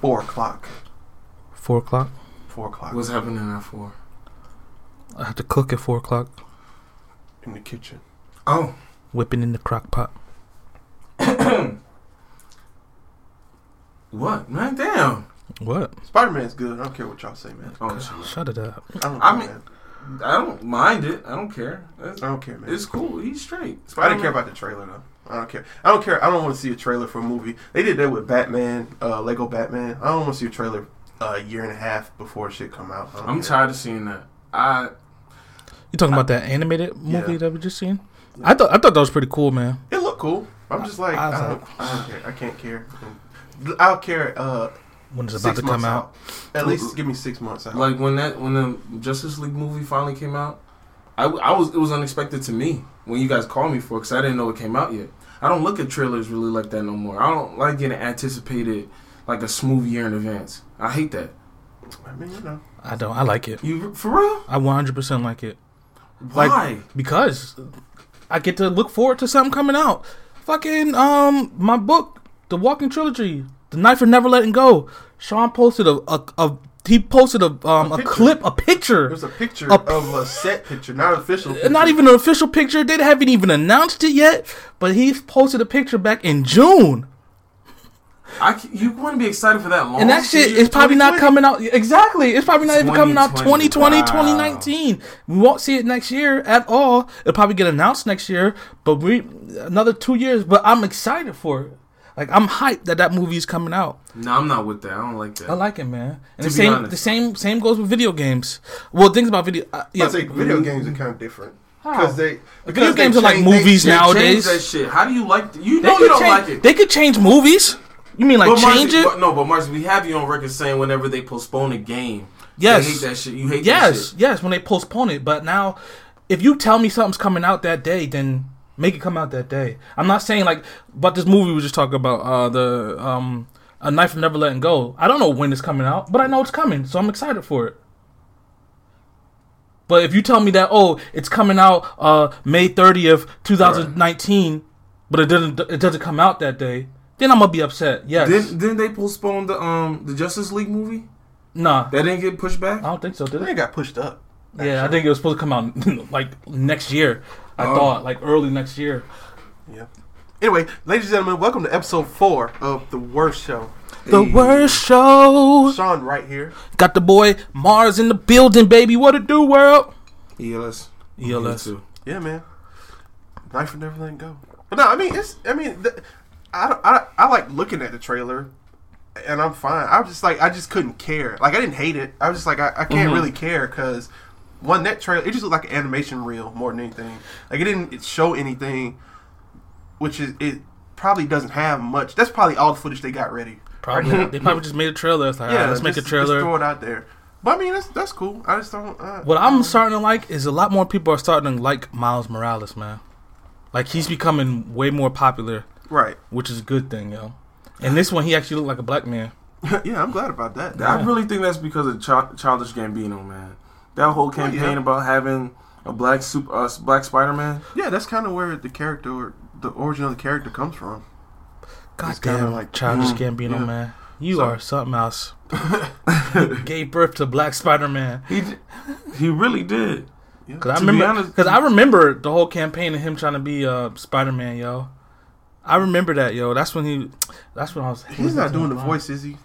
four o'clock. Four o'clock. Four o'clock What's happening at four? I have to cook at four o'clock. in the kitchen. Oh, Whipping in the crock pot. what man? Damn. What? Spider Man's good. I don't care what y'all say, man. Oh, shit. Shut it up. I don't. I mean- man. I don't mind it. I don't care. It's, I don't care, man. it's cool. He's straight. I didn't care about the trailer though. I don't care. I don't care. I don't want to see a trailer for a movie. They did that with Batman, uh, Lego Batman. I don't want to see a trailer uh, a year and a half before shit come out. I don't I'm care. tired of seeing that. I You talking about that animated movie Yeah. that we just seen? I thought I thought that was pretty cool, man. It looked cool. I'm just like I I, was don't, like- I don't care. I can't care. I'll care. Uh, When it's about six to come months out. At least give me six months out. like when that when the Justice League movie finally came out. I, I was it was unexpected to me when you guys called me for because I didn't know it came out yet. I don't look at trailers really like that no more. I don't like getting anticipated like a smooth year in advance. I hate that. I mean, you know. I don't. I like it. You for real? I 100 percent like it Why? Like- because I get to look forward to something coming out. Fucking um, my book, The Walking Trilogy, The Knife of Never Letting Go. Sean posted a a, a he posted a um A a, clip, a picture. There's a picture A- of a set picture, not official. Picture. Not even an official picture. They haven't even announced it yet. But he posted a picture back in June. I you want to be excited for that long? And that shit is probably not coming out exactly. It's probably not even coming out 2020, 2020, wow. 2019. We won't see it next year at all. It'll probably get announced next year, but we another two years. But I'm excited for it. Like I'm hyped that that movie is coming out. No, I'm not with that. I don't like that. I like it, man. And To the be same, honest. the same, same goes with video games. Well, things about video. Uh, yeah, I say video games are kind of different How? because they Video because they games are like change- they- movies They nowadays. that shit. How do you like? th- You They know you don't change, like it. They could change movies. You mean like But Marcy- change it? but- no, but Marcy, we have you on record saying whenever they postpone a game, Yes. you hate that shit. You hate that Yes, shit. yes, when they postpone it. But now, if you tell me something's coming out that day, then make it come out that day. I'm not saying like, but this movie we were just talking about, uh, the um, a knife of never letting go. I don't know when it's coming out, but I know it's coming, so I'm excited for it. But if you tell me that oh, it's coming out uh May 30th, 2019, but it doesn't it doesn't come out that day, then I'm gonna be upset. Yes. Didn't didn't they postpone the um the Justice League movie? nah, That didn't get pushed back. I don't think so. Did They it? got pushed up. Yeah, I think it was supposed to come out like next year. I Oh. thought like early next year. Yeah. Anyway, ladies and gentlemen, welcome to episode four of the worst show. The Hey. worst show. Sean right here. Got the boy Marz in the building, baby. What it do, world? ELS. ELS. Me. Yeah, man. Knife and never letting go. But no, I mean it's. I mean, the, I, I I like looking at the trailer, and I'm fine. I was just like I just couldn't care. Like I didn't hate it. I was just like I, I can't Mhm. really care because one that trailer it just looked like an animation reel more than anything. Like it didn't show anything, which is it probably doesn't have much. That's probably all the footage they got ready. Probably they probably just made a trailer. It's like, yeah, let's make a trailer. Just throw it out there. But I mean, that's that's cool. I just don't. Uh, What I'm starting to like is a lot more people are starting to like Miles Morales, man. Like he's becoming way more popular, right. which is a good thing, yo. And this one, he actually looked like a black man. yeah, I'm glad about that. I really think that's because of Chil- Childish Gambino, man. That whole campaign yeah. about having a black super, uh, black Spider Man. Yeah, that's kind of where the character, or the origin of the character, comes from. God It's kinda damn, like- Childish Mm, Gambino, yeah. man. You So- are something else. Gave birth to Black Spider Man. He he really did. Yeah. Cause I To remember, honest- cause I remember the whole campaign of him trying to be uh, Spider Man, yo. I remember that, yo. That's when he. That's when I was. He's not doing the voice, is he?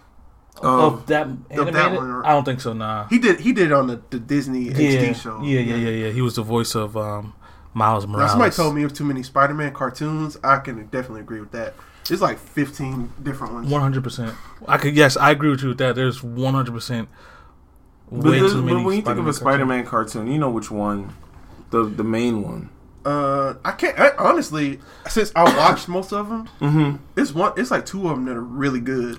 Uh, of that animated. one. I don't think so. Nah. He did. He did it on the, the Disney Yeah, XD show. yeah, yeah, yeah, yeah. He was the voice of um, Miles Now, Morales. somebody told me it was too many Spider-Man cartoons. I can definitely agree with that. It's like 15 different ones. One hundred percent. I could. Yes, I agree with you with that. There's one hundred percent. Way too many. but when you think of a Spider-Man Spider Man cartoon, you know which one, the the main one. Uh, I can't I, honestly. Since I watched most of them, Mm-hmm. it's one. It's like two of them that are really good.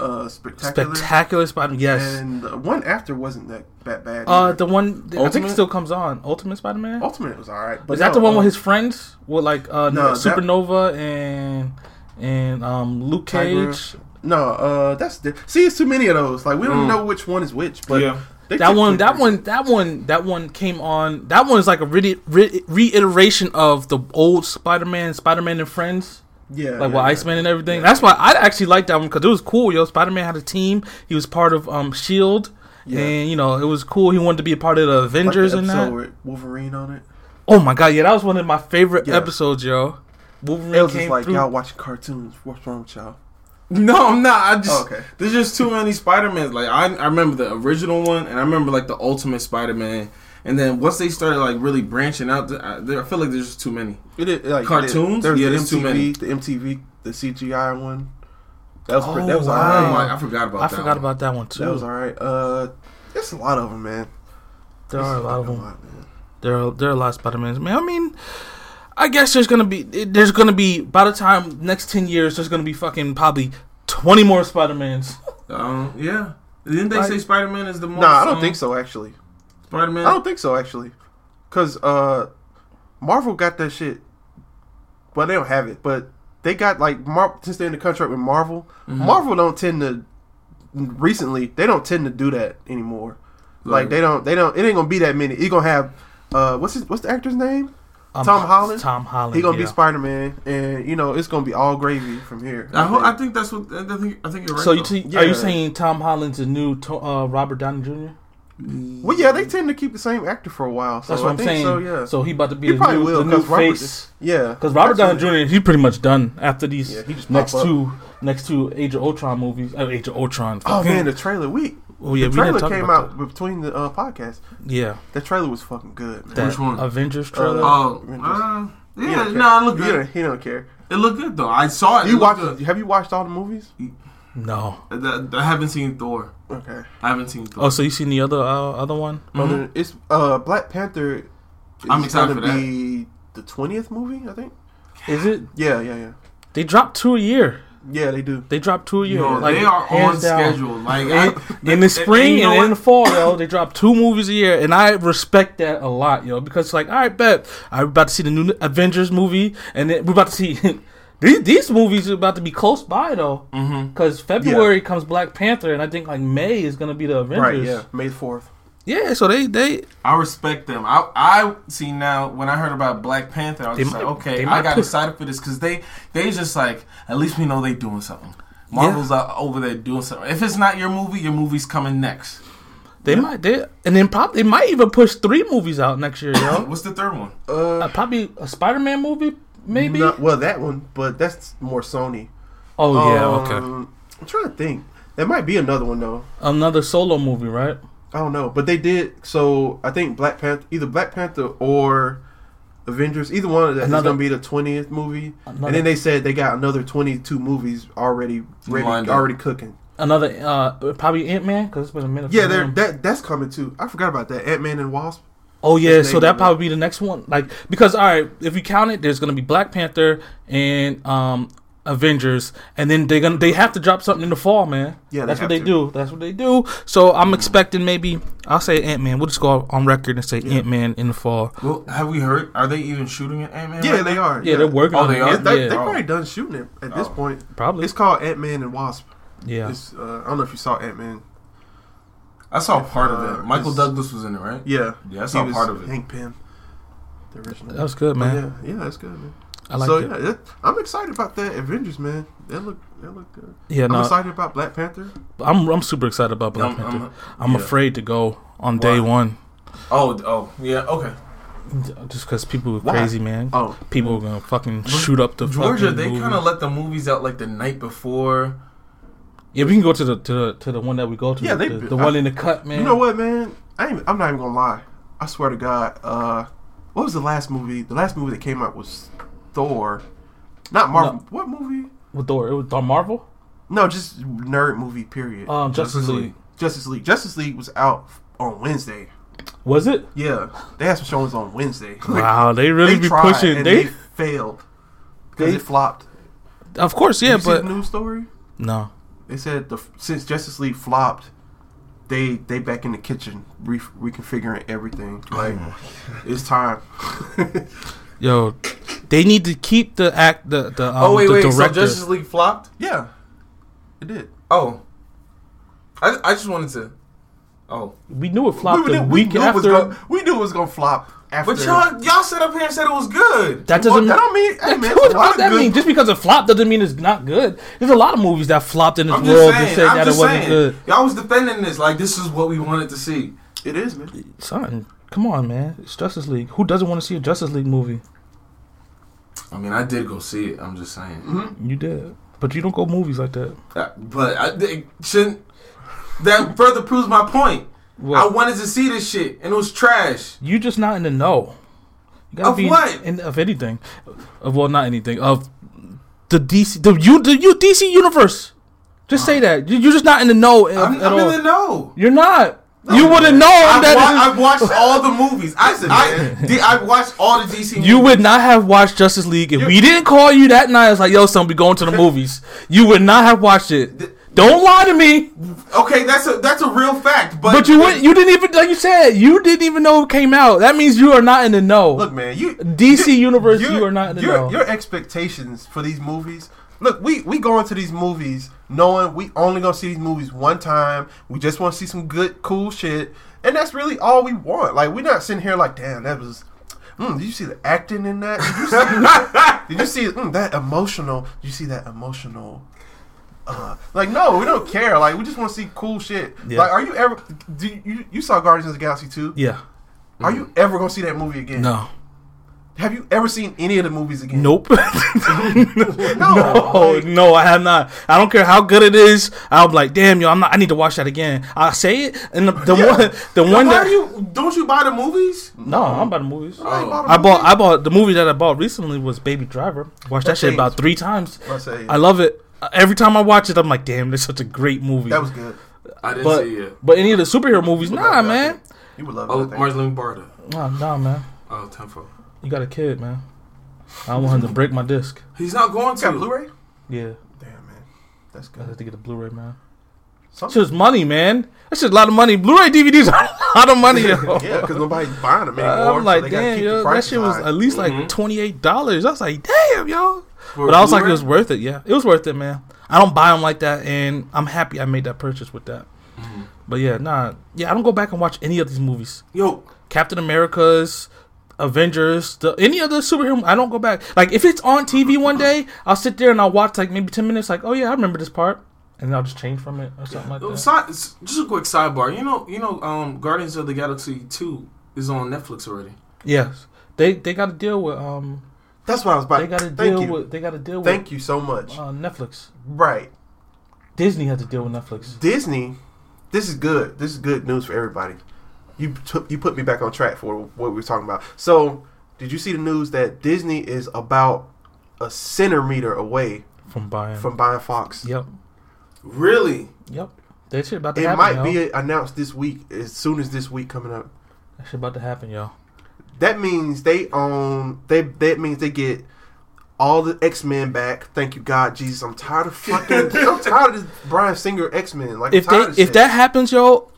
Uh, spectacular. Spectacular Spider-Man. Yes. And the one after wasn't that that bad. Uh, the one I think it still comes on. Ultimate Spider Man. Ultimate was all right. But Is that no, the one uh, with his friends? With like uh, No, that- Supernova and and um, Luke Tiger. Cage. No, uh, that's the, see, it's too many of those. Like we don't Mm. know which one is which. But yeah. That one, that one, that one, that one came on. That one is like a re- re- reiteration of the old Spider-Man, Spider-Man and Friends Yeah, like yeah, with yeah. Iceman and everything. Yeah. That's why I actually liked that one because it was cool. Yo, Spider Man had a team. He was part of um Shield, and you know it was cool. He wanted to be a part of the Like the Avengers and that. with Wolverine on it. Oh my god, yeah, that was one of my favorite episodes, yo. Wolverine It was came just like through. y'all watching cartoons. What's wrong with y'all? No, I'm not. I just Oh, okay. there's just too many Spider Mans. Like I, I remember the original one, and I remember like the Ultimate Spider Man. And then once they started like really branching out, I, I feel like there's just too many. It is, like, Cartoons? There's Yeah, the there's too many. the MTV, the CGI one. That was pretty, Oh, that was wow. Oh alright. I forgot about I that. forgot one. about that one too. That was alright. Uh, there's a lot of them, man. there are a lot of them. lot. There are there are a lot of Spider Mans. Man, I mean, I guess there's gonna be there's gonna be by the time next ten years there's gonna be fucking probably twenty more Spider Mans. Um, yeah. Didn't they Like- say Spider Man is the most? Nah, I don't um, think so. Actually, Spider I don't think so. Actually, because uh, Marvel got that shit. Well, they don't have it, but they got like Mar- since they're in the contract with Marvel. Mm-hmm. Marvel don't tend to recently. They don't tend to do that anymore. Like they don't. They don't. It ain't gonna be that many. You gonna have uh, what's his, what's the actor's name? Um, Tom Holland? Tom Holland. He gonna yeah. be Spider Man, and you know it's gonna be all gravy from here. I, ho- I think that's what I think. I think you're right. So you though. t- Yeah. are you saying Tom Holland's the new to- uh, Robert Downey Jr.? Well, yeah, they tend to keep the same actor for a while. So That's what I I'm think saying. So yeah, So he about to be He the probably new, will, the new 'cause Robert face. yeah, Because Robert Downey Jr. He's pretty much done after these Yeah, he just next two next two Age of Ultron movies. Uh, Age of Ultron. Oh fucking- man, the trailer we oh yeah, the trailer didn't came about out between the uh, podcasts. Yeah, That trailer was fucking good. Man. that Which one? Avengers trailer. Oh, Avengers. uh, He yeah, don't care. no, it looked He good. don't, he don't care. It looked good though. I saw it. You it watched? good. Have you watched all the movies? No. I, I haven't seen Thor. Okay. I haven't seen Thor. Oh, so you seen the other uh, other one? Mhm. Other- It's uh Black Panther. Is I'm excited gonna for that. be the twentieth movie, I think. Is it? Yeah, yeah, yeah. They dropped two a year. Yeah, they do. They dropped two a year. Yo, like, they are on hands down. schedule. Like I, In, in the spring you know and in the fall, yo, they drop two movies a year, and I respect that a lot, yo, because it's like, all right, bet I'm about to see the new Avengers movie, and then we're about to see these these movies are about to be close by though, Mhm. because February comes Black Panther, and I think like May is gonna be the Avengers. Right. Yeah. May fourth. yeah. So they they I respect them. I I see now when I heard about Black Panther, I was just might- like, okay, I got put- excited for this because they they just like at least we know they doing something. Marvel's out over there doing something. If it's not your movie, your movie's coming next. they might they and then probably they might even push three movies out next year, yo. What's the third one? Uh, uh, probably a Spider Man movie, maybe. no- well, that one, but that's more Sony. oh yeah, okay. Um, I'm trying to think. There might be another one though. Another solo movie, right? I don't know, but they did. So I think Black Panther, either Black Panther or Avengers, either one of that is Another- gonna be the twentieth movie. Another, And then they said they got another twenty-two movies already ready, Lined up. already cooking. another uh probably Ant Man because it's been a minute. Yeah, they're, that that's coming too. I forgot about that. Ant Man and Wasp. Oh yeah, so that probably be the next one. Like because all right, if we count it, there's gonna be Black Panther and um Avengers, and then they're gonna they have to drop something in the fall, man. Yeah, that's what they to. do. That's what they do. So I'm expecting maybe I'll say Ant Man. We'll just go on record and say Yeah. Ant Man in the fall. Well, have we heard? Are they even shooting at Ant Man? Yeah, they are. Yeah, they're working. Oh, on they it. are? Yeah, they, Yeah, they Oh. probably done shooting it at this Oh. point. probably. It's called Ant Man and Wasp. yeah. Uh, I don't know if you saw Ant Man. I saw part of Uh, it. Michael Douglas was in it, right? Yeah, Yeah, I saw was part of it. Hank Pym, the original. That was good, But man. Yeah, yeah, that's good, man. I like so it. yeah, it, I'm excited about that Avengers, man. That look, that look good. Yeah, I'm no, excited about Black Panther. I'm I'm super excited about Black I'm- Panther. I'm- I'm, yeah. afraid to go on day Why? one Oh, oh, yeah, okay. just because people are Why? crazy, man. Oh, People are gonna fucking shoot up the Georgia, fucking they movie. kind of let the movies out like the night before. Yeah, we can go to the to the, to the one that we go to. Yeah, the, they- the, the one in the cut, man. you know what, man? I ain't, I'm not even gonna lie. I swear to God. Uh, what was the last movie? The last movie that came out was Thor. Not Marvel. What movie? With Thor, it was Thor Marvel. No, just nerd movie. Period. Um, Justice, Justice League. League. Justice League. Justice League was out on Wednesday. Was it? Yeah, they had some showings on Wednesday. Wow, they really they be pushing. They, they, failed because they- it flopped. of course, yeah, Did you see but the news story? no. They said the since Justice League flopped, they they back in the kitchen re- reconfiguring everything. Like it's time. Yo, they need to keep the act the the um, oh wait, the wait. So. Justice League flopped. yeah, it did. Oh, I I just wanted to. Oh, We knew it flopped we, we week knew after. gonna, we knew it was gonna flop after. but y'all y'all sat up here and said it was good. that doesn't. that don't mean. Hey, man, what it's a lot does that good- mean? Just because it flopped doesn't mean it's not good. There's a lot of movies that flopped in this I'm world just that saying. said I'm that it just wasn't saying. good. Y'all was defending this like this is what we wanted to see. It is, man. Son, come on, man. It's Justice League. Who doesn't want to see a Justice League movie? I mean, I did go see it. I'm just saying. Mm-hmm. You did, but you don't go movies like that. Uh, But I it shouldn't. That further proves my point. I wanted to see this shit, and it was trash. You just not in the know. Of be what? In, of anything. Of well, not anything. Of the DC, the you, the you DC universe. Just say that. You, you're just not in the know of- I'm, at I'm in the know. You're not. you wouldn't know I've, that. wa- I've watched all the movies. I, Listen, I, I've watched all the DC. Movies. you would not have watched Justice League if we didn't call you that night. It's like, yo, son, we going to the movies. You would not have watched it. Don't lie to me. Okay, that's a that's a real fact. But But you would, you didn't even like you said you didn't even know it came out. That means you are not in the know. Look, man, you DC you- universe, you are not in the your, know. Your expectations for these movies. Look, we we go into these movies knowing we only gonna see these movies one time. We just want to see some good, cool shit, and that's really all we want. Like we're not sitting here like, damn, that was. Mm, did you see the acting in that? Did you see, did you see mm, that emotional? Did you see that emotional? Uh, like no, we don't care. Like we just want to see cool shit. Yeah. Like, are you ever? Do you, you you saw Guardians of the Galaxy two? yeah. Are you ever gonna see that movie again? No. Have you ever seen any of the movies again? Nope. No. Oh Like, no, I have not. I don't care how good it is. I'll be like, damn, yo, I'm not. I need to watch that again. I say it, and the, the Yeah. one, the Why one that you? Don't you buy the movies? no, I'm about the movies. I ain't bought a I bought. I bought the movie that I bought recently was Baby Driver. Watched that That shit about three times. I I love it. Every time I watch it, I'm like, damn, this is such a great movie. that was good. I didn't but see it. but any of the superhero movies, nah, that man, thing. You would love Oh, that. thing. Marlene Barda. nah, nah, man. Oh, tenfold. You got a kid, man. I don't want him to break my disc. He's not going to. got Blu-ray? Yeah, Damn man, that's good. I have to get a Blu-ray, man. Some- It's just money, man. That's just a lot of money. Blu-ray DVDs are a lot of money, yo. yeah, because nobody's buying them anymore. I'm like, they gotta damn, yo, that prices shit was at least like Mhm. twenty eight dollars. I was like, damn, yo. For But I was like, it was worth it. Yeah, it was worth it, man. I don't buy them like that, and I'm happy I made that purchase with that. Mhm. But yeah, nah, yeah, I don't go back and watch any of these movies. Yo, Captain America's, Avengers, the, any other superhero. I don't go back. Like if it's on TV one day, I'll sit there and I'll watch like maybe ten minutes. Like, oh yeah, I remember this part, and then I'll just change from it or something like that. just a quick sidebar. You know, you know, um, Guardians of the Galaxy Two is on Netflix already. Yes, they they got to deal with um. That's what I was about. They got to deal you. with. They got to deal with. Thank you so much. uh, Netflix. Right, Disney had to deal with Netflix. Disney. This is good. This is good news for everybody. You took you put me back on track for what we were talking about. So, did you see the news that Disney is about a centimeter away From buying. from buying Fox? Yep. Really? Yep. That shit about to It happen. might yo. be announced this week, as soon as this week coming up. That shit about to happen, yo. That means they own. They that means they get all the X Men back. Thank you, God, Jesus. I'm tired of fucking. I'm tired of this Bryan Singer X Men. Like If they if shit. that happens, yo,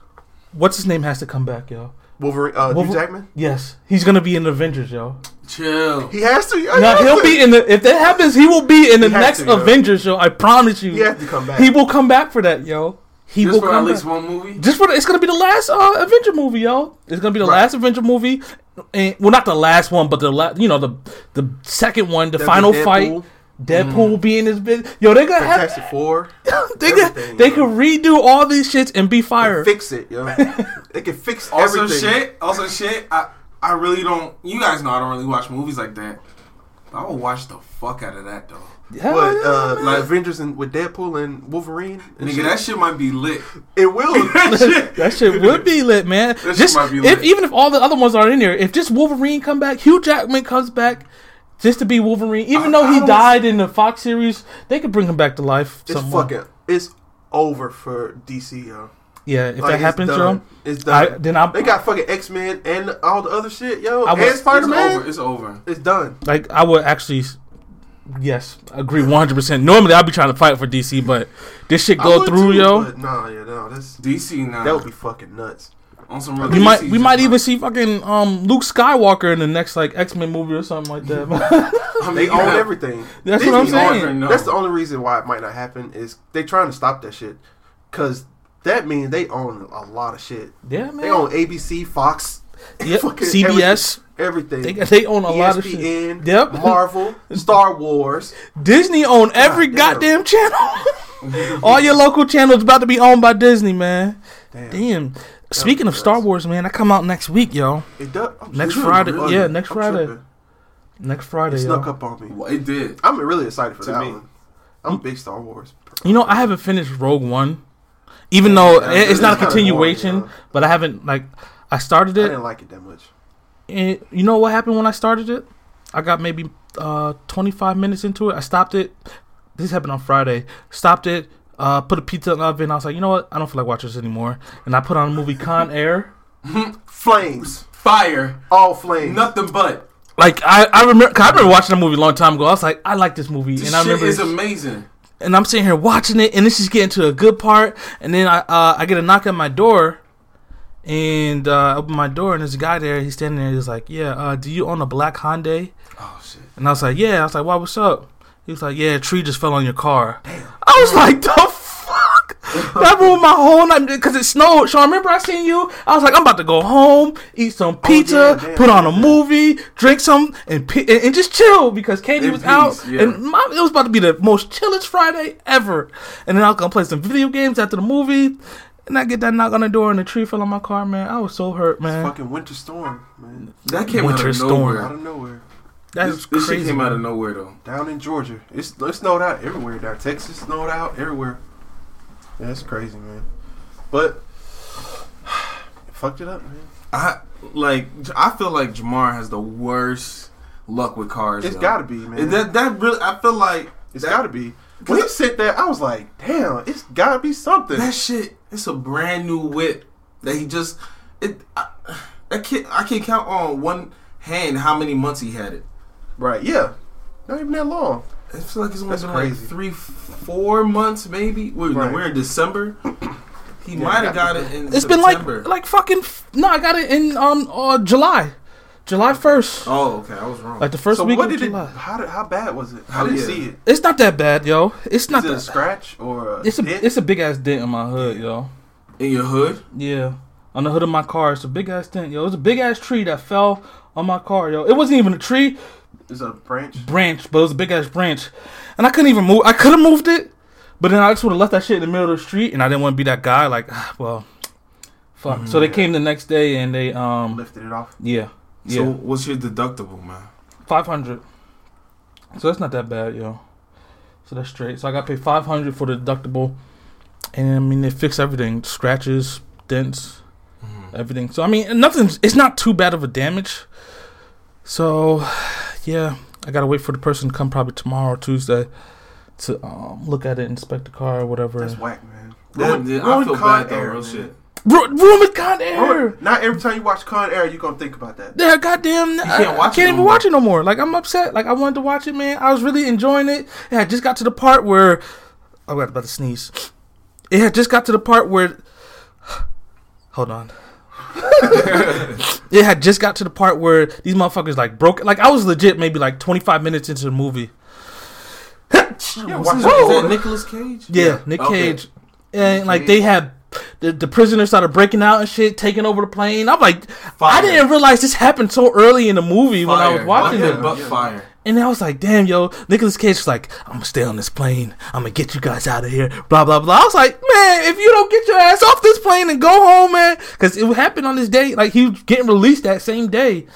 what's his name has to come back, yo. Wolverine, uh, Hugh Jackman, Yes, he's gonna be in the Avengers, yo. Chill. he has to. No, he'll be in the. If that happens, he will be in the next to, yo. Avengers show. I promise you. He has to come back. He will come back for that, yo. He Just will for at come least back. one movie. Just for the, it's gonna be the last uh, Avenger movie, yo. It's gonna be the Right. last Avenger movie, and well, not the last one, but the la- you know the the second one, the That'd final fight. Deadpool will be in this bit. Yo, they gonna have Fantastic Four. they can they yo. can redo all these shits and be fired. Fix it, yo. they can fix Also, everything. shit. Also, shit. I I really don't. You guys know I don't really watch movies like that. I will watch the fuck out of that though. Hell What, yeah, uh, man. like Avengers and with Deadpool and Wolverine? And Nigga, shit? that shit might be lit. it will. that shit. that shit would be lit, man. shit Just might be if lit. even if all the other ones aren't in there, if just Wolverine come back, Hugh Jackman comes back. Just to be Wolverine, even I- though I he don't- died in the Fox series, they could bring him back to life. it's somewhere. fucking. It's over for DC, yo. yeah. If Like, that it's happens, done. yo, it's I, done. then I they got fucking X Men and all the other shit, yo. I was- and Spider Man. It's over. It's done. like I would actually, yes, agree one hundred percent. Normally I'd be trying to fight for DC, but this shit go through, too, yo. But nah, yeah, no, that's DC now. that would be fucking nuts. on some real We might we might man. even see fucking um Luke Skywalker in the next like X Men movie or something like that. I mean, They own have- everything. That's what I'm saying. owns- No. That's the only reason why it might not happen is they trying to stop that shit. Cause that means they own a lot of shit. Yeah, man. They own ABC, Fox, Yep, CBS. everything. They, they own a lot of shit. ESPN, Yep. Marvel, Star Wars. Disney own every damn. goddamn channel. All your local channels about to be owned by Disney, man. Damn. Damn. Speaking of Star Wars, man, I come out next week, yo. It does. I'm Next tripping. Friday- I'm yeah, next I'm Friday. tripping. Next It Friday, snuck yo. up on me. Well, it did. I'm really excited for To that me. one. I'm a big Star Wars. You know, I haven't finished Rogue One, even though Yeah, it- it's not a continuation. boring, But I haven't like I started it. I didn't like it that much. And you know what happened when I started it? I got maybe uh, 25 minutes into it. I stopped it. This happened on Friday. Stopped it. Uh, put a pizza in the oven. I was like, you know what? I don't feel like watching this anymore. And I put on the movie Con Air. Flames, Fire. all flames. Nothing but. Like I, I remember, I remember watching a movie a long time ago. I was like, I like this movie, This and I shit remember, is amazing. and I'm sitting here watching it, and this is getting to a good part, and then I, uh, I get a knock at my door, and uh, I open my door, and there's a guy there. He's standing there. He's like, Yeah, uh, do you own a black Hyundai? Oh shit. And I was like, yeah. I was like, why, what's up? He was like, yeah, a tree just fell on your car. I was like, the fuck? that ruined my whole night because it snowed. So I remember I seen you. I was like, I'm about to go home, eat some pizza, yeah, damn, put on a yeah. movie, drink some, and and, and just chill because Katie In was peace, out. yeah. And my, it was about to be the most chillest Friday ever. And then I was to play some video games after the movie. And I get that knock on the door and the tree fell on my car, man. I was so hurt, man. Fucking winter storm, man. That came Winter out of storm. nowhere. Out of nowhere. That's this, this crazy. shit came out of nowhere though. Down in Georgia, it's it snowed out everywhere. Down Texas snowed out everywhere. Yeah, it's crazy, man. But it fucked it up, man. I like. I feel like Jamar has the worst luck with cars. It's got to be, man. That that really. I feel like it's got to be. When he said that, I was like, damn, it's got to be something. That shit, it's a brand new whip that he just it. I, that kid, I can count on one hand how many months he had it. right? Yeah, not even that long. I feel like it's only That's been crazy. like three, four months maybe. We're, Right. we're in December. He Yeah, might have got got it in It's been like like fucking f- no. I got it in um uh, July, July first, oh, okay, I was wrong. like the first so week what of did it? July. How did? How bad was it? How- I didn't yeah. see it. It's not that bad, yo. It's not Is it a that. scratch or a It's a dent? it's a big ass dent in my hood, yo. in your hood. Yeah, on the hood of my car, it's a big ass dent, yo. It's a big ass tree that fell on my car, yo. It wasn't even a tree Is it a branch? branch, but it was a big ass branch, and I couldn't even move. I could have moved it, but then I just would have left that shit in the middle of the street, and I didn't want to be that guy. Like, well, fuck. So they Yeah. came the next day, and they um Lifted it off. yeah yeah. So what's your deductible, man? Five hundred. So that's not that bad, yo. So that's straight. So I got paid five hundred for the deductible, and I mean they fix everything, scratches, dents, everything. So I mean nothing's. It's not too bad of a damage. So, yeah, I gotta wait for the person to come probably tomorrow or Tuesday to um, look at it, inspect the car or whatever. That's whack, man. That, Ruin- I ruin feel Con bad though, Air, real man. shit. Ru- Room with Con Air. Not every time you watch Con Air, you gonna think about that. Yeah, goddamn! can't I, I can't no even more. watch it no more. Like I'm upset. Like I wanted to watch it, man. I was really enjoying it. It I just got to the part where oh, I was about to sneeze. It had just got to the part where. Hold on. it had just got to the part where these motherfuckers like broke. Like I was legit maybe like 25 minutes into the movie. Yeah, What's watch his- it. is that Nicolas Cage? Yeah, Yeah, Nick okay. Cage. And like they had the, the prisoners started breaking out and shit, taking over the plane. I'm like, I didn't realize this happened so early in the movie when I was watching it. but fire. And I was like, damn, yo, Nicolas Cage was like, I'm gonna stay on this plane. I'm gonna get you guys out of here. Blah blah blah. I was like, man, if you don't get your ass off this plane and go home, man, because it happened on this day. Like he was getting released that same day.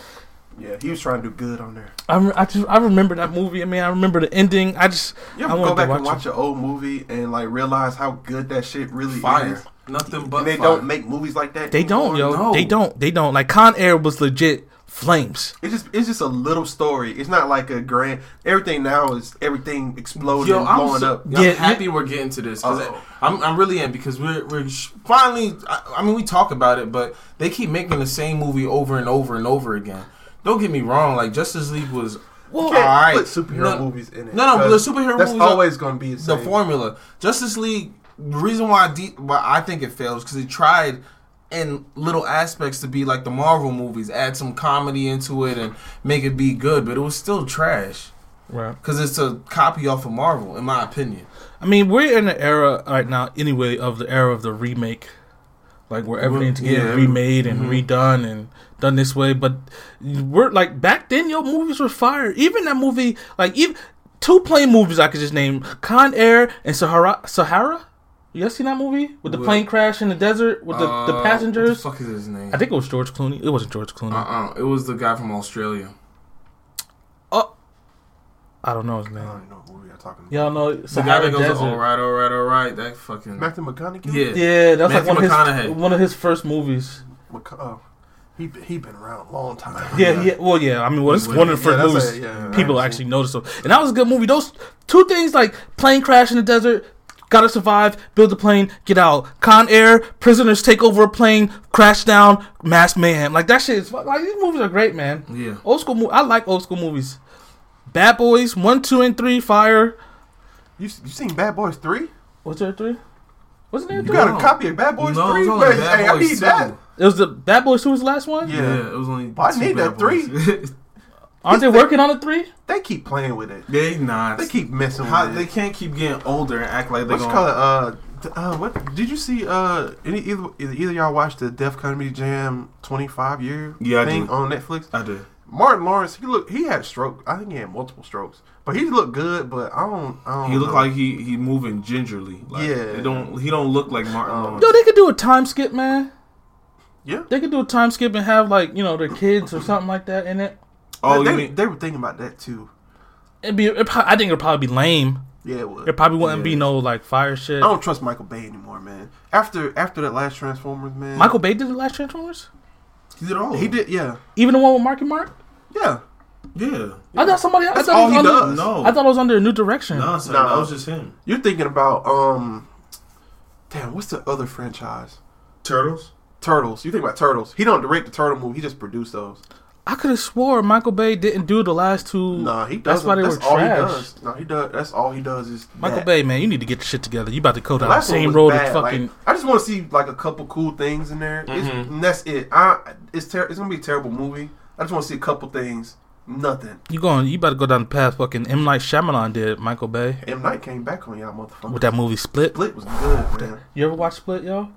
Yeah, he was trying to do good on there. I, I just I remember that movie. I mean, I remember the ending. I just You I go back to and watch watch an old movie and like realize how good that shit really Fire. is? Nothing but And they fire. don't make movies like that. They don't, yo. anymore? No. They don't. They don't. Like Con Air was legit flames. It's just it's just a little story. It's not like a grand. Everything now is everything exploding, Yo, I'm, blowing so, up. I'm Yeah, happy we're getting to this because Uh-oh. I'm, I'm really in because we're we're finally. I, I mean, we talk about it, but they keep making the same movie over and over and over again. Don't get me wrong. Like Justice League was Well, You can't alright. put superhero No- movies in it. no, no, but the superhero That's movies always going to be the the same. formula. Justice League. The reason why I, de- why I think it fails because they tried in little aspects to be like the Marvel movies, add some comedy into it and make it be good, but it was still trash. Right. because it's a copy off of Marvel, in my opinion. I mean, we're in the era right now, anyway, of the era of the remake, like where everything's getting Yeah. remade and Mhm. redone and done this way. But we're like back then, your movies were fire. Even that movie, like even two plane movies, I could just name Con Air and Sahara. Sahara. You guys seen that movie with the What? plane crash in the desert with the, the Uh, passengers? What the fuck is his name? I think it was George Clooney. It wasn't George Clooney. Uh uh It was the guy from Australia. Oh, I don't know his I name. don't know what movie you're talking about. Y'all know The guy that goes, Desert. all right, all right, all right. That fucking. Matthew McConaughey. Yeah. Yeah, that's Matthew like one of, his, one of his first movies. McC- oh, he be- he been around a long time. Yeah, yeah. Well, yeah. I mean, well, it's one of the first that's movies a- yeah, people actually. actually noticed. Them. And that was a good movie. Those two things, like plane crash in the desert, gotta survive, build a plane, get out. Con Air, prisoners take over a plane, crash down, mass mayhem. Like that shit is fu- like these movies are great, man. Yeah. Old school. Mo- I like old school movies. Bad Boys one, two, and three. Fire. You you seen Bad Boys three? Was there three? Wasn't there You three? got No. a copy of Bad Boys No, it three? was only Man, Bad hey, I need 2. that. It was the Bad Boys two was the last one. Yeah. Yeah. it was only. But I need Bad that three. Boys. Aren't they working on the three? They keep playing with it. they not. They keep messing with it. they can't keep getting older and act like they're What you going. call it? Uh, uh, what did you see? Uh, any either either, either y'all watched the Def Comedy Jam twenty five year Yeah, I thing did. on Netflix? I did. Martin Lawrence, he look he had stroke. I think he had multiple strokes, but he looked good. But I don't. I don't He looked know. like he he moving gingerly. Like, Yeah. It don't. He don't look like Martin Um, Lawrence. Yo, they could do a time skip, man. yeah. They could do a time skip and have like you know their kids or something like that in it. Oh, they, you mean? they were thinking about that too. It'd be. It, prob- I think it'd probably be lame. Yeah, it would. It probably wouldn't be no like fire shit. I don't trust Michael Bay anymore, man. After after that last Transformers, man. Michael Bay did the last Transformers. He did all. of he them. did, yeah, Even the one with Marky Mark. yeah. Yeah. I thought somebody. I That's thought all he was under, does. No. I thought it was under a new direction. No, son, No. that was just him. You're thinking about um, damn, what's the other franchise? Turtles. Turtles. You think about Turtles? He don't direct the Turtle movie. He just produced those. I could have swore Michael Bay didn't do the last two. Nah, he That's does. why they that's were all trash. he does. No, he does. That's all he does is Michael that. Bay, man, you need to get your shit together. You about to go down the same road as fucking. Like, I just want to see like a couple cool things in there. It's, Mhm. and that's it. I, it's ter- It's gonna be a terrible movie. I just want to see a couple things. Nothing. you going? You about to go down the path fucking M Night Shyamalan did. Michael Bay M Night came back on y'all, motherfucker. with that movie Split. Split was good, man. You ever watch Split, yo?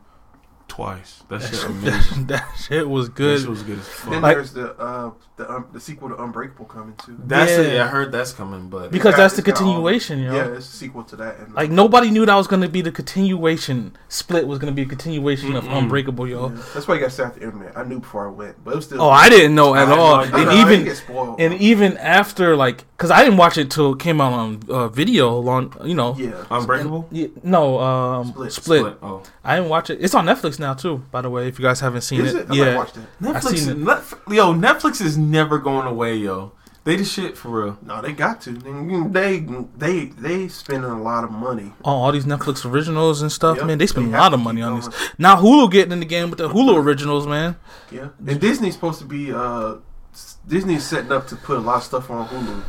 Twice. That shit amazing. that shit was That good. shit was good as fuck. Then Like- there's the uh the um, the sequel to Unbreakable coming too. That's Yeah. it. I heard that's coming, but Because got- that's the it's got all- continuation, yo. Yeah, it's a sequel to that. And, Like nobody knew that was gonna be the continuation. Split was gonna be a continuation of Mm-mm. Unbreakable, yo. Yeah. That's why you got to stay off the internet. I knew before I went, but it was still. Oh, I didn't know at I all. no idea. I and know, even get spoiled. and even after like, cause I didn't watch it till it came out on uh, video. On you know, yeah, Unbreakable. Yeah, no, um, Split. split. Oh, I didn't watch it. It's on Netflix now too. By the way, if you guys haven't seen is it, it? I yeah. might watch that. Netflix. seen Is, it. Netf- yo, Netflix is never going away, yo. They the shit for real. No, they got to. They they they spending a lot of money. on all these Netflix originals and stuff, Yep, man. They spend they a lot of money on this. going. Now Hulu getting in the game with the Hulu originals, man. Yeah, and Disney's supposed to be. uh s- Disney's setting up to put a lot of stuff on Hulu.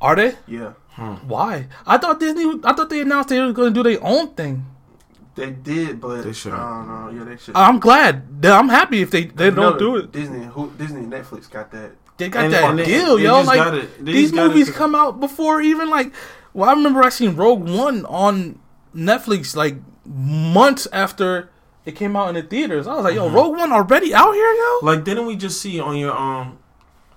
Are they? Yeah, Why? I thought Disney. I thought they announced they were going to do their own thing. They did, but They should've. I don't know. Yeah, they should. I'm glad. I'm happy if they they don't do it. Disney, who, Disney, Netflix got that. They got And- that and they- deal, they yo. just Like got it. They these just got it movies to- come out before even like. Well, I remember I seen Rogue One on Netflix like months after it came out in the theaters. I was like, yo, Mhm. Rogue One already out here, yo. Like, didn't we just see on your um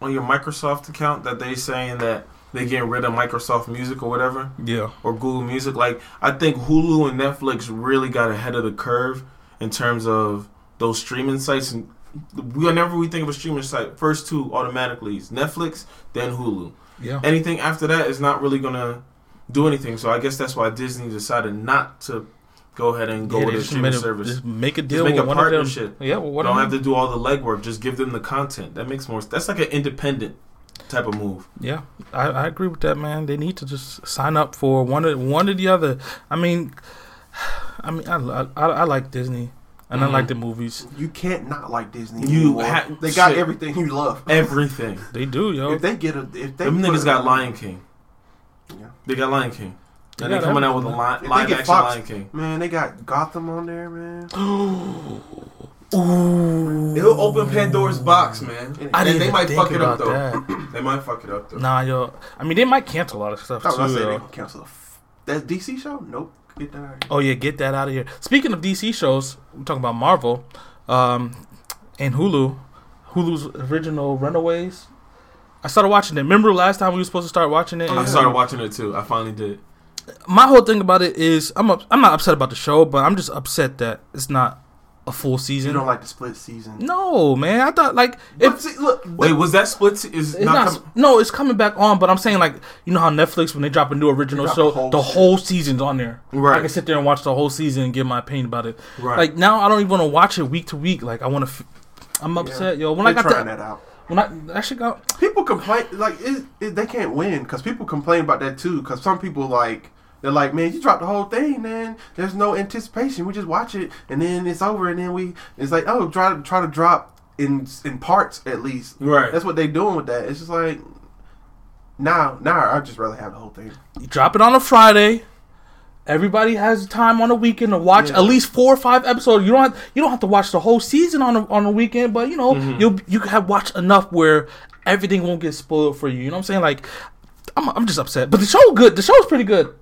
on your Microsoft account that they saying that they getting rid of Microsoft Music or whatever Yeah. or Google Music? Like, I think Hulu and Netflix really got ahead of the curve in terms of those streaming sites. And whenever we think of a streaming site, first two automatically is Netflix, then Hulu. Yeah. Anything after that is not really gonna do anything. So I guess that's why Disney decided not to go ahead and go Yeah, with a streaming a- service. Just make a deal. Just make a one of them. partnership. Yeah, well, what don't have to do all the legwork. Just give them the content. That makes more. That's like an independent type of move. Yeah, I, I agree with that, man. They need to just sign up for one or one or the other. I mean, I mean, I I, I like Disney and I Mhm. like the movies. You can't not like Disney. You ha- they got shit. everything you love. Everything. They do, yo. If they get a, if they Them niggas got Lion King. Yeah. They got Lion King. They And they coming out with a li- live action Fox- Lion King. Man, they got Gotham on there, man. Ooh. It'll open Pandora's box, man. I And didn't they even might think fuck it up about though. they might fuck it up though. Nah, yo. I mean, they might cancel a lot of stuff I was too. gonna say they can cancel the f- that DC show. Nope, get that out of here. Oh yeah, get that out of here. Speaking of DC shows, we're talking about Marvel, um, and Hulu, Hulu's original Runaways. I started watching it. Remember last time we were supposed to start watching it? I started watching it too. I finally did. My whole thing about it is I'm up, I'm not upset about the show, but I'm just upset that it's not a full season. You don't like the split season. no, man. I thought like But if see, look, Wait, was that split? se- Is it's not, not, com- no, it's coming back on, but I'm saying like you know how Netflix when they drop a new original show, the whole the shit. whole season's on there. Right. I can sit there and watch the whole season and give my opinion about it. right. Like now, I don't even want to watch it week to week. Like I want to. F- I'm upset, yo. When they're I got trying that, that out. when I that shit got. People complain like it, it, they can't win because people complain about that too. Because some people like they're like, man, you dropped the whole thing, man. There's no anticipation. We just watch it and then it's over, and then we it's like, oh, try to try to drop in in parts at least. right. That's what they're doing with that. It's just like now, now I'd just rather have the whole thing. You drop it on a Friday. Everybody has time on a weekend to watch Yeah. at least four or five episodes. You don't have, you don't have to watch the whole season on a, on a weekend, but you know Mm-hmm. you you have watched enough where everything won't get spoiled for you. You know what I'm saying? Like I'm I'm just upset, but the show good. The show's pretty good.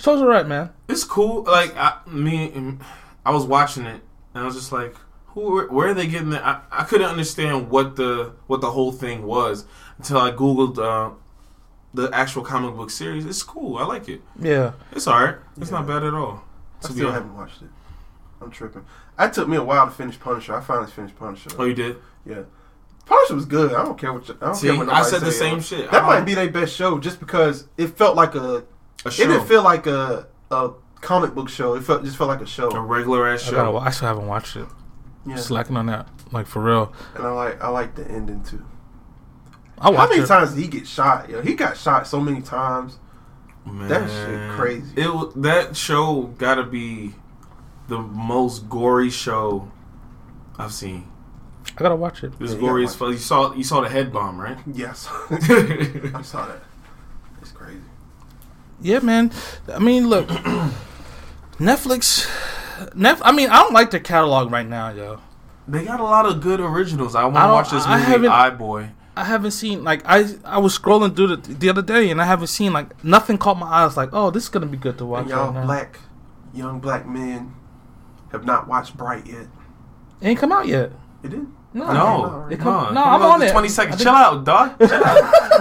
Show's alright, man. It's cool. Like I, me, I was watching it, and I was just like, "Who? Where, where are they getting that?" I, I couldn't understand what the what the whole thing was until I googled uh, the actual comic book series. It's cool. I like it. Yeah. It's alright. It's Yeah. not bad at all. I still honest. haven't watched it. I'm tripping. It took me a while to finish Punisher. I finally finished Punisher. Oh, you did? Yeah, Punisher was good. I don't care what you, I don't See, care what I said the say, same yo. shit. That might be their best show, just because it felt like a. a It didn't feel like a a comic book show. It felt just felt like a show. a regular ass show. I, gotta, show. I still haven't watched it. Yeah, Slacking on that, like for real. and I like I like the ending too. I'll How many it. times did he get shot? Yo, he got shot so many times. Man, That shit crazy. It that show gotta be the most gory show I've seen. I gotta watch it. It was Yeah, you gory as fuck. You saw you saw the head bomb, right? Yes, I saw that. It's crazy. Yeah, man. I mean, look, Netflix. Nef- I mean, I don't like their catalog right now, yo. They got a lot of good originals. I want to watch this I movie, iBoy. I haven't seen like I I was scrolling through the the other day and I haven't seen like nothing caught my eyes like oh this is gonna be good to watch And y'all right now. black, young black men have not watched Bright yet. It ain't come out yet. It did. No, No, it come come, on. no, I'm on it. Twenty seconds. Chill out, dog. Chill out.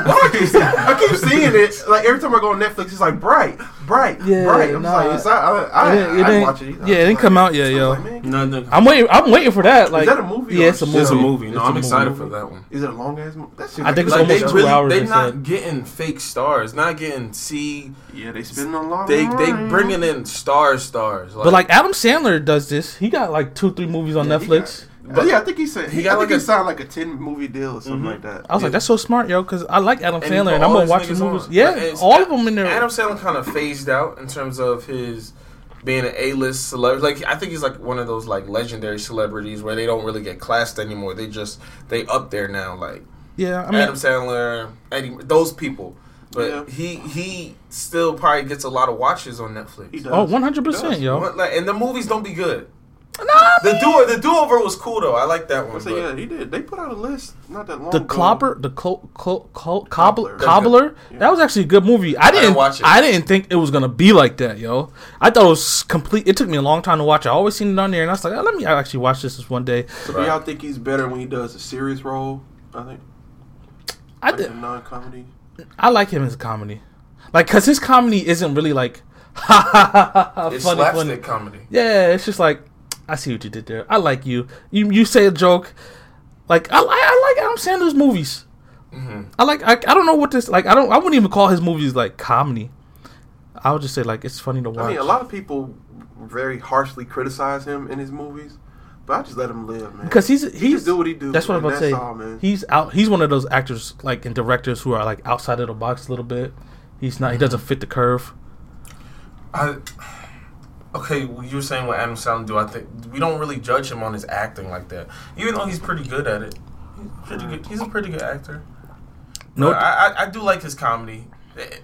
I keep, seeing, I keep seeing it. Like every time I go on Netflix, it's like bright, bright, Yeah, bright. I'm nah. just like, it's not, I, I, It didn't- it I, didn't didn't- watch it either. yeah, it didn't come out yet, yo. like, no, no. I'm waiting. I'm waiting for that. Like, that a movie Yeah, it's a movie. It's a movie. No, It's a I'm movie. excited for that one. Is it a long ass movie? That shit I think it's like Like almost two really, hours, they they not getting fake stars. Not getting C. Yeah, they spending a lot. They they bringing in star stars. but like Adam Sandler does this. He got like two, three movies on Netflix. But yeah, I think he said He he, got I think like he a- signed like a ten movie deal or something Mhm. like that. I was like, that's so smart, yo, because I like Adam And Sandler, and all I'm gonna his watch his niggas movies. on. Yeah, Like, it's- all of them in there. Adam Sandler kind of phased out in terms of his being an A-list celebrity. Like I think he's like one of those like legendary celebrities where they don't really get classed anymore. They just they up there now. Like yeah, I mean, Adam Sandler, Eddie, those people. But Yeah. he he still probably gets a lot of watches on Netflix. He does. oh, 100 He percent, does. yo. Like, and the movies don't be good. Nah, The do the do over was cool though. I like that one. say, but- yeah, he did. They put out a list not that long the ago. clobber, the cobbler, Cobbler. cobbler. Yeah. That was actually a good movie. I didn't, didn't watch it. I didn't think it was gonna be like that, yo. I thought it was complete. It took me a long time to watch. I always seen it on there, and I was like, oh, let me actually watch this this one day. So do y'all think he's better when he does a serious role? I think. I Like did, a non-comedy. I like him as a comedy, like because his comedy isn't really like It's funny slapstick funny. comedy. Yeah, it's just like I see what you did there. I like you. You you say a joke, like I, li- I like Adam Sandler's movies. hmm I like I, I don't know what this like I don't I wouldn't even call his movies like comedy. I would just say like it's funny to watch. I mean, a lot of people very harshly criticize him in his movies, but I just let him live, man. because he's he he's just do what he do. that's what I'm about to say. all, man. He's out. He's one of those actors like and directors who are like outside of the box a little bit. He's not. He doesn't fit the curve. I okay. well, You were saying what Adam Sandler do. I think we don't really judge him on his acting like that, even though he's pretty good at it. He's pretty good. He's a pretty good actor. No, No, I, I I do like his comedy.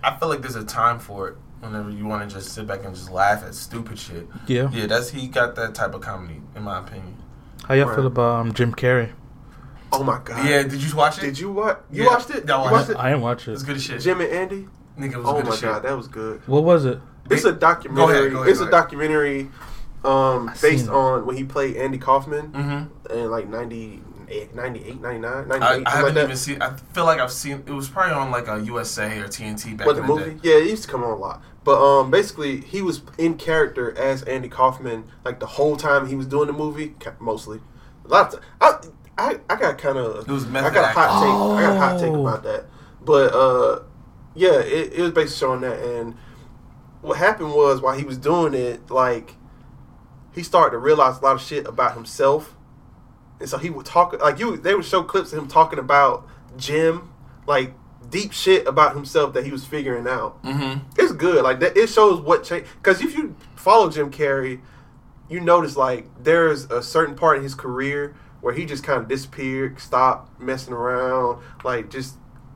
I feel like there's a time for it. Whenever you want to just sit back and just laugh at stupid shit. yeah. Yeah, that's he got that type of comedy, in my opinion. How y'all Right. feel about um, Jim Carrey? Oh my god. Yeah, did you watch it? Did you watch? You Yeah. watched it? No, I watched it? I didn't watch it. It's it. good as shit. Jim and Andy. Nigga, it was Oh good my as shit. god, that was good. What was it? It's a documentary. Go ahead, go ahead, it's go a documentary um, based on when he played Andy Kaufman Mm-hmm. in like 98, 98 99, 98, I, I haven't like even seen. I feel like I've seen. It was probably on like a USA or TNT back What in the the movie? day. Yeah, it used to come on a lot. But um, basically, he was in character as Andy Kaufman like the whole time he was doing the movie, ca- mostly. A lot of I got kind of It was I got a hot take. I got a hot take Oh. about that. But uh, yeah, it, it was basically showing that. And what happened was while he was doing it, like he started to realize a lot of shit about himself. And so he would talk like you. They would show clips of him talking about Jim, like deep shit about himself that he was figuring out. Mm-hmm. It's good. Like that, it shows what change. Because if you follow Jim Carrey, you notice like there's a certain part in his career where he just kind of disappeared, stopped messing around, like just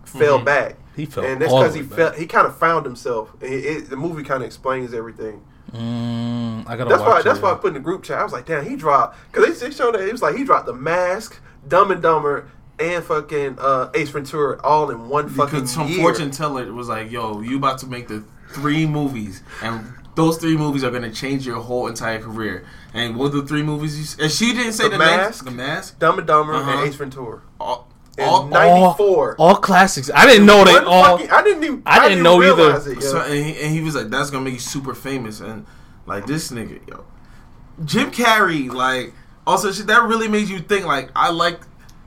fell Mhm. back. He felt and that's because he felt he kind of found himself. It, it, the movie kind of explains everything. Mm, I gotta That's watch why. it. That's why I put in the group chat. I was like, damn, he dropped because they, they showed that it was like he dropped the mask, Dumb and Dumber, and fucking uh, Ace Ventura all in one fucking Because some year. fortune teller was like, "Yo, you about to make the three movies, and those three movies are gonna change your whole entire career." And what are the three movies? You, and she didn't say The the, Mask? names. The mask. Dumb and Dumber Uh-huh. and Ace Ventura. All, all, '94. all classics. I didn't know they One all. fucking- I didn't even. I didn't know either. It. So, and, he, and he was like, "That's gonna make you super famous." And like this nigga, yo, Jim Carrey, like also shit that really made you think. Like I like,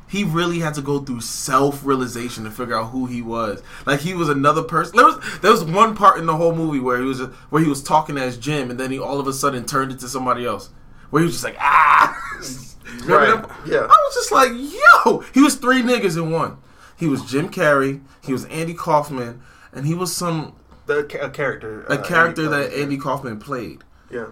he really had to go through self realization to figure out who he was. Like he was another person. There was there was one part in the whole movie where he was where he was talking as Jim, and then he all of a sudden turned into somebody else. Where he was just like, ah. Remember Right. that? Yeah. I was just like, yo, he was three niggas in one. He was Jim Carrey, he was Andy Kaufman, and he was some the a character. a uh, character Andy that Kaufman. Andy Kaufman played. Yeah,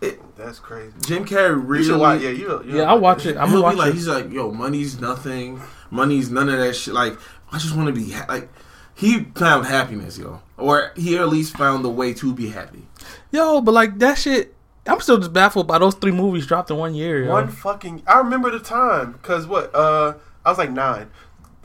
It, that's crazy. Jim Carrey really, should watch. Yeah, you. you Yeah, I'll watch it. I'm he'll gonna be watch like, it. he's like, yo, money's nothing, money's none of that shit. Like, I just want to be ha- like. He found happiness, yo, or he at least found the way to be happy. Yo, but like that shit. I'm still just baffled by those three movies dropped in one year. Yo. One fucking. I remember the time because what? Uh, I was like nine.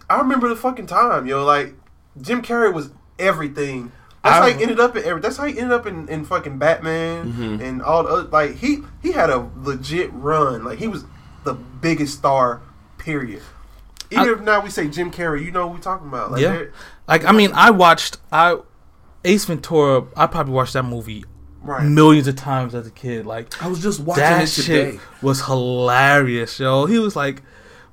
I remember the fucking time, yo. Like Jim Carrey was everything. That's I- how he ended up in. That's how he ended up in, in fucking Batman Mhm. and all the other. Like he he had a legit run. Like he was the biggest star. Period. Even I- if now we say Jim Carrey, you know what we're talking about. Like, Yeah. Like I mean, I watched I Ace Ventura. I probably watched that movie right. millions of times as a kid. Like I was just watching that it today. shit was hilarious, yo. He was like.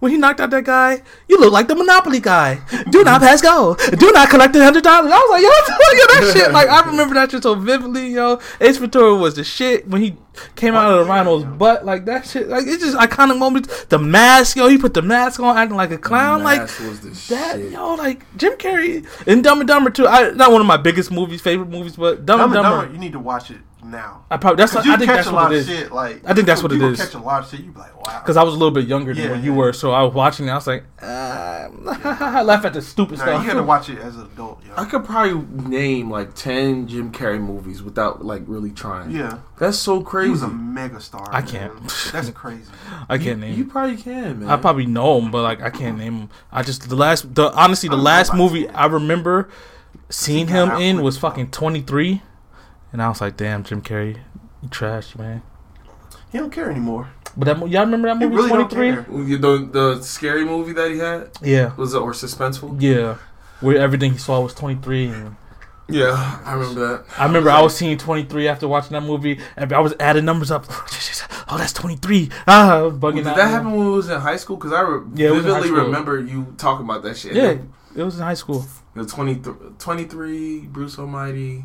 When he knocked out that guy, you look like the Monopoly guy. Do not pass go. Do not collect the hundred dollars. I was like, yo, yo, that shit. Like I remember that shit so vividly, yo. Ace Ventura was the shit when he came out of the rhino's butt. Like that shit. Like it's just iconic moments. The mask, yo. He put the mask on, acting like a clown. Like Mask was the that, shit. yo, like Jim Carrey and Dumb and Dumber too. I not one of my biggest movies, favorite movies, but Dumb, Dumb and and Dumber. Dumber, you need to watch it now. I probably that's. Cause I think catch that's a what lot it of shit. Like I think that's what it is. it. Catch a lot of shit. You be like, wow. Because I was a little bit younger than Yeah, when you yeah. were, so I was watching it. I was like, uh, I laugh at the stupid Nah, stuff. you gotta watch it as an adult, yo. I could probably name like ten Jim Carrey movies without like really trying. Yeah, That's so crazy. he was a mega star. I man. can't. That's crazy. I you, can't name. You probably can, man. I probably know him, but like I can't name him. I just the last, the honestly, the last movie. I remember seeing him in was fucking twenty three, and I was like, damn, Jim Carrey, you trash, man. He don't care anymore. But that mo- y'all remember that movie really twenty don't three? the the scary movie that he had Yeah, was it or suspenseful? yeah, where everything he saw was twenty three. And Yeah, I remember that. I remember I was seeing twenty three after watching that movie, and I was adding numbers up. Oh, that's twenty three. Ah, I was bugging Did out. that happen when we was in high school? Because I re- Yeah, it was in high vividly remember you talking about that shit. Yeah, it was in high school. The 23, 23 Bruce Almighty.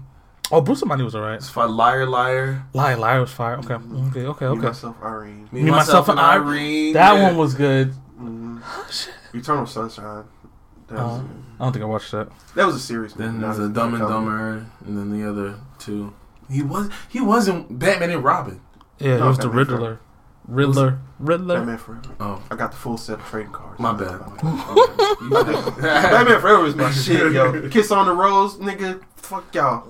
Oh, Bruce Almighty was alright. It's fine. Liar, liar. Liar, liar was fire. Okay, Mhm. okay, okay, Me, okay. myself, Irene. Me, Me, myself, Myself, and and Irene. That yeah. one was good. Mhm. Oh, shit. Eternal Sunshine. That was, Uh, I don't think I watched that. that was a serious movie. Then there's a- a Dumb and not a comedy. Dumber, and then the other two. He was he wasn't Batman and Robin. Yeah, No, it was the Batman Riddler. Riddler. Riddler. Batman Forever. Oh, I got the full set of trading cards. My bad. Batman Forever is my shit, yo. Kiss on the rose, nigga. Fuck y'all.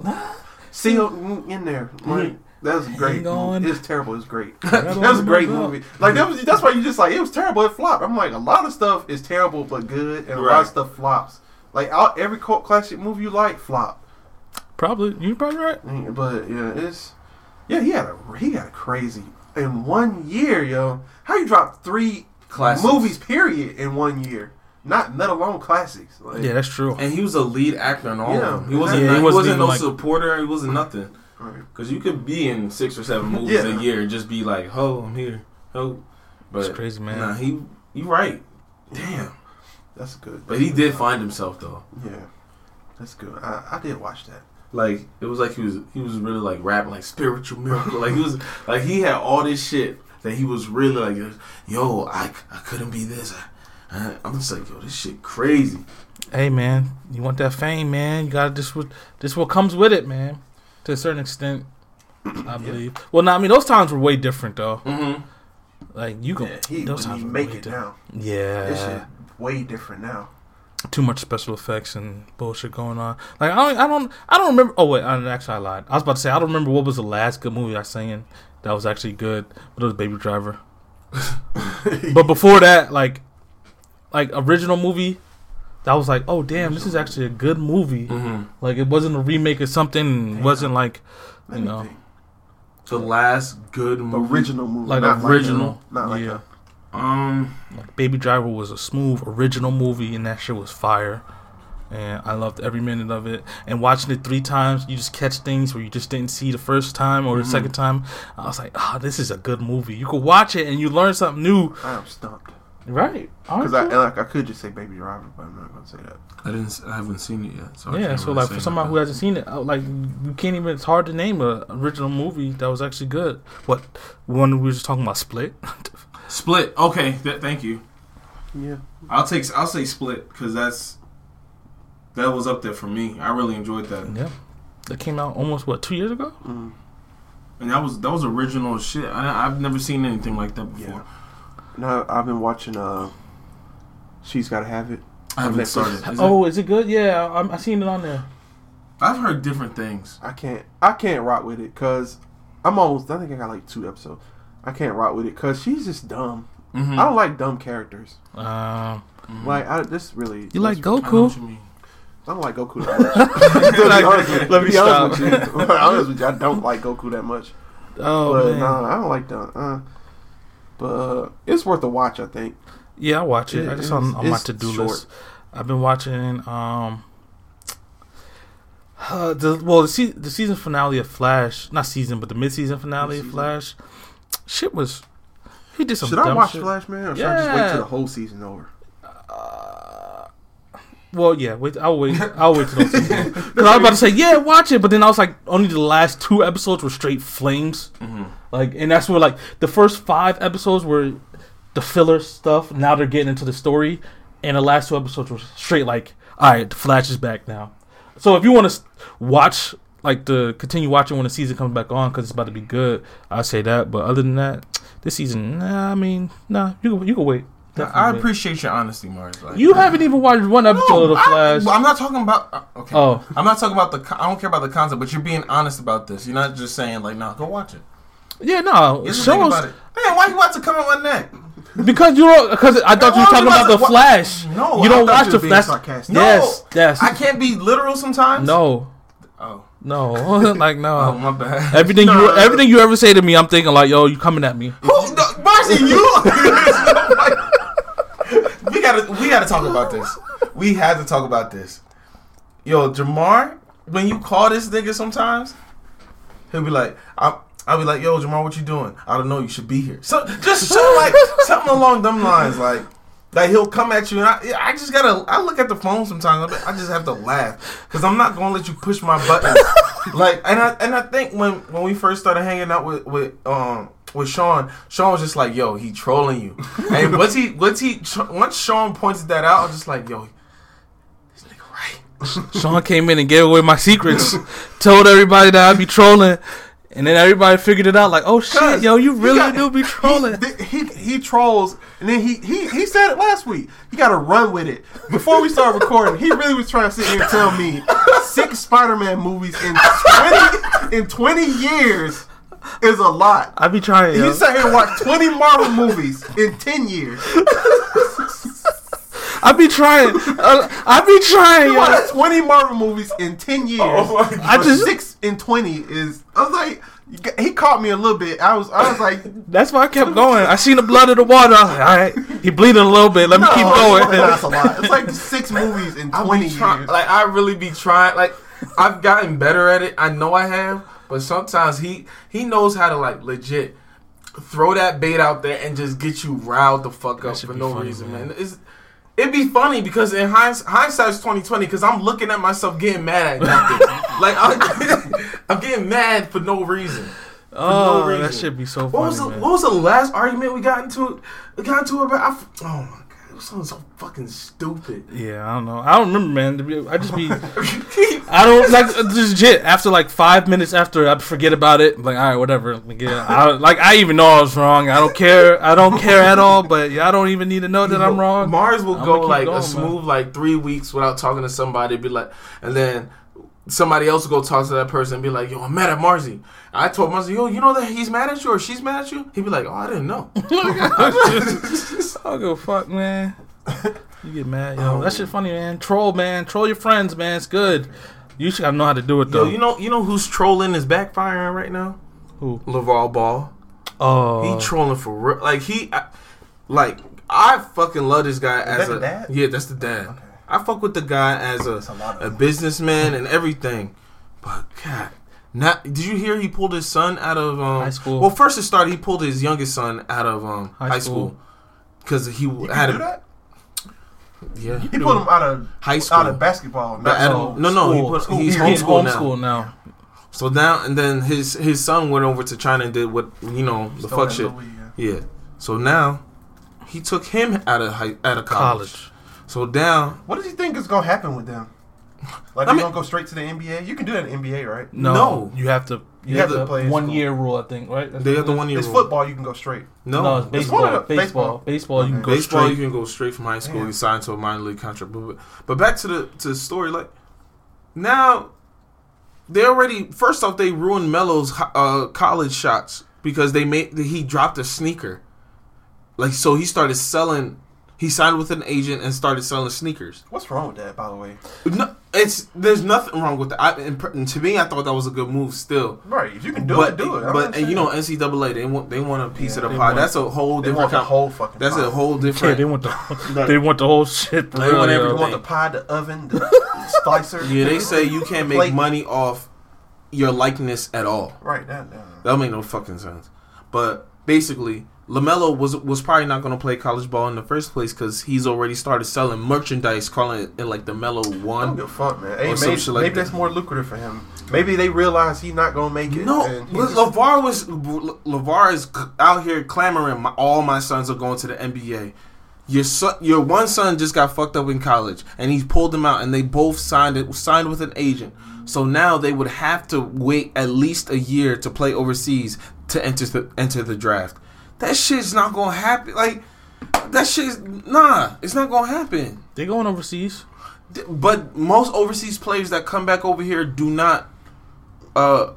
See you in there. Like, That was a great. Hang on. Movie. It was terrible. It was great. Right that was a great movie. Like that was. That's why you just like it was terrible. It flopped. I'm like a lot of stuff is terrible but good, and a lot of stuff flops. Like all, every cult classic movie you like flop. Probably you're probably right. But yeah, it's yeah. He had a he got a crazy in one year, yo. How you drop three Classics. movies period in one year? Not let alone classics. Like, Yeah, that's true. And he was a lead actor in all Yeah. of them. He wasn't. Yeah, he he wasn't wasn't, no like- supporter. He wasn't nothing. Because you could be in six or seven movies Yeah. a year and just be like, "Oh, I'm here." Oh, but It's crazy, man. Nah, he. You right. Damn. That's good. But he did find himself though. Yeah, that's good. I, I did watch that. Like it was like he was he was really like rapping like spiritual miracle. like he was like he had all this shit that he was really like, yo, I I couldn't be this. I, I, I'm just like, yo, this shit crazy. Hey man, you want that fame, man? You got to this what this what comes with it, man. To a certain extent, I believe. Well, no, I mean those times were way different though. Mm-hmm. Like you can, Yeah, he, those times make it different. now. Yeah, This shit way different now. too much special effects and bullshit going on. Like I don't, I don't, I don't remember. Oh wait, I, actually I lied. I was about to say I don't remember what was the last good movie I seen that was actually good, but it was Baby Driver. but before that, like, like original movie, that was like, oh damn, this is actually a good movie. Mm-hmm. Like it wasn't a remake or something. Damn. wasn't like You me know. The last good movie. original movie, like not original. Like, not like yeah, a, Um. like Baby Driver was a smooth original movie, and that shit was fire. And I loved every minute of it. And watching it three times, you just catch things where you just didn't see the first time or the Mhm. second time. I was like, ah, this is a good movie. You could watch it and you learn something new. I am stumped Right? because I like I could just say Baby Driver, but I'm not gonna say that. I didn't. s- I haven't seen it yet. So I yeah, can't so really like say for somebody who hasn't seen it, I- like you can't even. It's hard to name a original movie that was actually good. What one we were just talking about? Split. Split. Okay. Th- thank you. Yeah, I'll take. I'll say Split because that's that was up there for me. I really enjoyed that, yeah, that came out almost what two years ago. mm. and that was that was original shit. I, I've never seen anything like that before. Yeah. No, I've been watching. uh She's gotta have it. I haven't Netflix. started. Is oh, is it good? Yeah, I, I seen it on there. I've heard different things. I can't. I can't rock with it because I'm almost. I think I got like two episodes. I can't rock with it because she's just dumb. Mm-hmm. I don't like dumb characters. Um, Like I this really. you like I know Goku? what you mean. I don't like Goku that much. to be honest, Let me be honest stop. with you, honest with you, I don't like Goku that much. Oh but man. no, I don't like dumb. Uh, but it's worth a watch. I think. Yeah, I watch it. It- I just on, on my to do list. I've been watching um uh, the well the, se- the season finale of Flash, not season, but the mid season finale of Mid-season. Flash. Shit was he did some Should I watch shit. Flash Man or should I just wait till the whole season over? Uh, well, yeah, wait. I'll wait. I'll wait till. Because I was about to say, yeah, watch it, but then I was like, only the last two episodes were straight flames. Mm-hmm. Like, and that's where like the first five episodes were the filler stuff. Now they're getting into the story, and the last two episodes were straight like, all right, the Flash is back now. So if you want to watch, like, to continue watching when the season comes back on, because it's about to be good, I say that. But other than that, this season, nah, I mean, nah, you can, you can wait. I Definitely wait. appreciate your honesty, Marz. Like, You haven't even watched one episode No, of the Flash. I, am not talking about. uh, okay. Oh. I'm not talking about the. co- I don't care about the concept, but you're being honest about this. You're not just saying like, "Nah, go watch it." yeah, no, You it just think shows about it. Man, why you want to come on my neck? because you don't because I thought you were talking was about it- the what- Flash. No, you don't thought watch you the were being Flash. sarcastic. Yes, No, yes. I can't be literal sometimes. No, Oh, no, like no. oh my bad. Everything No, you no, no. everything you ever say to me, I'm thinking like, yo, you coming at me. Who, no, Marcy, you? we gotta, we gotta talk about this. We had to talk about this. Yo, Jamar, when you call this nigga, sometimes he'll be like, "I'm." I'll be like, "Yo, Jamar, what you doing? I don't know. You should be here." So just something like something along them lines, like. Like he'll come at you, and I, I just gotta. I look at the phone sometimes. I just have to laugh because I'm not gonna let you push my buttons. like, and I and I think when when we first started hanging out with with um with Sean, Sean was just like, "Yo, he trolling you." and once he once he once Sean pointed that out, I was just like, "Yo, this nigga right." Sean came in and gave away my secrets, told everybody that I'd be trolling, and then everybody figured it out. Like, oh shit, yo, you really got- do be trolling. He, he he trolls, and then he he he said it last week. He got to run with it. Before we started recording, he really was trying to sit here and tell me six Spider-Man movies in twenty in twenty years is a lot. I be trying. You Yo. sat here and watched 20 Marvel movies in 10 years. I be trying. Uh, I be trying. You watched 20 Marvel movies in 10 years. Oh my I just- six in 20 is. I was like, he caught me a little bit. I was, I was like, That's why I kept going. I seen the blood of the water. I was like, all right, he bleeding a little bit. Let me no, keep That's a going. lot. It's like six movies in 20 try- years. Like I really be trying. Like I've gotten better at it. I know I have, but sometimes he he knows how to like legit throw that bait out there and just get you riled the fuck up for no funny, reason, man. man. It's, It'd be funny because in hinds- hindsight's twenty twenty. Because I'm looking at myself getting mad at nothing. like I'm, I'm getting mad for no reason. Oh, no that should be so What funny. was the man. What was the last argument we got into? We got into about. I oh my god, it was so fucking stupid. Yeah, I don't know. I don't remember, man. I just be. I don't like uh, just legit. After like five minutes after, I forget about it. Like, all right, whatever. Like, yeah, I, like I even know I was wrong. I don't care. I don't care at all. But yeah, I don't even need to know that I'm wrong. Marz will I'ma go like going, a man. smooth like three weeks without talking to somebody. Be like, and then somebody else will go talk to that person and be like, "Yo, I'm mad at Marzi." I told Marzi, "Yo, you know that he's mad at you or she's mad at you?" He'd be like, "Oh, I didn't know." Oh I don't give a fuck, man. You get mad, yo. Um, that shit funny, man. Troll, man. Troll your friends, man. It's good. You should gotta know how to do it though. Yo, though. you know, you know who's trolling is backfiring right now? Who? Lavar Ball. Oh, He trolling for real. Like he, I, like I fucking love this guy as that a dad? yeah. That's the dad. Okay. I fuck with the guy as a a a businessman and everything. But God, not did you hear he pulled his son out of um, High school. Well, first it started he pulled his youngest son out of um, High high, school. school because he You had can do a that? yeah He put him out of high school. out of basketball. But Not out of- no, no, he school. put, School. he's He's homeschooled now. homeschooled now. So now and then his his son went over to China and did what you know the stole fuck shit. Louis, yeah. Yeah. So now he took him out of high, out of college. College. So down. What do you think is gonna happen with them? Like I they mean- gonna go straight to the NBA? You can do that in NBA, right? No, No. you have to. You, You have, have to play one year rule, I think, right? That's they have the one year It's rule. football. You can go straight. No, No, it's It's baseball. one baseball. Baseball. you can go baseball straight. you can go straight from high school. Damn. You sign to a minor league contract. But, but back to the to the story. Like now, they already first off they ruined Melo's uh, college shots because they made he dropped a sneaker. Like so, he started selling. He signed with an agent and started selling sneakers. What's wrong with that, by the way? No, it's there's nothing wrong with that. I, and, and to me, I thought that was a good move. Still, Right. If you can do but it, do it. I but and you know. NCAA they want they want a piece Yeah, of the pie. want- That's a whole they different. want the whole fucking. that's pie. a whole different. Yeah, they want the they want the whole shit. For They want yo. They everything. want the pie, the oven, the slicer. Yeah, they say you can't make Plate. money off your likeness at all. Right. That. that. That make no fucking sense. But basically, Lamelo was was probably not going to play college ball in the first place because he's already started selling merchandise, calling it like the Melo I don't One. give a fuck, man. Hey, maybe, like maybe that. that's more lucrative for him. Maybe they realize he's not gonna make it. No, and he but Lavar was Lavar is out here clamoring. My, all my sons are going to the NBA. Your son, your one son just got fucked up in college, and he pulled him out, and they both signed it signed with an agent. So now they would have to wait at least a year to play overseas to enter the enter the draft. That shit's not gonna happen. Like that shit's nah, it's not gonna happen. They're going overseas. But most overseas players that come back over here do not uh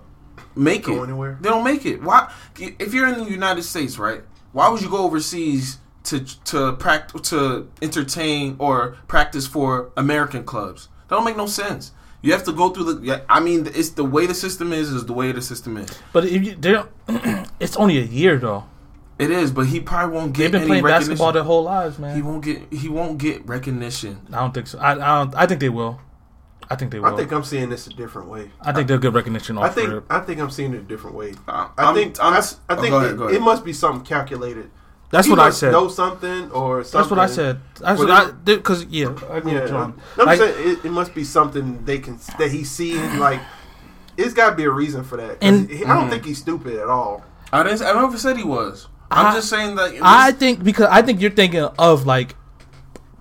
make Go it. anywhere? They don't make it. Why? If you're in the United States, right? Why would you go overseas to to practice to entertain or practice for American clubs? That don't make no sense. You have to go through the. I mean, it's the way the system is. Is the way the system is. But if you, don't, it's only a year though. It is, but he probably won't get They've been any playing basketball their whole lives, man. he man. won't get. He won't get recognition. I don't think so. I, I don't. I think they will. I think they will. I think I'm seeing this a different way. I think they'll get recognition I think rip. I think I'm seeing it a different way. I, I I'm- think I'm- I, I oh, think go ahead, it, it must be something calculated. That's He what I said. Know something or something. That's what I said. That's what I. Cause yeah, I agree Yeah, with John. I'm Like, saying it, it must be something they can that he's seeing. Like it's got to be a reason for that. And- he- I don't Mhm. think he's stupid at all. I didn't. I never said he was. I'm I- just saying that. it I think because I think you're thinking of like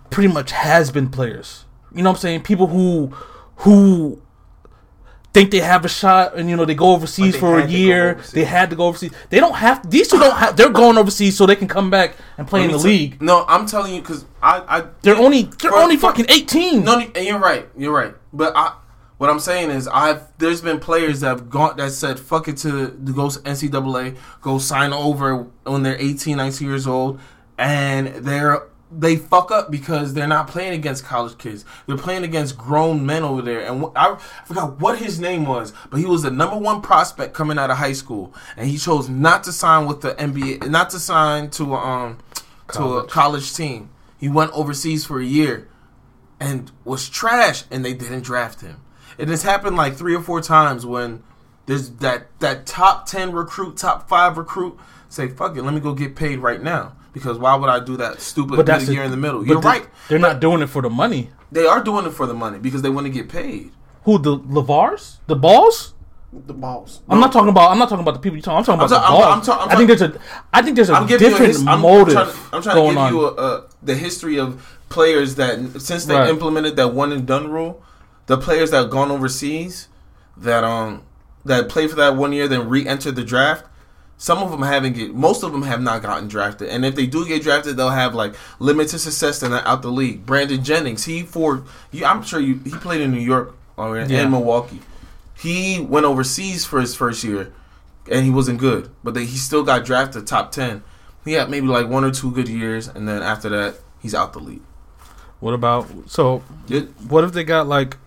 pretty much has been players. You know what I'm saying? People who who think they have a shot and you know they go overseas they for a had to go year. They had to go overseas. They don't have these two don't have they're going overseas so they can come back and play in the me tell- league. No, I'm telling you because I, I They're only they're For- only for- fucking 18. No, and you're right. You're right. But I, What I'm saying is, I've there's been players that have gone that said fuck it to, to go to NCAA, go sign over when they're 18, 19 years old, and they're they fuck up because they're not playing against college kids. They're playing against grown men over there. And I forgot what his name was, but he was the number one prospect coming out of high school, and he chose not to sign with the NBA, not to sign to a, um to a College. college team. He went overseas for a year and was trash, and they didn't draft him. It has happened like three or four times when there's that that top ten recruit, top five recruit say, "Fuck it, let me go get paid right now." Because why would I do that stupid But that's mid the- year in the middle? You're the- right. They're not doing it for the money. They are doing it for the money because they want to get paid. Who the Lavars? The balls? The balls. I'm not talking about. I'm not talking about the people you talking. I'm talking I'm about ta- the I'm- balls. I'm ta- I'm I think there's a. I think there's a I'm a different his, motive I'm trying, to, I'm trying going to give on. you a, a, the history of players that since they Right. implemented that one and done rule, the players that have gone overseas that um that play for that one year then re-enter the draft. Some of them haven't get. Most of them have not gotten drafted, and if they do get drafted, they'll have like limited success and out the league. Brandon Jennings, he for you, I'm sure you he played in New York or in, Yeah. in Milwaukee. He went overseas for his first year, and he wasn't good, but they, he still got drafted top ten. He had maybe like one or two good years, and then after that, he's out the league. What about so? It- What if they got like,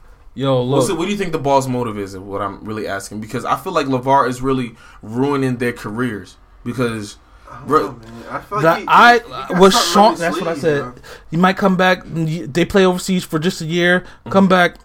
yo, What's look, the- what do you think the ball's motive is? Is what I'm really asking because I feel like Lavar is really ruining their careers because I Bro, know, man. I like that he- he- I he gotta was start Sean. running That's what I said. bro. You might come back. They play overseas for just a year. Mm-hmm. Come back.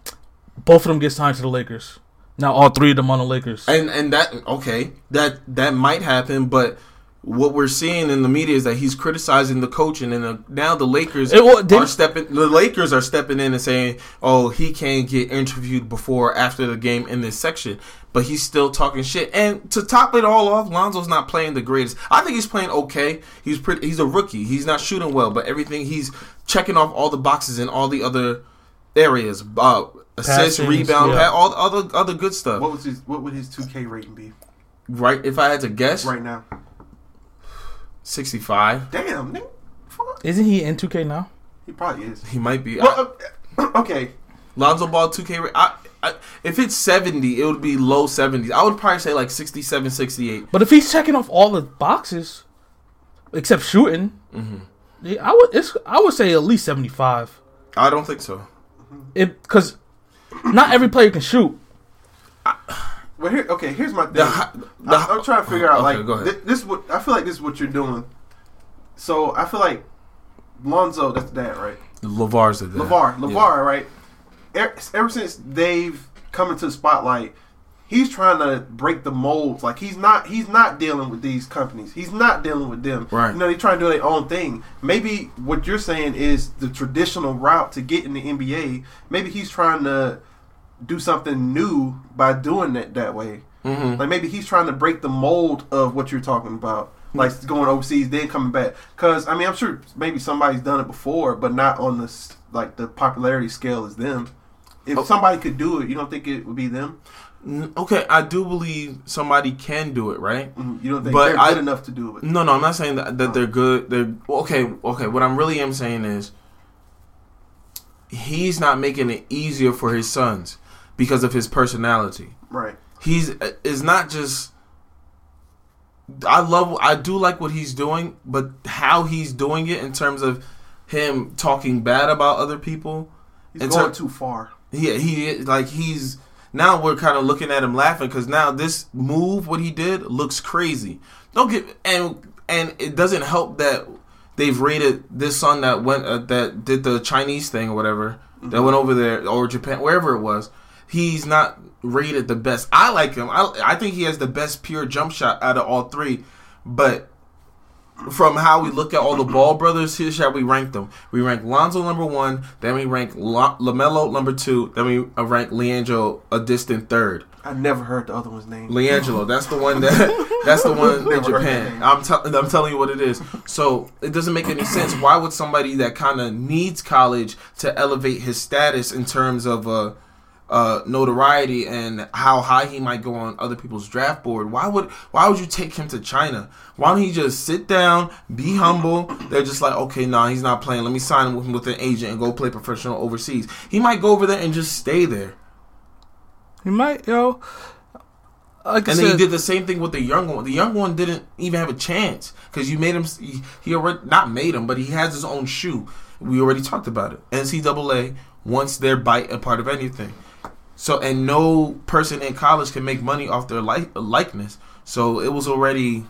Both of them get signed to the Lakers. Now all three of them on the Lakers. and and that okay that that might happen, but what we're seeing in the media is that he's criticizing the coaching, and uh, now the Lakers It wa- they- are stepping. The Lakers are stepping in and saying, "Oh, he can't get interviewed before or after the game in this section." But he's still talking shit. And to top it all off, Lonzo's not playing the greatest. I think he's playing okay. He's pretty. He's a rookie. He's not shooting well, but everything he's checking off all the boxes in all the other areas. Uh, assist, Passings, rebound, yeah. pa- all the other other good stuff. What was his? What would his two K rating be right? If I had to guess, right now? Sixty-five. Damn, nigga. Fuck. Isn't he in 2K now? He probably is. He might be. Well, uh, okay. Lonzo Ball 2K. ra- I, I, if it's 70, it would be low 70s. I would probably say like 67, 68. But if he's checking off all the boxes, except shooting, Mm-hmm. yeah, I would. It's, I would say at least 75. I don't think so. It because not every player can shoot. Well, here. Okay. Here's my thing. The, the, I, am trying to figure out Okay, like thi- this. What I feel like this is what you're doing. So I feel like Lonzo. That's the dad, right? Lavar's the dad. Lavar, Yeah. Right? Ever, ever since they've come into the spotlight, he's trying to break the molds. Like he's not, he's not dealing with these companies. He's not dealing with them. Right. You know, they try to do their own thing. Maybe what you're saying is the traditional route to get in the NBA. Maybe he's trying to do something new by doing it that way. Mhm. Like maybe he's trying to break the mold of what you're talking about, like going overseas then coming back. Because I mean, I'm sure maybe somebody's done it before, but not on this like the popularity scale as them. If Oh. somebody could do it, you don't think it would be them? Okay, I do believe somebody can do it, right? Mm, You don't think But they're I- good enough to do it? No, no, I'm not saying that, that they're good. They're okay. Okay, what I'm really am saying is he's not making it easier for his sons because of his personality. Right. he's is not just I love I do like what he's doing, but how he's doing it in terms of him talking bad about other people. He's In going ter- too far. Yeah, he like he's now we're kind of looking at him laughing because now this move what he did looks crazy. Don't get and and it doesn't help that they've rated this son that went uh, that did the Chinese thing or whatever that went over there or Japan wherever it was. He's not rated the best. I like him. I I think he has the best pure jump shot out of all three, but from how we look at all the Ball brothers, here's how we rank them. We rank Lonzo number one, then we rank La- Lamelo number two, then we uh, rank LiAngelo a distant third. I never heard the other one's name. LiAngelo, that's the one that that's the one in Never heard that Japan. I'm tell I'm telling you what it is. So it doesn't make any sense. Why would somebody that kind of needs college to elevate his status in terms of uh, uh, notoriety and how high he might go on other people's draft board? Why would why would you take him to China? Why don't he just sit down, be humble? They're just like, okay, nah, he's not playing. Let me sign him with, with an agent and go play professional overseas. He might go over there and just stay there. He might, yo. Like I And then you said, did the same thing with the young one. The young one didn't even have a chance because you made him. He, he already not made him, but he has his own shoe. We already talked about it. NCAA wants their bite a part of anything. So and no person in college can make money off their like, likeness. So it was already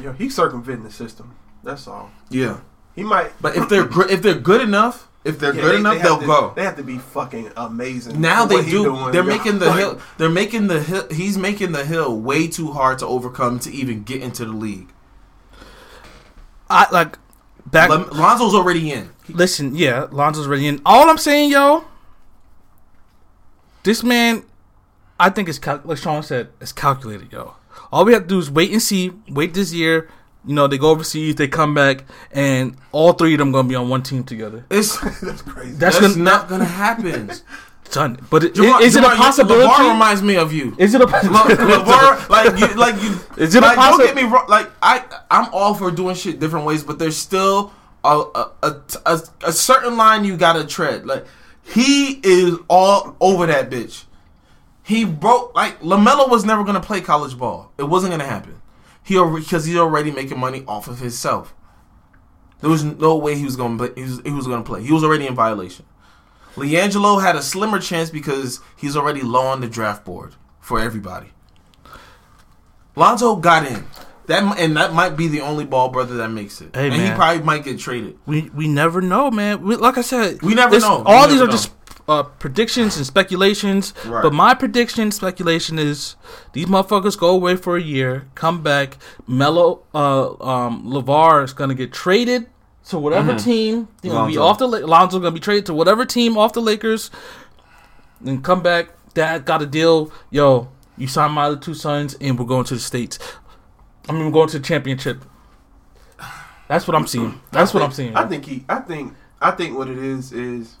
Yeah, he's circumventing the system. That's all. yeah. He might. But if they're gr- if they're good enough, if they're yeah, good they- enough, they they'll to- go. They have to be fucking amazing. Now they do. doing. they're Yo, making the hill. They're making the hill. He's making the hill way too hard to overcome to even get into the league. I like back. Lon- Lonzo's already in. Listen, yeah, Lonzo's already in. All I'm saying, yo, this man, I think it's cal- like Sean said, it's calculated, yo. All we have to do is wait and see. Wait this year. You know, they go overseas, they come back, and all three of them gonna be on one team together. It's That's crazy. That's, that's gonna not gonna happen. done. But it, Jamar- is it a Jamar, possibility? Lavar reminds me of you. is it a possibility? Lavar, like you, like you. Is it a like, possi- Don't get me wrong. Like I, I'm all for doing shit different ways, but there's still a a, a, a, a certain line you gotta tread. Like he is all over that bitch. He broke like Lamelo was never gonna play college ball. It wasn't gonna happen. He because he's already making money off of himself. There was no way he was gonna play. He was, he was gonna play. He was already in violation. LiAngelo had a slimmer chance because he's already low on the draft board for everybody. Lonzo got in. That and that might be the only ball brother that makes it. Hey, and he probably might get traded. We we never know, man. We, like I said, We never know. All these are know. just uh, predictions and speculations. Right. But my prediction, speculation is these motherfuckers go away for a year, come back. Melo, uh, um, Lavar is gonna get traded to whatever team. You know, be Mm-hmm. Lonzo. off the Lonzo's gonna be traded to whatever team off the Lakers, and come back. Dad got a deal. Yo, you signed my other two sons, and we're going to the states. I mean, going to the championship. That's what I'm seeing. That's I what I'm seeing. I think he. I think. I think what it is is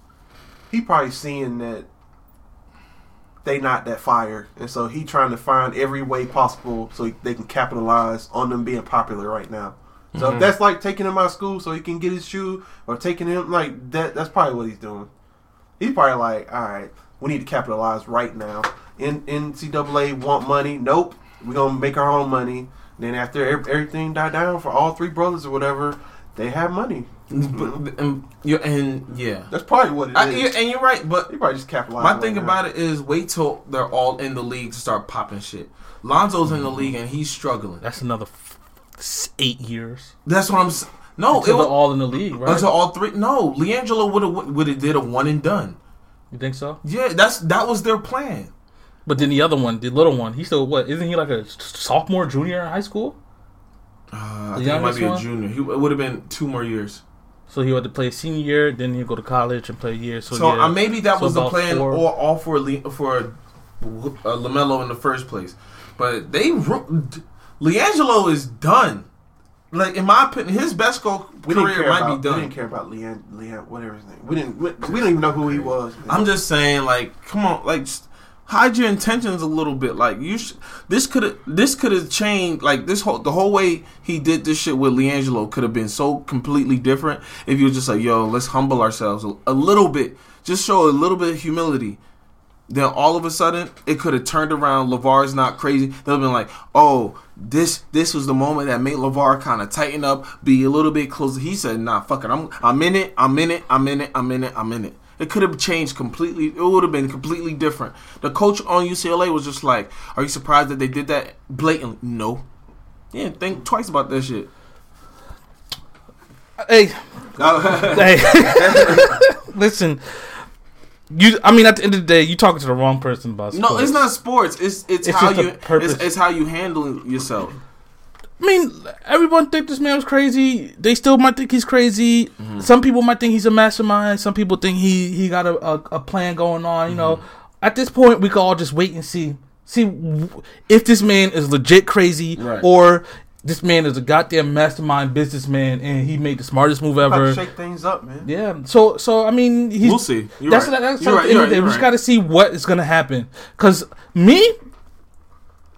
he probably seeing that they not that fire, and so he trying to find every way possible so he, they can capitalize on them being popular right now. So Mm-hmm. that's like taking him out of school so he can get his shoe, or taking him like that. That's probably what he's doing. He's probably like, all right, we need to capitalize right now. In NCAA want money? Nope. We're gonna make our own money. Then after everything died down for all three brothers or whatever, they have money. But, and, and yeah. That's probably what it is. I, yeah, and you're right, but He probably just capitalized. My thing about it is wait till they're all in the league to start popping shit. Lonzo's in the mm-hmm. league and he's struggling. That's another f- s- eight years. That's what I'm. s- No, Until they're was, all in the league, right? until all three. No, LiAngelo would have would have did a one and done. you think so? Yeah, that's that was their plan. But then the other one, the little one, he's still what? Isn't he like a sophomore, junior in high school? Uh, I think it might youngest be a junior. He it would have been two more years. So he had to play senior year, then he'd go to college and play a year. So, So yeah. uh, maybe that So was the plan, four- or all for Le, for uh, Lamelo in the first place. But they ru- LiAngelo is done. Like in my opinion, his best goal we career might about. be We didn't care about Leanne, Leanne, whatever his name. We didn't. We, we don't even know who he was. man. I'm just saying, like, come on, like, just hide your intentions a little bit. Like, you, sh- this could have, this could have changed. Like, this whole, the whole way he did this shit with LiAngelo could have been so completely different if you were just like, yo, let's humble ourselves a, a little bit, just show a little bit of humility. Then all of a sudden, it could have turned around. Lavar's not crazy. They'll been like, "Oh, this this was the moment that made Lavar kind of tighten up, be a little bit closer." He said, "Nah, fuck it. I'm I'm in it. I'm in it. I'm in it. I'm in it. I'm in it." It could have changed completely. It would have been completely different. The coach on UCLA was just like, "Are you surprised that they did that blatantly?" No. Yeah, think twice about that shit. hey, oh. hey, listen. You, I mean, at the end of the day, you're talking to the wrong person about No, it's not sports. It's it's, It's how you it's, it's how you handle yourself. I mean, everyone think this man was crazy. They still might think he's crazy. Mm-hmm. Some people might think he's a mastermind. Some people think he he got a, a, a plan going on. You know, Mm-hmm. at this point, we can all just wait and see see if this man is legit crazy Right. or this man is a goddamn mastermind businessman and he made the smartest move About to ever. shake things up, man. Yeah. So so I mean, he's We'll see. You're that's right. that's You're right. the end You're of the day, right. we just right. got to see what is gonna happen. Cause me,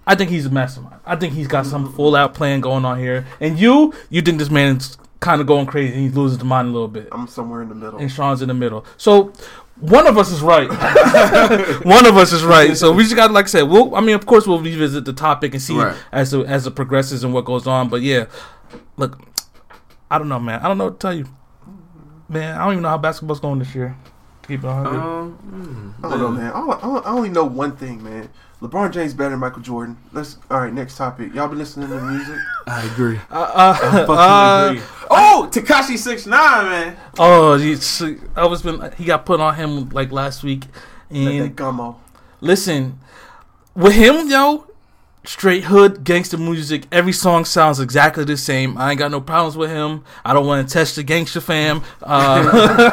I think he's a mastermind. I think he's got some full out plan going on here. And you, you think this man's kind of going crazy and he's losing his mind a little bit. I'm somewhere in the middle. And Sean's in the middle. So one of us is right. one of us is right. So we just got, like I said, we'll. I mean, of course, we'll revisit the topic and see Right. as it, as it progresses and what goes on. But yeah, look, I don't know, man. I don't know what to tell you, man. I don't even know how basketball's going this year. To keep it on. Um, I don't know, man. I, I, I only know one thing, man. LeBron James better than Michael Jordan. Let's all right. Next topic. Y'all been listening to the music? I agree. Uh, uh, Fucking uh, agree. Oh, Tekashi six nine, man. Oh, it's- I was been. He got put on him like last week, and gummo. Listen, with him, yo, straight hood gangster music. Every song sounds exactly the same. I ain't got no problems with him. I don't want to test the gangster fam. Uh,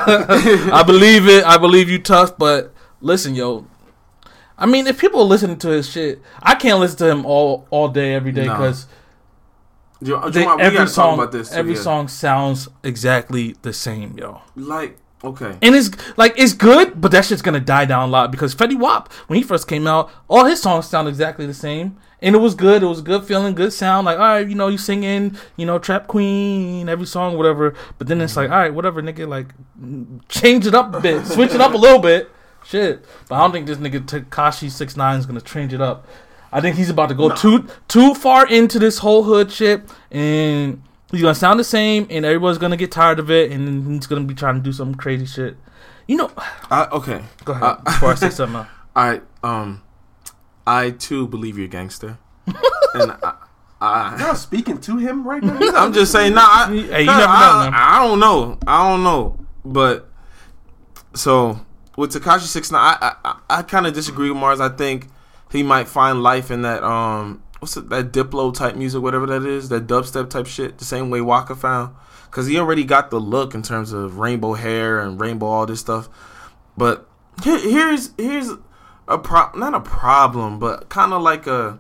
I believe it. I believe you tough. But listen, yo. I mean, if people are listening to his shit, I can't listen to him all all day, every day, because every song, about this. too, every yeah. song sounds exactly the same, yo. like okay. And it's like it's good, but that shit's gonna die down a lot because Fetty Wap, when he first came out, all his songs sound exactly the same, and it was good. It was good feeling, good sound. Like all right, you know, you singing, you know, Trap Queen, every song, whatever. But then it's like all right, whatever, nigga, like change it up a bit, switch it up a little bit, shit. But I don't think this nigga Tekashi Six Nine is gonna change it up. I think he's about to go too too far into this whole hood shit, and he's gonna sound the same, and everyone's gonna get tired of it, and he's gonna be trying to do some crazy shit. You know, I, okay. go ahead Uh, before I say something. Else. I um, I too believe you're a gangster, and I, I Y'all speaking to him right now? I'm just saying, nah. I, Hey, you nah, never know, I, man. I don't know. I don't know. But so with Tekashi Six Nine, I I, I kind of disagree with Marz. I think he might find life in that um what's it, that Diplo type music, whatever that is, that dubstep type shit. The same way Waka found, because he already got the look in terms of rainbow hair and rainbow all this stuff. But here, here's here's a pro not a problem, but kind of like a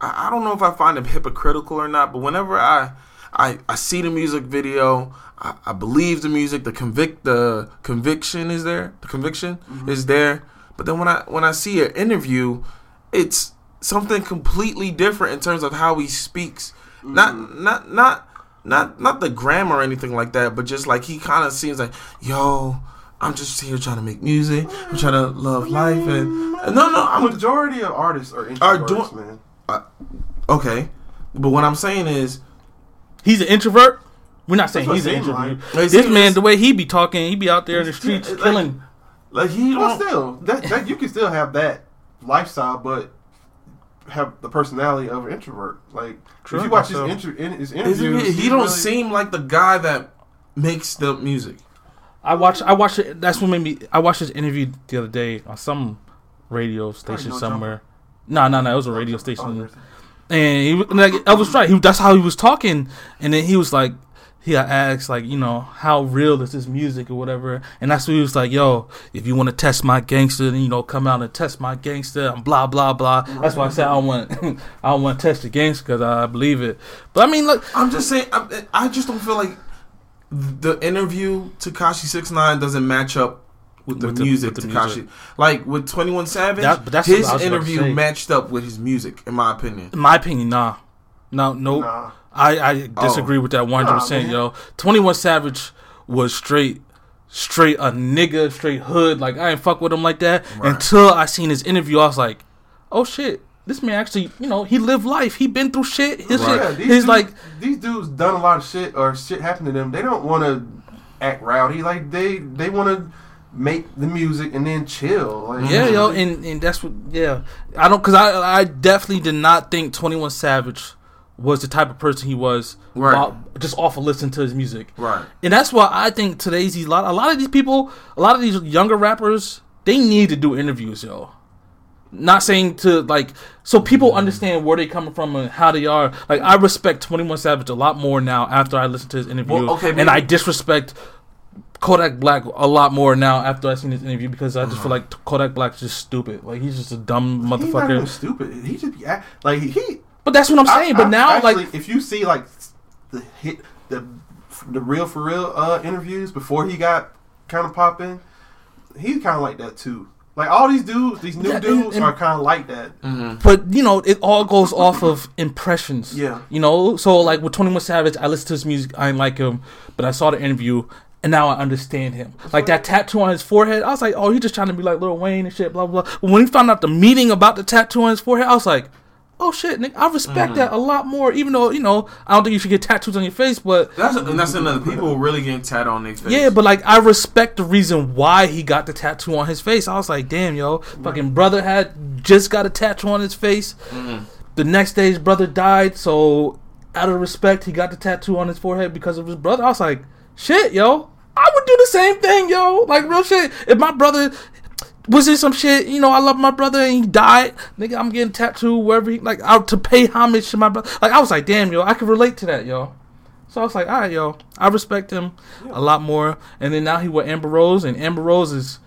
I, I don't know if I find him hypocritical or not, but whenever I I, I see the music video, I, I believe the music, the convict the conviction is there, the conviction mm-hmm. is there. But then when I when I see an interview, it's something completely different in terms of how he speaks. Not mm-hmm. not not not not the grammar or anything like that, but just like he kind of seems like, yo, I'm just here trying to make music. I'm trying to love life and mm-hmm. no no I'm majority of artists are introverts, doing- man. okay. But what I'm saying is He's an introvert. We're not saying he's an it seems introvert. like. This man, the way he be talking, he be out there in the streets Like- killing. like he Well, still, that, that you can still have that lifestyle, but have the personality of an introvert. Like True, if you watch his, so. inter- in, his interviews, he, he he's don't really- seem like the guy that makes the music. I watched. I watched it. That's what made me. I watched his interview the other day on some radio oh, station no somewhere. No, no, no. It was a radio Oh, station. and he was- like I was right. He that's how he was talking, and then he was like, he got asked like, you know, how real is this music or whatever, and that's what he was like, yo, if you want to test my gangster, then you know, come out and test my gangster, and blah blah blah. That's why I said I don't want, I don't want to test the gangster because I believe it. But I mean, look, I'm just saying. I, I just don't feel like the interview Tekashi Six Nine doesn't match up with the With the- music with the Tekashi. music. Like with Twenty One Savage, That- but that's his I was about to interview matched up with his music, in my opinion. in my opinion, nah, no, nope. Nah. I, I oh. disagree with that one hundred percent, man. yo. Twenty One Savage was straight, straight a nigga, straight hood. Like I ain't fuck with him like that Right. until I seen his interview. I was like, oh shit, this man actually, you know, he lived life. He been through shit. His Right. Yeah, shit, these his dudes, like, these dudes done a lot of shit or shit happened to them. They don't want to act rowdy. Like they they want to make the music and then chill. Like, yeah, yo, and and that's what, yeah. I don't, cause I I definitely did not think Twenty One Savage was the type of person he was, Right. while- just off of listening to his music. Right. And that's why I think today's these lot a lot of these people, a lot of these younger rappers, they need to do interviews, yo. Not saying to like so people mm-hmm. understand where they coming from and how they are. Like I respect Twenty One Savage a lot more now after I listened to his interview, Well, okay, and I disrespect Kodak Black a lot more now after I seen his interview because I just feel uh-huh. like Kodak Black's just stupid. Like he's just a dumb He's not even motherfucker. stupid. He just be act, like he. But that's what I'm saying. I- but I- now, actually, like if you see like the hit the the real for real uh, interviews before he got kind of popping, he's kind of like that too. Like all these dudes, these new Yeah, and- dudes and- are kind of like that. Mm-hmm. But you know, it all goes off of impressions. Yeah. You know, so like with Twenty One Savage, I listened to his music, I didn't like him, but I saw the interview, And now I understand him. like that tattoo on his forehead, I was like, oh, he's just trying to be like Lil Wayne and shit, blah blah. But when he found out the meaning about the tattoo on his forehead, I was like, oh shit, nigga, I respect that a lot more. Even though you know, I don't think you should get tattoos on your face, but That's and that's another people really getting tat on their face. yeah, but like I respect the reason why he got the tattoo on his face. I was like, damn, yo, fucking brother had just got a tattoo on his face. Mhm. The next day, his brother died, so out of respect, he got the tattoo on his forehead because of his brother. I was like, shit, yo, I would do the same thing, yo. Like real shit. If my brother was in some shit, you know, I love my brother and he died, nigga, I'm getting tattooed wherever he like out to pay homage to my brother. Like I was like, damn, yo, I could relate to that, yo. So I was like, all right, yo, I respect him a lot more. And then now he with Amber Rose, and Amber Rose is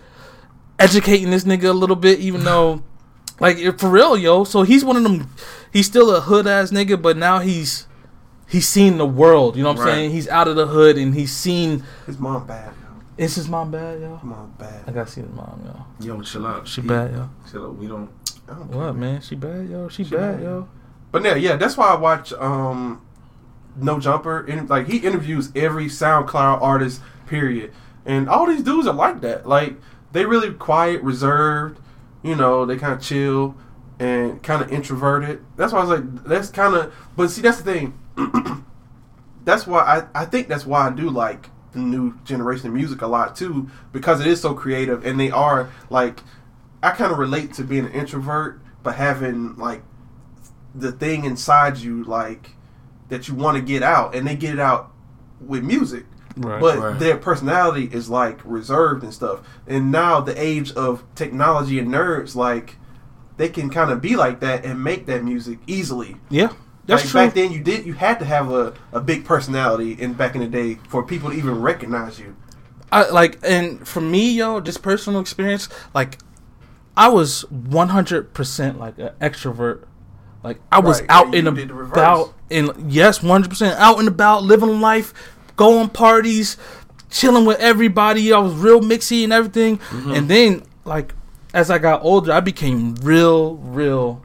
educating this nigga a little bit, even though, like, for real, yo. So he's one of them. He's still a hood ass nigga, but now he's he's seen the world. You know what I'm Right. saying? He's out of the hood and he's seen. His mom bad, yo. Is his mom bad, yo? His mom bad. I gotta see his mom, yo. Yo, chill out. She bad, yo. Chill out. We don't. I don't care. What man? She bad, yo. She, She bad, bad. yo. But yeah, yeah, that's why I watch um No Jumper. And like he interviews every SoundCloud artist, period. And all these dudes are like that. Like they really quiet, reserved. You know, they kind of chill and kind of introverted. That's why I was like, that's kind of. But see, that's the thing. that's why I I think that's why I do like the new generation of music a lot too because it is so creative and they are like I kind of relate to being an introvert but having like the thing inside you like that you want to get out and they get it out with music Right. but right. their personality is like reserved and stuff and now the age of technology and nerds like they can kind of be like that and make that music easily yeah, that's like true. back then you did you had to have a, a big personality in back in the day for people to even recognize you I like and for me, yo, just personal experience, like I was one hundred percent like an extrovert. Like I was Right, out and and you did the about and yes, one hundred percent out and about, living life, going parties, chilling with everybody. I was real mixy and everything. Mm-hmm. And then like as I got older, I became real, real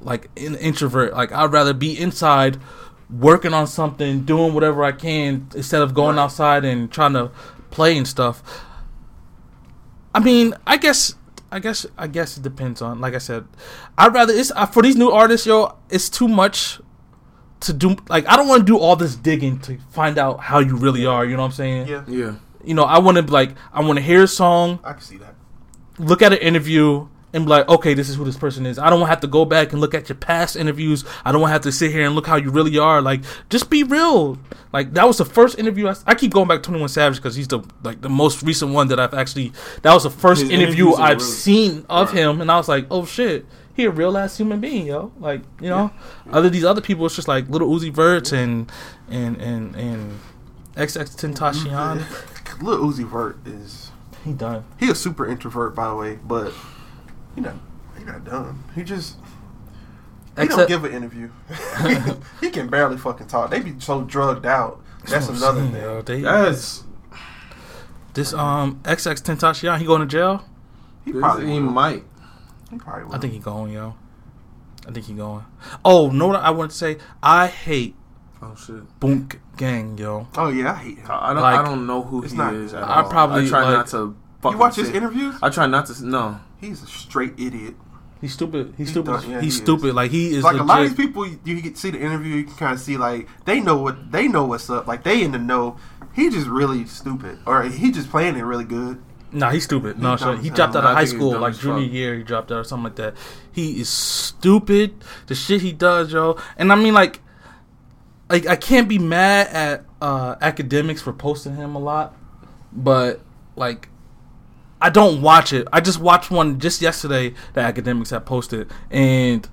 like an introvert. Like I'd rather be inside working on something, doing whatever I can instead of going Right. outside and trying to play and stuff. I mean, I guess I guess I guess it depends on like I said. I'd rather it's uh, for these new artists, yo, it's too much to do like I don't want to do all this digging to find out how you really are, you know what I'm saying? yeah Yeah. You know, I want to like I want to hear a song, i can see that look at an interview and be like, okay, this is who this person is. I don't have to go back and look at your past interviews. I don't have to sit here and look how you really are. Like, just be real. Like that was the first interview. I, I keep going back to Twenty One Savage because he's the like the most recent one that I've actually. That was the first His interview I've really- seen of Right. him, and I was like, oh shit, he a real ass human being, yo. Like you know, other these other people, it's just like Lil Uzi Verts and and and and XX Tentacion. Mm-hmm. Lil Uzi Vert is He done. he a super introvert by the way but he not he not dumb he just he Except- don't give an interview he can barely fucking talk they be so drugged out that's what I'm another saying, thing yo. They- That's. This um XX Tentacion, he going to jail? he probably he will. might. he probably will. I think he going, yo. I think he going. Oh, no! I want to say? I hate Oh shit. Boonk Gang, yo. oh yeah I hate him I I don't. Like, I don't know who he not- is. At I all. probably, I try like- not to. you watch his say- interviews I try not to. No. He's a straight idiot He's stupid. He's He stupid. does- yeah, he's he is. stupid. Like he is like a lot of these people you, you get see the interview you can kind of see like they know what they know what's up like they in the know he just really stupid or he just playing it really good Nah, he's stupid. No, sure. dumb He dropped out of high school like junior fuck. year. He dropped out or something like that. He is stupid. The shit he does, yo. And I mean, like, like I can't be mad at uh Akademiks for posting him a lot, but like, I don't watch it. I just watched one just yesterday that Akademiks had posted, and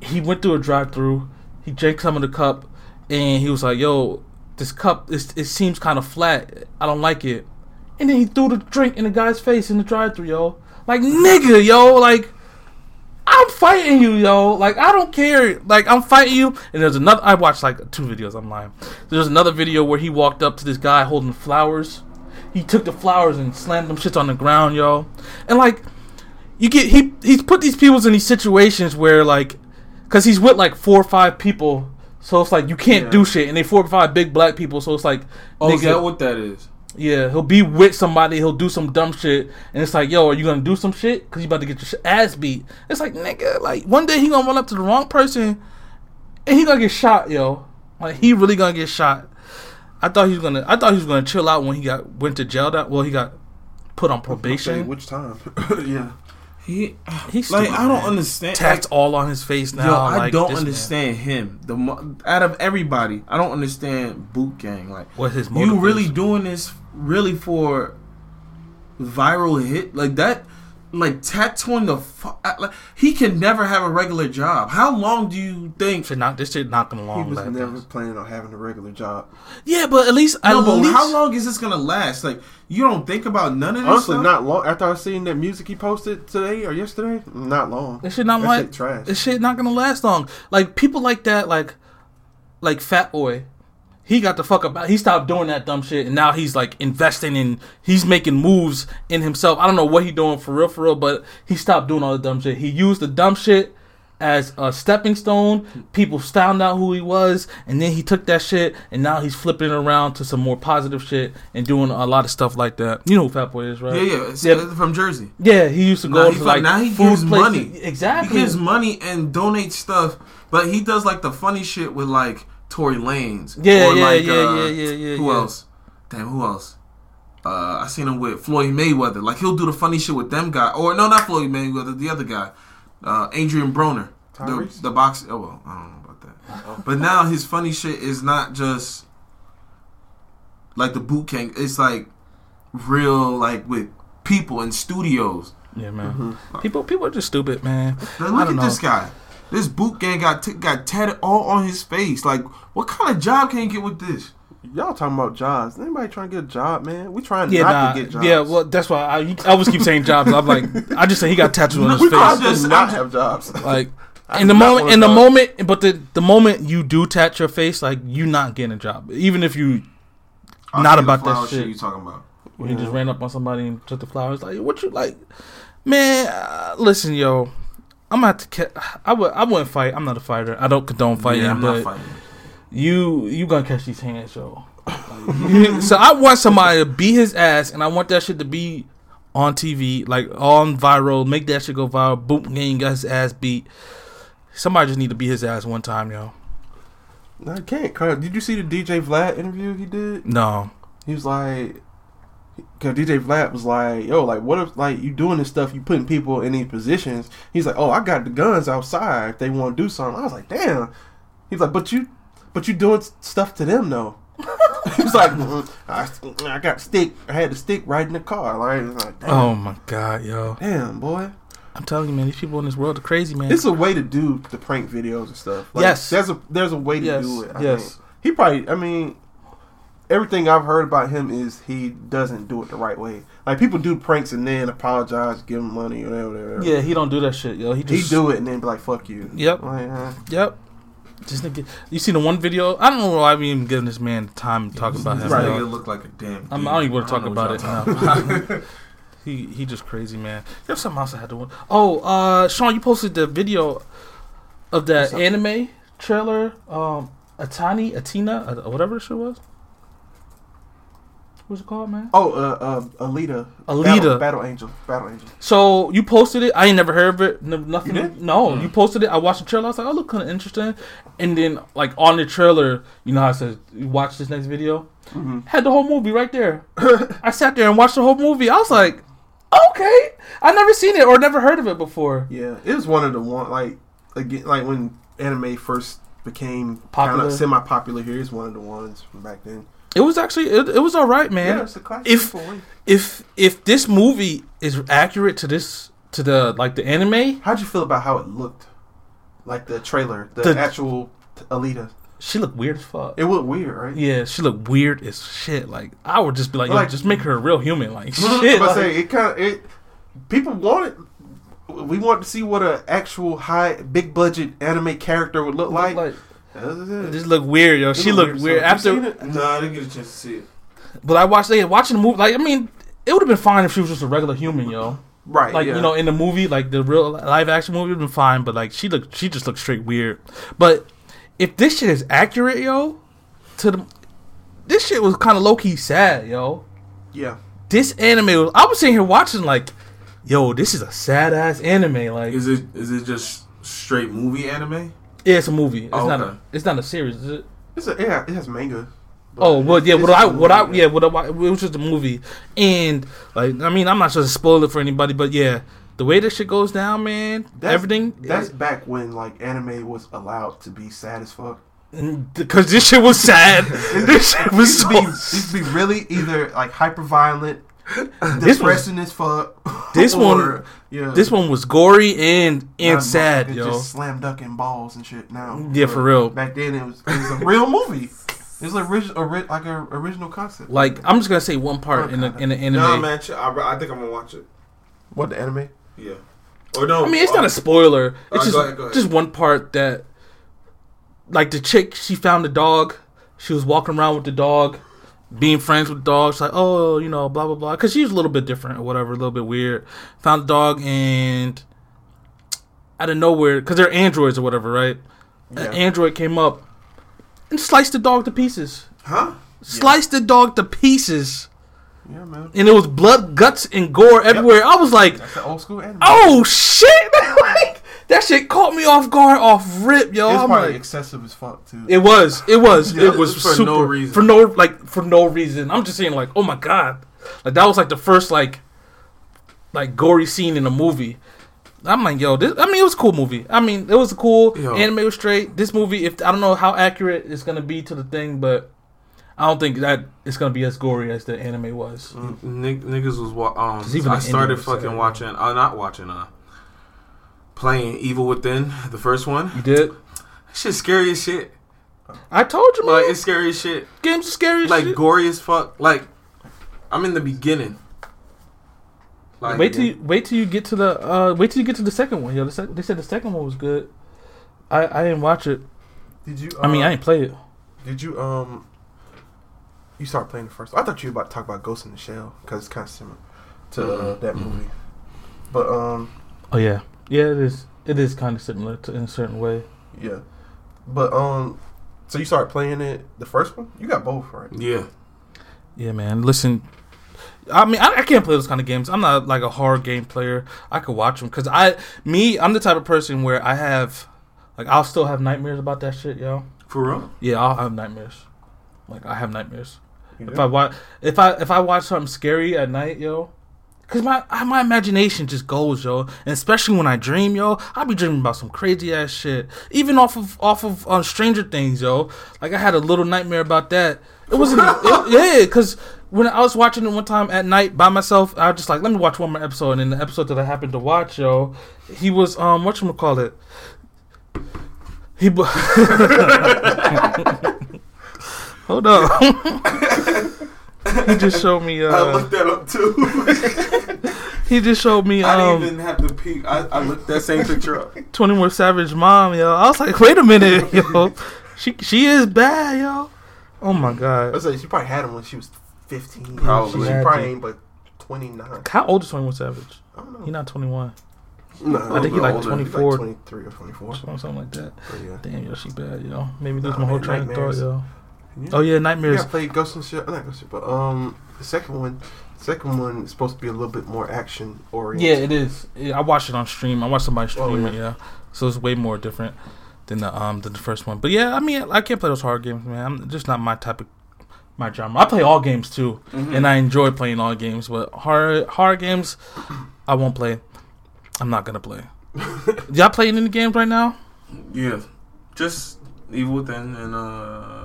he went through a drive-through. He drank some of the cup, and he was like, "Yo, this cup, it, it seems kind of flat. I don't like it." And then he threw the drink in the guy's face in the drive-through, yo. Like nigga, yo. Like I'm fighting you, yo. Like I don't care. Like I'm fighting you. And there's another. I watched like two videos. Lying. There's another video where he walked up to this guy holding flowers. He took the flowers and slammed them shits on the ground, yo. And like, you get he he's put these people in these situations where like, cause he's with like four or five people. So it's like you can't Yeah. do shit, and they four or five big black people. So it's like, Oh, is that what that is? Yeah, he'll be with somebody. He'll do some dumb shit, and it's like, yo, are you gonna do some shit? Cause you about to get your sh- ass beat. It's like, nigga, like one day he gonna run up to the wrong person, and he gonna get shot, yo. Like he really gonna get shot. I thought he was gonna. I thought he was gonna chill out when he got went to jail. That well, he got put on Okay, probation. which time? yeah. He He's like stupid, I don't man. understand. Tats all on his face now. Yo, I like, don't this man. understand him. The out of everybody, I don't understand Boonk Gang. Like what his you really doing this really for viral hit like that? Like tattooing the fu- uh, like he can never have a regular job. How long do you think? Shit not this shit not gonna He long was last. never planning on having a regular job. Yeah, but at least No, at but least how long is this gonna last? Like you don't think about none of this Honestly, stuff? not long. After I seen that music he posted today or yesterday, not long. This shit not That like shit trash. This shit not gonna last long. Like people like that, like like Fat Boy. He got the fuck about. He stopped doing that dumb shit, and now he's like investing in. He's making moves in himself. I don't know what he doing for real, for real, but he stopped doing all the dumb shit. He used the dumb shit as a stepping stone. People found out who he was, and then he took that shit, and now he's flipping it around to some more positive shit and doing a lot of stuff like that. You know who Fat Boy is, right? Yeah, yeah, Yeah. from Jersey. Yeah, he used to go he to fuck- like now he food gives places. money. Exactly. He gives money and donates stuff, but he does like the funny shit with like Tory Lanez. Yeah, or yeah, like, yeah, uh, yeah, yeah, yeah, Who yeah. else? Damn, who else? Uh, I seen him with Floyd Mayweather. Like he'll do the funny shit with them guy, or no, not Floyd Mayweather, the other guy, uh, Adrien Broner, the, Tyrese? the boxer. Oh well, I don't know about that. But now his funny shit is not just like the boot camp. It's like real, like with people in studios. Yeah, man. People, people are just stupid, man. Now, I look don't at know. this guy. This Boonk Gang got t- got tatted all on his face. Like, what kind of job can you get with this? Y'all talking about jobs? Anybody trying to get a job, man? We trying Yeah, not nah, to get jobs. yeah. Well, that's why I, I always keep saying jobs. I'm like, I just say he got tattoos on his we face. trying to just- not have jobs. Like I in the moment, in the job. moment, but the the moment you do tat your face, like you not getting a job, even if you Not about that flower shit. you talking about? when he just ran up on somebody and took the flowers. Like, what you like, man? Uh, listen, yo, I'm gonna have to. Ca- I would. I wouldn't fight. I'm not a fighter. I don't condone fighting, yeah, I'm but not fighting. you you gonna catch these hands, yo. so I want somebody to beat his ass, and I want that shit to be on TV, like on viral. Make that shit go viral. Boonk Gang got his ass beat. Somebody just need to beat his ass one time, yo. No, I can't. Cause did you see the DJ Vlad interview he did? No, He was like, because DJ Vlad was like, yo, like, what if, like, you doing this stuff, you putting people in these positions? He's like, oh, I got the guns outside if they want to do something. I was like, damn. He's like, but you, but you doing stuff to them though. he was like, "Mm, I, I got stick. I had the stick right in the car. Like, like damn, oh my god, yo. damn, boy. I'm telling you, man, these people in this world are crazy, man. It's a way to do the prank videos and stuff. Like, Yes. there's a there's a way to Yes, do it. I yes. think. he probably. I mean, everything I've heard about him is he doesn't do it the right way. Like people do pranks and then apologize, give him money, or whatever. whatever. yeah, he don't do that shit, yo. He he just do it and then be like, "Fuck you." Yep. Like, uh, Yep. Just nigga, you see the one video? I don't know why I'm even giving this man time to talk about him. Right. yo. nigga look like a damn. I'm, dude. I don't even want to talk about it. talking he he just crazy, man. There's something else I had to. want- Oh, uh, Sean, you posted the video of that anime trailer. Um, Atani, Atina, uh, whatever the shit was. What's it called, man? oh, uh, uh, Alita, Alita. Battle, Battle Angel, Battle Angel. So you posted it. I ain't never heard of it. n- nothing. You did? No, Mm. you posted it. I watched the trailer. I was like, oh, look kind of interesting. And then like on the trailer, you know how it says you watch this next video. hmm Had the whole movie right there. I sat there and watched the whole movie. I was like, okay, I never seen it or never heard of it before. Yeah, it was one of the one like again like when anime first became kind Popular. of semi-popular here. It's one of the ones from back then. It was actually it, it was all right, man. yeah, it's a classic. if- boy. If if this movie is accurate to this to the like the anime, How'd you feel about how it looked? Like the trailer, the, The- actual t- Alita. she looked weird as fuck. It looked weird, right? Yeah, she looked weird as shit. Like I would just be like, Like- just make her a real human. Like Shit, but like- say it kind of it. People wanted. We want to see what an actual high, big budget anime character would look like. like is it just looked weird, yo. It She looked weird. weird after. it? No, I didn't get a chance to see it. But I watched, yeah, watching the movie. Like I mean, it would have been fine if she was just a regular human, yo. Right. Like yeah. you know, in the movie, like the real live action movie would have been fine. But like she looked, she just looked straight weird. But if this shit is accurate, yo, to the this shit was kind of low key sad, yo. Yeah. This anime, was, I was sitting here watching like, yo, this is a sad ass anime. Like, Is it is it just straight movie anime? Yeah, it's a movie. It's Oh, not a, it's not a series, is it? It's a, yeah, it has manga. but Oh well, yeah. it's What I, a what I, yeah, what I, it was just a movie, and like, I mean, I'm not supposed to spoil it for anybody, but yeah, the way this shit goes down, man, That's- everything, That's back when like anime was allowed to be sad as fuck. because this shit was sad. this shit It was used, to so. be, it used to be really either like hyper violent, This depressing as fuck. this one- yeah, This one was gory and and not sad, motherfuckers yo. Just slam ducking balls and shit. Now, Yeah, for real. Back then, it was it was a real movie. It was like original, ori- like a original concept. Like, I'm just gonna say one part in the in the anime. No, man. I, I think I'm gonna watch it. what the anime? Yeah. Or no? I mean, it's uh, not a spoiler. It's Alright, just go ahead, go ahead. just one part that, like the chick, she found the dog. She was walking around with the dog, being friends with dogs, like, oh, you know, blah blah blah, because she's a little bit different or whatever, a little bit weird. Found the dog and out of nowhere, because they're androids or whatever, right? Yeah. An android came up and sliced the dog to pieces. Huh? Sliced the dog to pieces, Yeah, man. and it was blood, guts, and gore everywhere. I was like, old school anime. Oh shit! like that shit caught me off guard, off rip, yo. it was I'm probably like, excessive as fuck too. it was, it was, Yeah, it was for super no reason. for no like for no reason. I'm just saying, like, oh my god, like that was like the first like like gory scene in a movie. I'm like, yo, this. I mean, it was a cool movie. I mean, it was a cool Yo. anime was straight. This movie, if I don't know how accurate it's gonna be to the thing, but I don't think that it's gonna be as gory as the anime was. Nig- niggas was wa- um. 'Cause even I started Indian was fucking sad. watching. Uh, not watching. Uh, playing Evil Within, the first one. You did? Shit, scary as shit. I told you, man. Like it's scary as shit. games are scary. as Like shit. gory as fuck. Like I'm in the beginning. Like wait till you wait till you get to the uh wait till you get to the second one. Yo, the sec- they said the second one was good. I I didn't watch it. Did you? I mean, uh, I didn't play it. Did you um? You started playing the first. I thought you were about to talk about Ghost in the Shell because it's kind of similar to uh, Mhm. that movie. But um, Oh yeah, yeah. It is. It is kind of similar to, in a certain way. yeah. But um, so you start playing it the first one. You got both, right? Yeah. Yeah, man. Listen, I mean, I, I can't play those kind of games. I'm not like a horror game player. I could watch them because I, me, I'm the type of person where I have, like, I'll still have nightmares about that shit, yo. For real? Yeah, I'll have nightmares. Like, I have nightmares. You If do? I watch, if I if I watch something scary at night, yo, cause my my imagination just goes, yo, and especially when I dream, yo, I'll be dreaming about some crazy ass shit. Even off of off of uh, Stranger Things, yo. Like I had a little nightmare about that. It wasn't, it, yeah, cause when I was watching it one time at night by myself, I was just like, let me watch one more episode. And in the episode that I happened to watch, yo, he was um, what you call it? He. bu- Hold on. He just showed me. I Uh, looked that up too. he just showed me. I Um, didn't even have to peek. I, I looked that same picture up. Twenty More Savage mom, yo. I was like, wait a minute, yo. She she is bad, yo. Oh my I god. was like, she probably had him when she was fifteen. Probably. She Had probably to. ain't but twenty nine. How old is Twenty One Savage? I don't know. He not twenty one. no, I think he like older. twenty He's like four, twenty three or twenty four. something like that. But yeah. Damn, yo, she bad, yo. Maybe lose Nah, my whole man, train of thought, yo. Yeah. Oh yeah, nightmares. Yeah, I played Ghost in the Shell. Not Ghost in the Shell, but um, the second one, the second one is supposed to be a little bit more action oriented. Yeah, it is. Yeah, I watched it on stream. I watched somebody Oh, stream yeah. it. Yeah, so it's way more different than the um than the first one. But yeah, I mean, I can't play those hard games, man. I'm just not my type of my genre. I play all games too, Mm-hmm. and I enjoy playing all games. But horror horror games, I won't play. I'm not gonna play. Y'all playing any games right now? Yeah. Just Evil Within and uh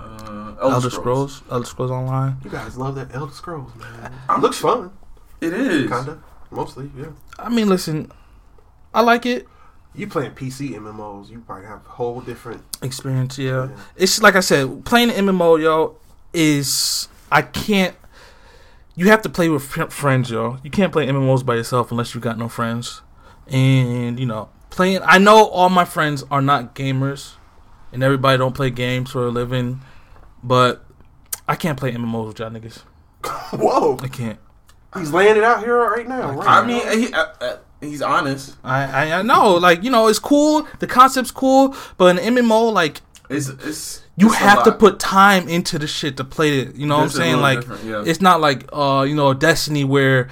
Elder, Elder, Scrolls. Elder Scrolls Online. You guys love that Elder Scrolls, man. I'm- looks fun, It is. kinda, mostly. Yeah. I mean, listen, I like it. You playing PC MMOs, you probably have a whole different. Experience, yeah. Yeah. it's like I said, playing MMO, yo, is I can't. You have to play with fr- friends, yo. You can't play MMOs by yourself unless you got no friends. And you know, playing. I know all my friends are not gamers, and everybody don't play games for a living, but I can't play MMOs with y'all niggas. Whoa, I can't. he's laying it out here right now. Right I mean, he, uh, uh, he's honest. I, I I know, like you know, it's cool. The concept's cool, but an MMO, like It's it's you It's have to put time into the shit to play it. You know what I'm saying? Like yeah. it's not like uh you know Destiny where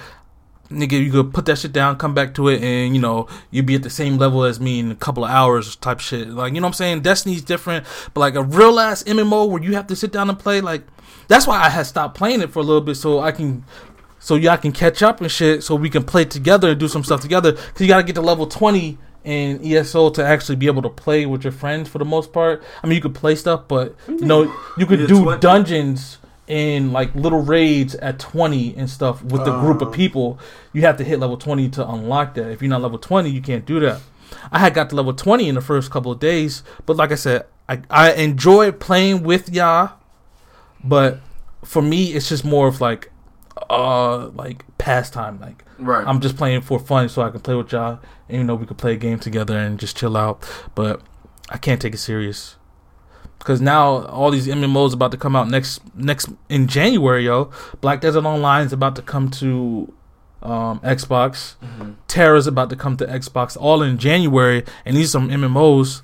nigga you could put that shit down, come back to it, and you know you'd be at the same level as me in a couple of hours type shit. Like you know what I'm saying? Destiny's different, but like a real ass MMO where you have to sit down and play. Like that's why I had stopped playing it for a little bit so I can. So y'all can catch up and shit, so we can play together and do some stuff together. Cause you gotta get to level twenty in ESO to actually be able to play with your friends for the most part. I mean, you could play stuff, but you know, you could do 20. dungeons in like little raids at 20 and stuff with the group of Uh. people. You have to hit level 20 to unlock that. If you're not level 20, you can't do that. I had got to level 20 in the first couple of days, but like I said, I, I enjoy playing with y'all, but for me, it's just more of like, uh, like pastime. Like, Right. I'm just playing for fun so I can play with y'all and you know we could play a game together and just chill out. But I can't take it serious. Cause now all these MMOs about to come out next next in January, yo. Black Desert Online is about to come to um, Xbox. Mhm. TERA's about to come to Xbox, all in January. And these are some MMOs.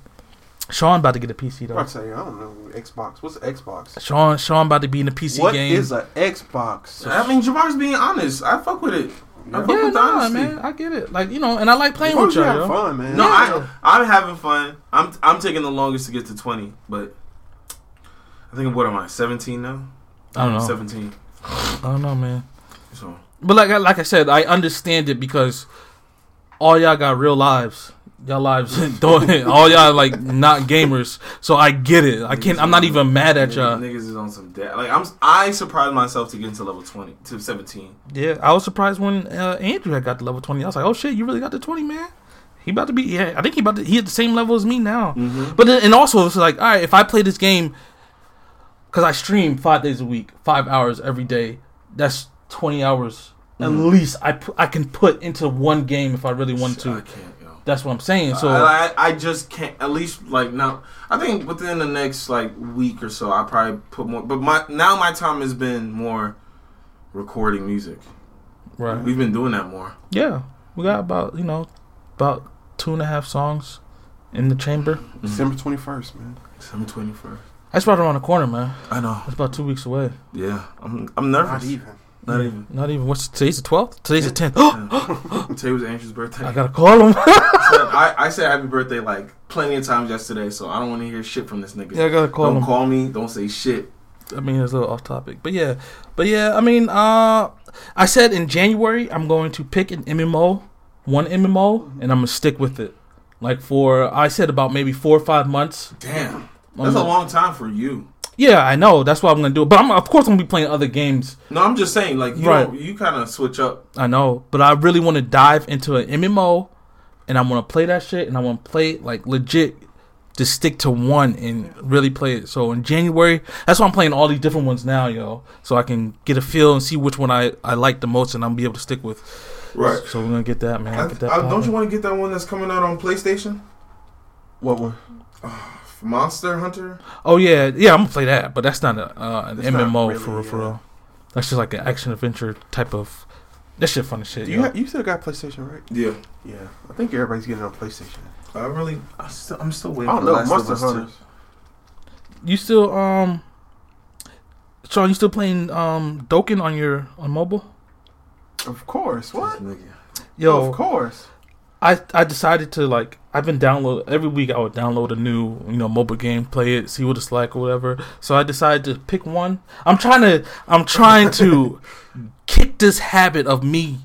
Sean about to get a PC though. I'd say I don't know Xbox. What's Xbox? Sean Sean about to be in the PC What game. is an Xbox? I mean, Jamar's being honest. I fuck with it. I fuck yeah, with the nah, honesty. man, I get it. Like you know, and I like playing As long with you y'all. have yo. fun, man. No, Yeah. I I'm having fun. I'm I'm taking the longest to get to 20, but I think what am I 17 now? I don't know. 17. I don't know, man. So But like I- like I said, I understand it because all y'all got real lives. Y'all lives all y'all like not gamers. So I get it. I can't. I'm not even mad at y'all. niggas is on some debt. Like I'm I surprised myself to get into level 20 to 17. Yeah, I was surprised when uh, Andrew had got to level 20. I was like, oh shit, you really got to 20, man. He about to be. Yeah, I think he about to. He at the same level as me now. Mm-hmm. But then, and also it's like, all right, if I play this game, because I stream five days a week, five hours every day, that's 20 hours at Mhm. least. I pu- I can put into one game if I really want I to. can't, yo. That's what I'm saying. So I, I, I just can't. At least like now, I think within the next like week or so, I probably put more. But my now my time has been more recording music. right. We've been doing that more. Yeah, we got about you know about two and a half songs in the chamber. December twenty first, man. December twenty first. That's right around the corner, man. I know. It's about two weeks away. Yeah, I'm I'm nervous. Not nervous. even. Not Yeah, even. Not even. What's today's the twelfth? Today's the tenth. Today was Andrew's birthday. I gotta call him. So I, I said happy birthday like plenty of times yesterday, so I don't want to hear shit from this nigga. yeah, I gotta call don't him. call me. Don't say shit. I mean, it's a little off topic, but yeah, but yeah. I mean, uh, I said in January I'm going to pick an MMO, one MMO, and I'm gonna stick with it. Like for I said about maybe four or five months. Damn, I'm that's a um, long time for you. Yeah, I know. That's what I'm gonna do. But I'm of course I'm gonna be playing other games. No, I'm just saying like you Right. you kind of switch up. I know, but I really want to dive into an MMO, and I want to play that shit, and I want to play it like legit, to stick to one and really play it. So in January, that's why I'm playing all these different ones now, yo, so I can get a feel and see which one I I like the most, and I'm be able to stick with. Right. So we're gonna get that, man. I, Get that I- don't you want to get that one that's coming out on PlayStation? What one? Ah. Monster Hunter. Oh yeah, yeah, I'm gonna play that, but that's not a uh, an It's MMO really, for real, for real. That's just like an action adventure type of. That shit fun as shit. Do you yo. ha- you still got PlayStation, right? Yeah. Yeah, I think everybody's getting on PlayStation. I really, I still, I'm still waiting. I waiting. don't for know, Last of Monster Us two. Hunters. You still um Sean, you still playing um Doken on your on mobile? Of course. What? This nigga. Yo, of course. I I decided to like I've been download every week I would download a new, you know, mobile game, play it, see what it's like or whatever. So I decided to pick one. I'm trying to I'm trying to kick this habit of me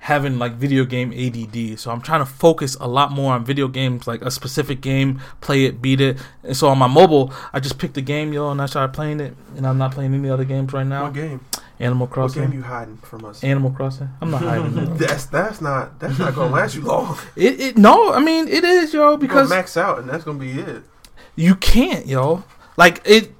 having like video game ADD. So I'm trying to focus a lot more on video games, like a specific game, play it, beat it. And so on my mobile, I just picked the game, yo, and I started playing it. And I'm not playing any other games right now. What game? Animal Crossing. What game you hiding from us? Animal Crossing. I'm not hiding. That's that's not that's not gonna last you long. It, it no, I mean it is, yo, Because because max out and that's gonna be it. you can't, yo. Like it.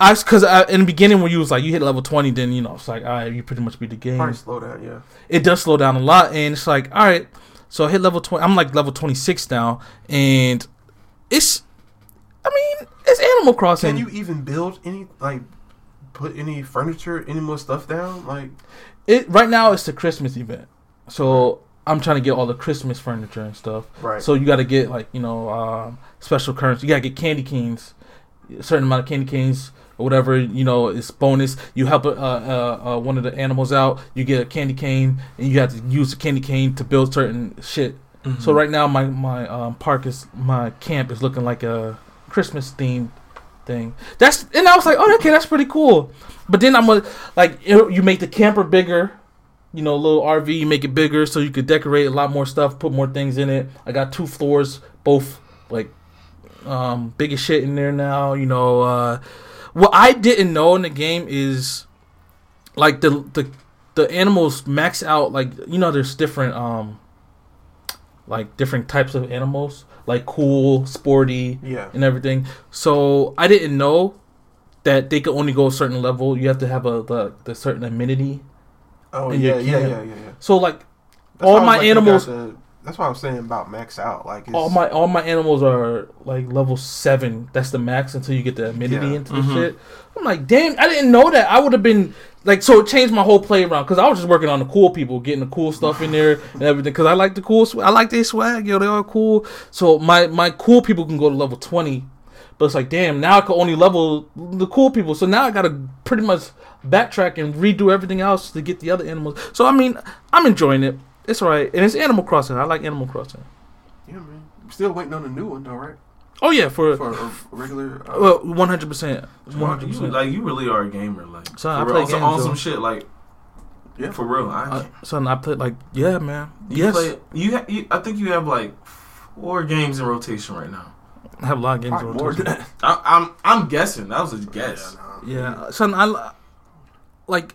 I because in the beginning when you was like you hit level twenty, then you know it's like all right, you pretty much beat the game. Probably slow down. Yeah. It does slow down a lot, and it's like all right. So I hit level twenty. I'm like level twenty six now, and it's. I mean, it's Animal Crossing. Can you even build any like put any furniture, any more stuff down? Like It right now it's the Christmas event, so I'm trying to get all the Christmas furniture and stuff. right. So you got to get like you know um, special currency. You got to get candy canes a certain amount of candy canes or whatever. You know, it's bonus. You help uh, uh, uh, one of the animals out, you get a candy cane, and you have to use the candy cane to build certain shit. Mm-hmm. So right now, my my um, park is my camp is looking like a Christmas themed thing. That's and I was like, oh, okay, that's pretty cool. But then I'm a, like, you you make the camper bigger, you know, little RV, you make it bigger so you could decorate a lot more stuff, put more things in it. I got two floors, both like um, big as shit in there now. You know, uh, what I didn't know in the game is like the the the animals max out like you know there's different um like different types of animals like cool sporty Yeah. and everything so i didn't know that they could only go a certain level you have to have a the, the certain amenity Oh yeah, yeah, yeah, yeah, yeah. so like That's All why I was my like, animals- the- that's why I was saying about max out. Like it's, all my all my animals are like level seven. That's the max until you get the amenity Yeah. into the Mhm. shit. I'm like, damn, I didn't know that. I would have been like, so it changed my whole play around because I was just working on the cool people, getting the cool stuff in there and everything. Because I like the cool, sw- I like their swag, yo, they are cool. So my my cool people can go to level twenty, but it's like, damn, now I can only level the cool people. So now I gotta pretty much backtrack and redo everything else to get the other animals. So I mean, I'm enjoying it. It's alright, and it's Animal Crossing. I like Animal Crossing. yeah, man. Still waiting on a new one though, right? Oh yeah, for For a regular. Uh, Well, one hundred percent, hundred percent. like you really are a gamer, like Son, for I real. play on, some- games, on though. some shit, like yeah. for real. I, Uh, son, I play like yeah, man. you yes, play, you, ha- you. I think you have like four games in rotation right now. I have a lot of games. Probably on more rotation. than that. I, I'm I'm guessing that was a guess. Yeah, nah. Yeah, son, I like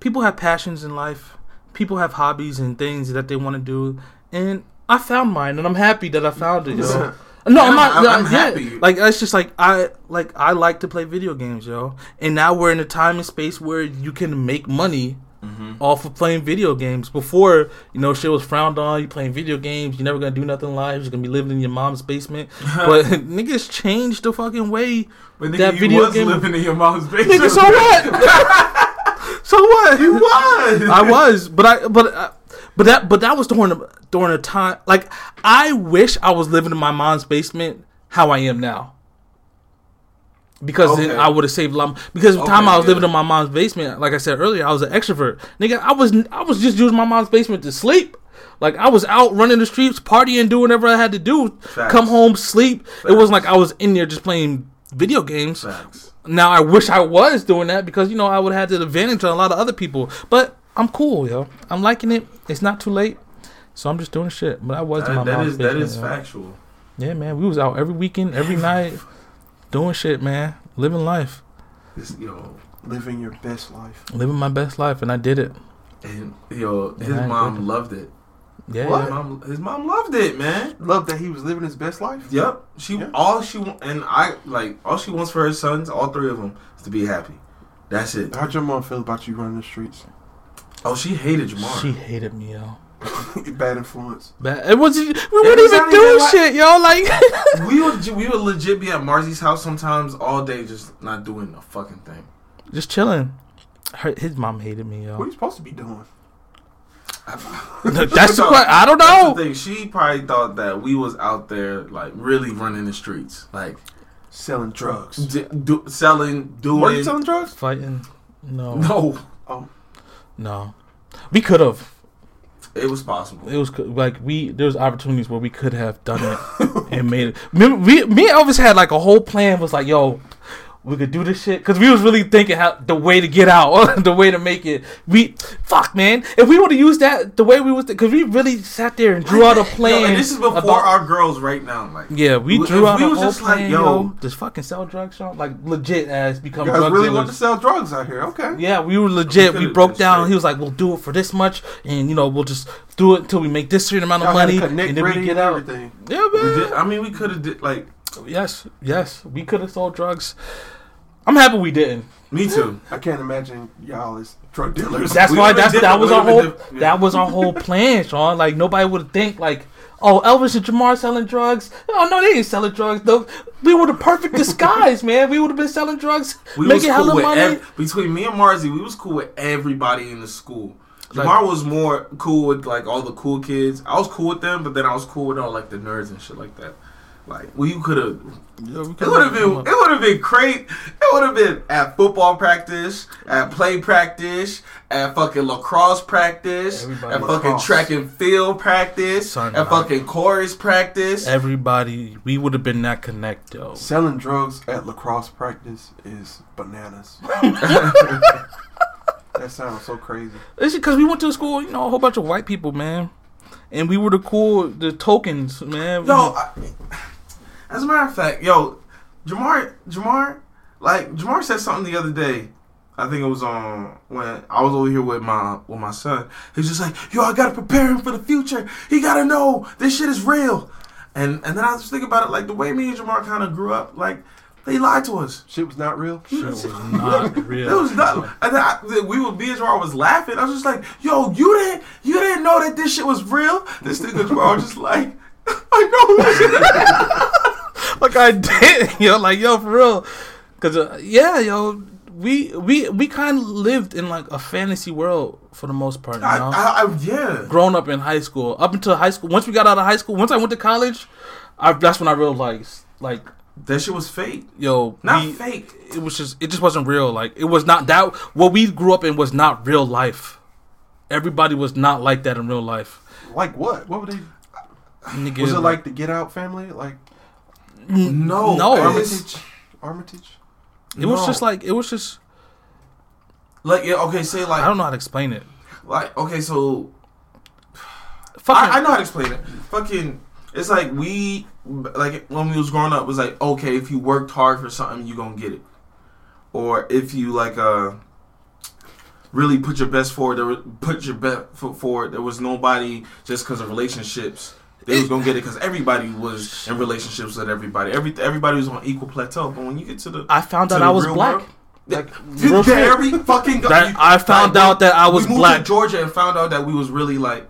people have passions in life. People have hobbies and things that they want to do, and I found mine, and I'm happy that I found it. Yo. No, I'm I'm- not. I'm- I'm yeah, happy. Like it's just like I like I like to play video games, yo. And now we're in a time and space where you can make money Mm-hmm. off of playing video games. Before, you know, shit was frowned on. You playing video games, you're never gonna do nothing in life. You're gonna be living in your mom's basement. but niggas changed the fucking way. But nigga, That you video was game- living in your mom's basement. Nigga, so what? So what? You was. I was, but I, but, uh, but that, but that was during the during a time. Like, I wish I was living in my mom's basement how I am now. Because Okay. then I would have saved a lot. Because the time I was yeah. living in my mom's basement, like I said earlier, I was an extrovert. Nigga, I was I was just using my mom's basement to sleep. Like I was out running the streets, partying, doing whatever I had to do. Facts. Come home, sleep. It wasn't like I was in there just playing video games. Facts. Now I wish I was doing that because you know I would have had the advantage on a lot of other people. But I'm cool, yo. I'm liking it. It's not too late, so I'm just doing shit. But I was in my That, that mom's is that basement, is yo. factual. Yeah, man. We was out every weekend, every night, doing shit, man. Living life, This, yo, Living your best life. living my best life, and I did it. and yo, his Yeah, I mom loved it. Yeah, What? His mom, his mom loved it, man. Loved that he was living his best life. Yep. She Yeah. all she and I like all she wants for her sons, all three of them, is to be happy. That's it. How'd your mom feel about you running the streets? Oh, she hated Jamar. She hated me, yo. Bad influence. Bad. it was we wouldn't was even do even like- shit, yo. Like we would we would legit be at Marzy's house sometimes all day, just not doing a fucking thing. just chilling. Her, his mom hated me, yo. What are you supposed to be doing? That's the question. I don't That's know. the thing. She probably thought that we was out there like really running the streets, like Selling drugs. d- do, selling, doing. Were you selling drugs? Fighting? No, no, Oh. no. We could have. it was possible. It was like we there was opportunities where we could have done it and made it. Me, we, me and Elvis had like a whole plan. Was like, yo, we could do this shit because we was really thinking how the way to get out, the way to make it. We fuck man, if we would have used that the way we was because we really sat there and drew out a plan. Yo, and this is before about- our girls right now. Like, Yeah, we drew out we a was whole just like, plan, yo- yo, just fucking sell drugs, Sean. Like legit as become You guys really dealers. want to sell drugs out here? Okay. Yeah, we were legit. We We, broke down. He was like, "We'll do it for this much, and you know, we'll just do it until we make this certain amount of Y'all money, and then we get out." everything. Yeah, man. did, I mean, we could have did like Yes, yes, we could have sold drugs. I'm happy we didn't. me too. I can't imagine y'all as drug dealers. That's We why. That's did- that was our whole. did- yeah. That was our whole plan, Sean. Like nobody would think like. Oh, Elvis and Jamar selling drugs. Oh no, they ain't selling drugs. Though we were the perfect disguise, man. We would have been selling drugs, We making cool hella money. ev- between me and Marzi. We was cool with everybody in the school. Like- Jamar was more cool with like all the cool kids. I was cool with them, but then I was cool with all like the nerds and shit like that. Like, well, you could have. Yeah, It would have been. them. It would have been great. It would have been at football practice, at play practice, at fucking lacrosse practice, Everybody- at fucking track and field practice, Son, at like- fucking chorus practice. Everybody, we would have been that connect, yo. Selling drugs at lacrosse practice is bananas. that sounds so crazy. It's because we went to school, you know, a whole bunch of white people, man, and we were the cool, the tokens, man. Yo, I, as a matter of fact, yo, Jamar, Jamar, like Jamar said something the other day. I think it was on when I was over here with my with my son. He's just like, yo, I gotta prepare him for the future. He gotta know this shit is real. And and then I was thinking about it, like the way me and Jamar kind of grew up, like they lied to us. Shit was not real. Shit was not real. It was not. And then I, then we were me and Jamar was laughing. I was just like, yo, you didn't you didn't know that this shit was real. This nigga Jamar was just like, I know this shit. Like I did, yo, like yo, for real, because uh, yeah, yo, we we we kind of lived in like a fantasy world for the most part, you know. I, I, yeah. Growing up in high school, up until high school, once we got out of high school, once I went to college, I, that's when I realized, like, That shit was fake. yo, Not we- fake. It was just, it just wasn't real. Like, it was not that. What we grew up in was not real life. Everybody was not like that in real life. Like what? What were they? Nigga, Was it like the Get Out family? Like No, no, Armitage? Armitage? It was just like it was just. Like yeah, okay, say like I don't know how to explain it. like okay, so Fucking, I, I know how to explain it. Fucking, it's like we like when we was growing up was like okay, if you worked hard for something, you gonna get it, or if you like uh really put your best forward, there put your best foot forward. There was nobody just because of relationships. They was gonna get it because everybody was in relationships with everybody. Every everybody was on equal plateau. But when you get to the I found out I was black. world, Like, shit. fucking. That- you- I found like, out that I was we moved black. to Georgia and found out that we was really like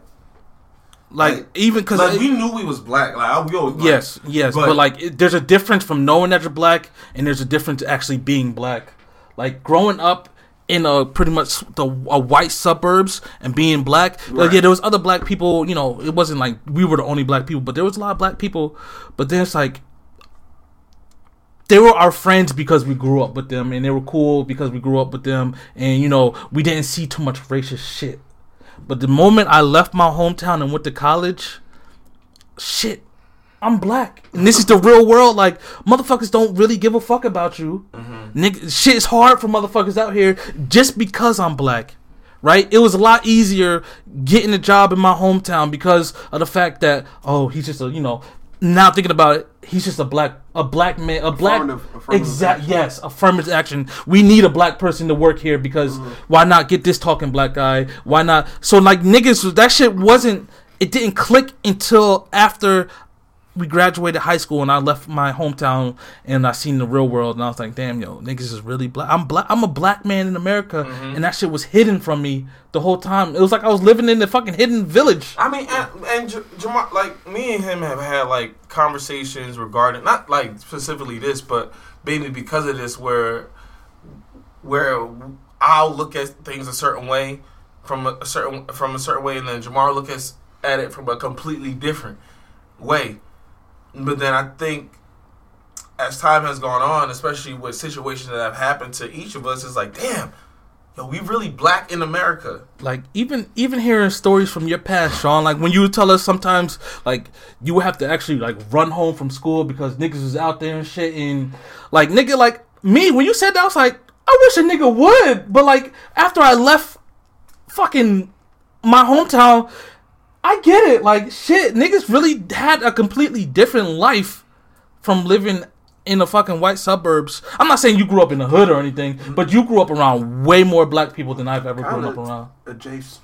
Like like- even because like we knew we was black. Like I- we always yes, yes, but, but- like it, there's a difference from knowing that you're black and there's a difference to actually being black. Like growing up in a pretty much the a white suburbs and being black. Like yeah, there was other black people. You know, it wasn't like we were the only black people, but there was a lot of black people. But then it's like they were our friends because we grew up with them and they were cool because we grew up with them and you know we didn't see too much racist shit but the moment i left my hometown and went to college shit i'm black and this is the real world like motherfuckers don't really give a fuck about you mm-hmm. Nigga, shit is hard for motherfuckers out here just because i'm black right? It was a lot easier getting a job in my hometown because of the fact that oh he's just a you know now thinking about it he's just a black a black man a black exact action. yes affirmative action. We need a black person to work here because mm-hmm. why not get this talking black guy? Why not? So like niggas that shit wasn't it didn't click until after we graduated high school and I left my hometown and I seen the real world and I was like, damn, yo, niggas is really black. I'm black. I'm a black man in America, mm-hmm. and that shit was hidden from me the whole time. It was like I was living in the fucking hidden village. I mean, and, and J- Jamar, like me and him have had like conversations regarding not like specifically this, but maybe because of this, where where I'll look at things a certain way from a, a certain from a certain way, and then Jamar look at at it from a completely different way. But then I think as time has gone on, especially with situations that have happened to each of us, it's like, damn, yo, we really black in America. like even even hearing stories from your past, Sean. Like when you would tell us sometimes, like you would have to actually like run home from school because niggas was out there and shit. And like nigga, like me, when you said that, I was like, I wish a nigga would. But like after I left, fucking my hometown, I get it. Like shit, niggas really had a completely different life from living in the fucking white suburbs. I'm not saying you grew up in the hood or anything, mm-hmm. but you grew up around way more black people than I've ever grown up around. A Jace.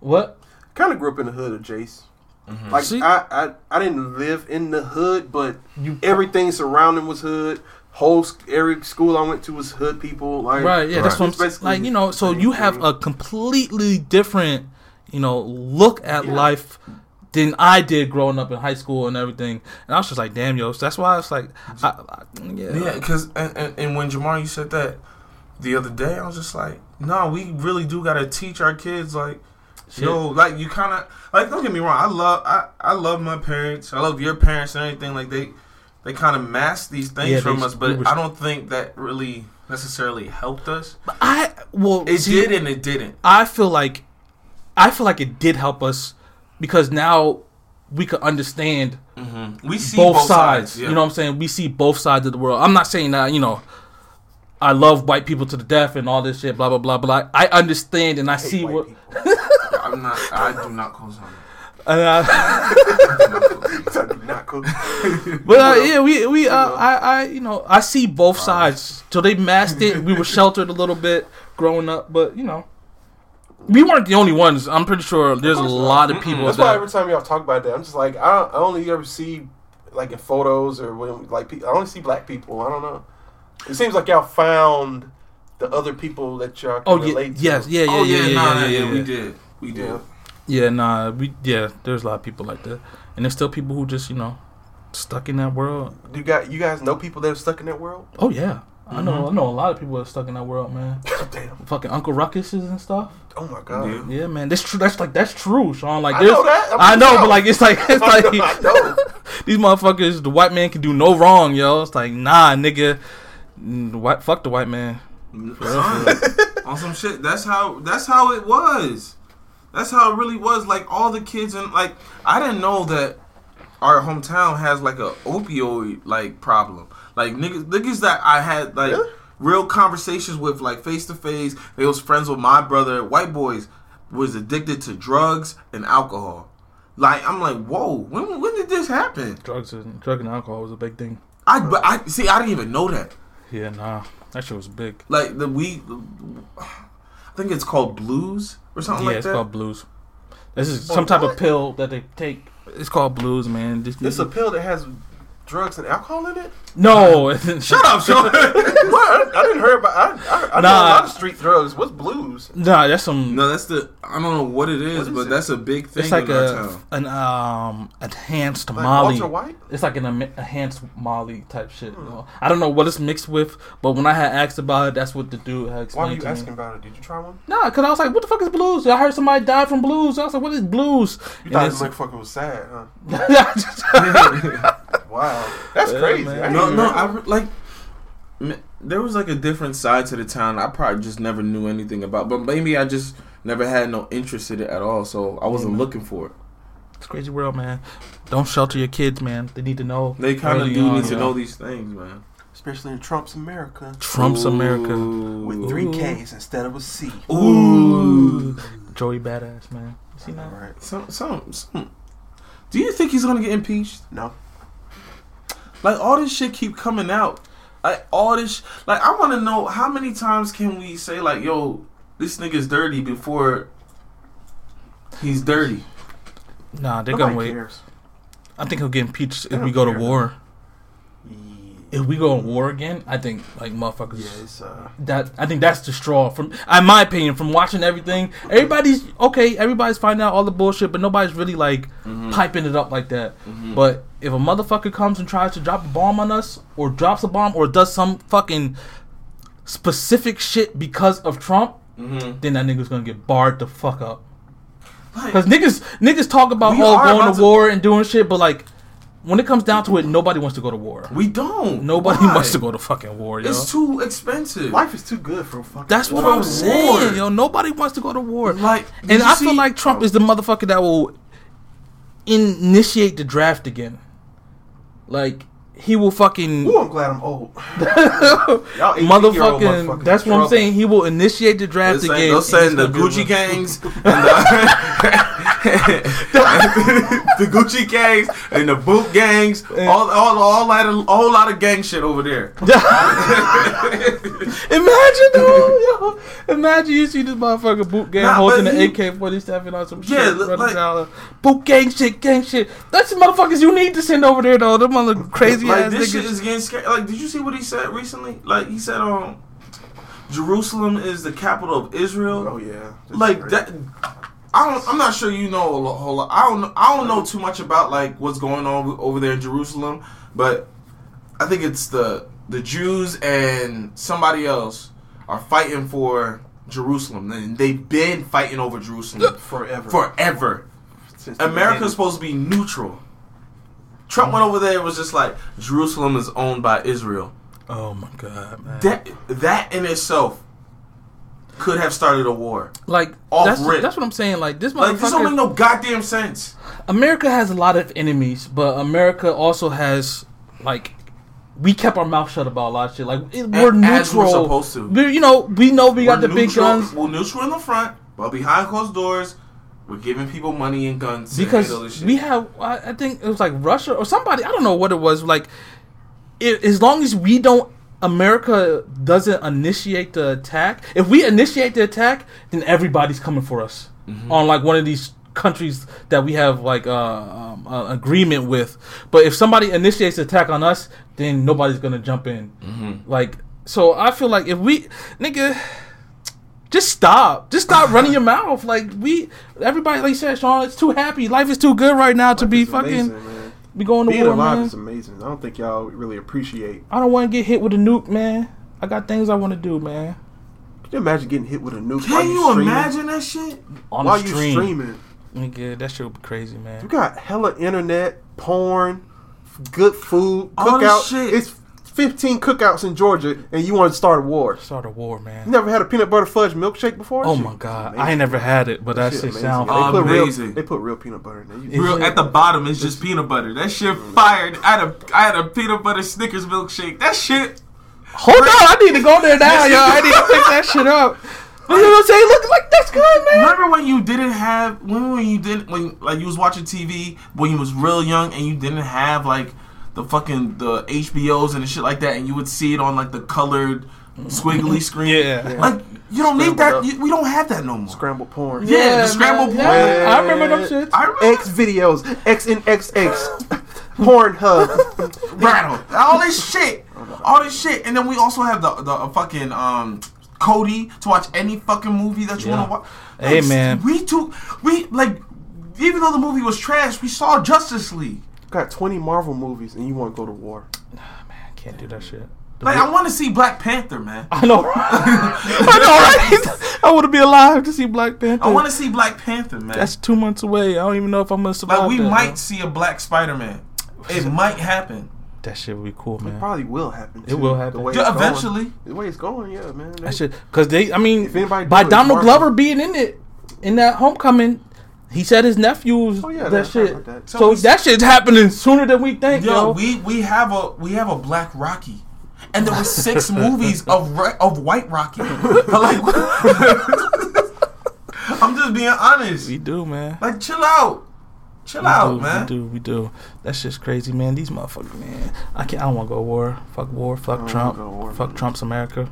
What? Kind of grew up in the hood of Jace. Mm-hmm. Like See? I, I, I didn't live in the hood, but You everything surrounding was hood. Whole every school I went to was hood people. Like right? Yeah, that's Right. what I'm basically like. You know, so you have a completely different, you know, look at Yeah. life than I did growing up in high school and everything. And I was just like, damn, yo. So that's why it's like, I, I, yeah, Yeah, because and, and, and when Jamar you said that the other day, I was just like, no, we really do gotta teach our kids like, Shit. yo, like you kind of like don't get me wrong, I love I I love my parents, I love your parents and everything like they they kind of masked these things Yeah, from they- us, we but were- I don't think that really necessarily helped us. But I well, It see, did and it didn't. I feel like I feel like it did help us because now we could understand Mm-hmm. We see both, sides. yeah. You know what I'm saying? We see both sides of the world. I'm not saying that, you know, I love white people to the death and all this shit, blah blah blah blah. I understand and I see White what. I'm not. I do not co-sign. and I, not cool. But uh, yeah, we we uh, I I you know I see both sides. So they masked it. We were sheltered a little bit growing up, but you know, we weren't the only ones. I'm pretty sure there's a course not. lot of people That's why that. every time y'all talk about that, I'm just like, I, I only ever see like in photos or when like pe- I only see black people. I don't know. It seems like y'all found the other people that y'all can Oh yeah, relate to. yes, yeah, yeah, oh yeah, yeah, yeah, nah, yeah, nah, yeah, yeah, we did. We did. Yeah. Yeah, nah, we yeah. There's a lot of people like that, and there's still people who just you know stuck in that world. You got you guys know people that are stuck in that world? Oh yeah, I know. Mhm. I know a lot of people that are stuck in that world, man. Damn. Fucking Uncle Ruckuses and stuff. Oh my god. Yeah. Yeah, man. That's true. That's like that's true, Sean. Like I there's, know that. I'm I know, out. but like it's like it's I like know, these motherfuckers. The white man can do no wrong, yo. It's like nah, nigga. Mm, the White, fuck the white man. On some shit. That's how. That's how it was. That's how it really was. Like all the kids and like I didn't know that our hometown has like a opioid like problem. Like niggas, niggas that I had like Really? Real conversations with, like face to face. They was friends with my brother. White boys was addicted to drugs and alcohol. Like I'm like, whoa, when when did this happen? Drugs and drug and alcohol was a big thing. I but I see. I didn't even know that. Yeah, nah, that shit was big. Like the we, I think it's called blues or something yeah, like it's that. called blues. This is Boy, some type what? of pill that they take. It's called blues, man. This, It's a pill that has drugs and alcohol in it. no. Shut up, Sean. what? I didn't hear about. I, I, I know a Nah. lot of street drugs. What's blues? Nah, that's some. no, that's the. I don't know what it is, What is but it? that's a big thing it's like in our a town. an um enhanced Like Molly. Walter White? It's like an enhanced Molly type shit. You know? I don't know what it's mixed with, but when I had asked about it, that's what the dude had explained. Why were explained you to asking me. about it? Did you try one? Nah, because I was like, what the fuck is blues? I heard somebody died from blues. I was like, what is blues? You And thought it's- the motherfucker was sad, huh? yeah, Wow, that's Yeah, crazy. man. I no, didn't no, I re- like. There was like a different side to the town. I probably just never knew anything about, but maybe I just never had no interest in it at all. So I wasn't man. looking for it. it's a crazy world, man. Don't shelter your kids, man. They need to know. They kind of do on, need to yo. know these things, man. especially in Trump's America Trump's America. With three K's instead of a C. Ooh. Joey badass, man. You see All that? right. Some, some, some. Do you think he's gonna get impeached? No. Like all this shit keep coming out. Like all this, like I want to know how many times can we say like, "Yo, this nigga's dirty" before he's dirty. Nah, they're Nobody gonna wait. cares. I think he'll get impeached They if we don't go to war. If we go to war again, I think like motherfuckers. yeah it's, uh, That I think that's the straw. From in my opinion, from watching everything, everybody's okay. Everybody's finding out all the bullshit, but nobody's really like Mhm. piping it up like that. Mhm. But if a motherfucker comes and tries to drop a bomb on us, or drops a bomb, or does some fucking specific shit because of Trump, Mhm. then that nigga's gonna get barred the fuck up. Like, Because niggas niggas talk about oh going about to to- war and doing shit, but like when it comes down to it, nobody wants to go to war. we don't. Nobody Why? wants to go to fucking war, yo. It's too expensive. life is too good for a fucking. That's what I'm war. saying, yo. Nobody wants to go to war. Like, And you I feel like Trump is the motherfucker that will initiate the draft again. Like he will fucking Ooh, I'm glad I'm old. Y'all motherfucking. That's what I'm saying. He will initiate the draft They're again. They'll and saying it's the Gucci gangs, and the, the Gucci gangs and the Boonk Gangs, all, all, all that, a whole lot of gang shit over there. Imagine though, yo. Imagine you see this motherfucker Boonk Gang Nah, holding but an AK forty seven on some Yeah, shit. look, like- down. Boonk Gang shit, gang shit. That's the motherfuckers you need to send over there though. Them mother crazy like ass this niggas. shit is getting scary. Like, did you see what he said recently? Like, he said, um, Jerusalem is the capital of Israel. Oh yeah. That's like crazy. that. I don't. I'm not sure you know a whole lot. I don't. know- I don't know too much about like what's going on over there in Jerusalem, but I think it's the the Jews and somebody else are fighting for Jerusalem, and they've been fighting over Jerusalem forever. forever. Since America's supposed to be neutral. Trump went over there and was just like, Jerusalem is owned by Israel. Oh my god, man. That that in itself could have started a war. like Off that's rip. that's what I'm saying. Like this Like this don't make no goddamn sense. America has a lot of enemies, but America also has like we kept our mouth shut about a lot of shit. Like it, we're A- as we're neutral. supposed to. We- you know, we know we got We're the big guns We're neutral in the front, but behind closed doors, we're giving people money and guns because handle this shit. we have. I I think it was like Russia or somebody. I don't know what it was. Like, it, as long as we don't. America doesn't initiate the attack. If we initiate the attack, then everybody's coming for us Mm-hmm. on like one of these countries that we have like uh, um, uh, agreement with. But if somebody initiates the attack on us, then nobody's gonna jump in. Mm-hmm. Like, so I feel like if we, nigga, just stop, just stop running your mouth. Like we, everybody, like you said, Sean, it's too happy. Life is too good right now to be It's fucking amazing, man. be going to Being war, alive man. is amazing. I don't think y'all really appreciate. I don't want to get hit with a nuke, man. I got things I want to do, man. Can you imagine getting hit with a nuke? while Can you streaming? imagine that shit? On While the you stream, streaming, nigga, that shit would be crazy, you man. got hella internet, porn, good food, All this shit. It's 15 cookouts in Georgia, and you want to start a war. Start a war, man. You never had a peanut butter fudge milkshake before? Oh Shit, my god, amazing. I ain't never had it, but that Shit shit amazing. sounds. They put real, Amazing. they put real peanut butter in there. You- Real- Real, at the bottom is just peanut butter. That shit mm. fired. I had a I had a peanut butter Snickers milkshake. That shit. Hold on, I need to go there now, y'all. I need to pick that shit up. You know what I'm saying? Look, like that's good, man. Remember when you didn't have when when you didn't when like you was watching TV when you was real young and you didn't have like the fucking the HBOs and the shit like that and you would see it on like the colored squiggly screen. Yeah. Yeah. Like you don't need that. You, we don't have that no more. Scrambled porn. Yeah, the scrambled porn. Yeah, I remember them shits. I remember X videos, X and XX, Pornhub. rattle all this shit, all this shit, and then we also have the the uh, fucking um Kodi to watch any fucking movie that you Yeah. want to watch. Hey, man. we took we like even though the movie was trash, we saw Justice League. Got 20 Marvel movies, and you want to go to war. Nah, man, I can't do that shit. Like I want to see Black Panther, man. I know. I know, right? I want to be alive to see Black Panther. I want to see Black Panther, man. That's two months away. I don't even know if I'm gonna survive. like we that, might man. see a Black Spider Man. It might happen. That shit would be cool, man. It probably will happen. It will happen. The way Yeah, it's going. eventually. The way it's going, yeah, man. They- That shit, cause they. I mean, by Donald Marvel. Glover being in it in that Homecoming, he said his nephews Oh, yeah, that that's shit. that. So, So we- that shit's happening sooner than we think, Yo, yo. we we have a we have a Black Rocky. And there were six movies of of White Rocky. like, I'm just being honest. We do, man. Like, chill out, chill We out, do, man. We do, we do. That shit's crazy, man. These motherfuckers, man. I can't. I don't want to go to war. Fuck war. Fuck Trump. wanna go to war, Fuck man. Trump's America.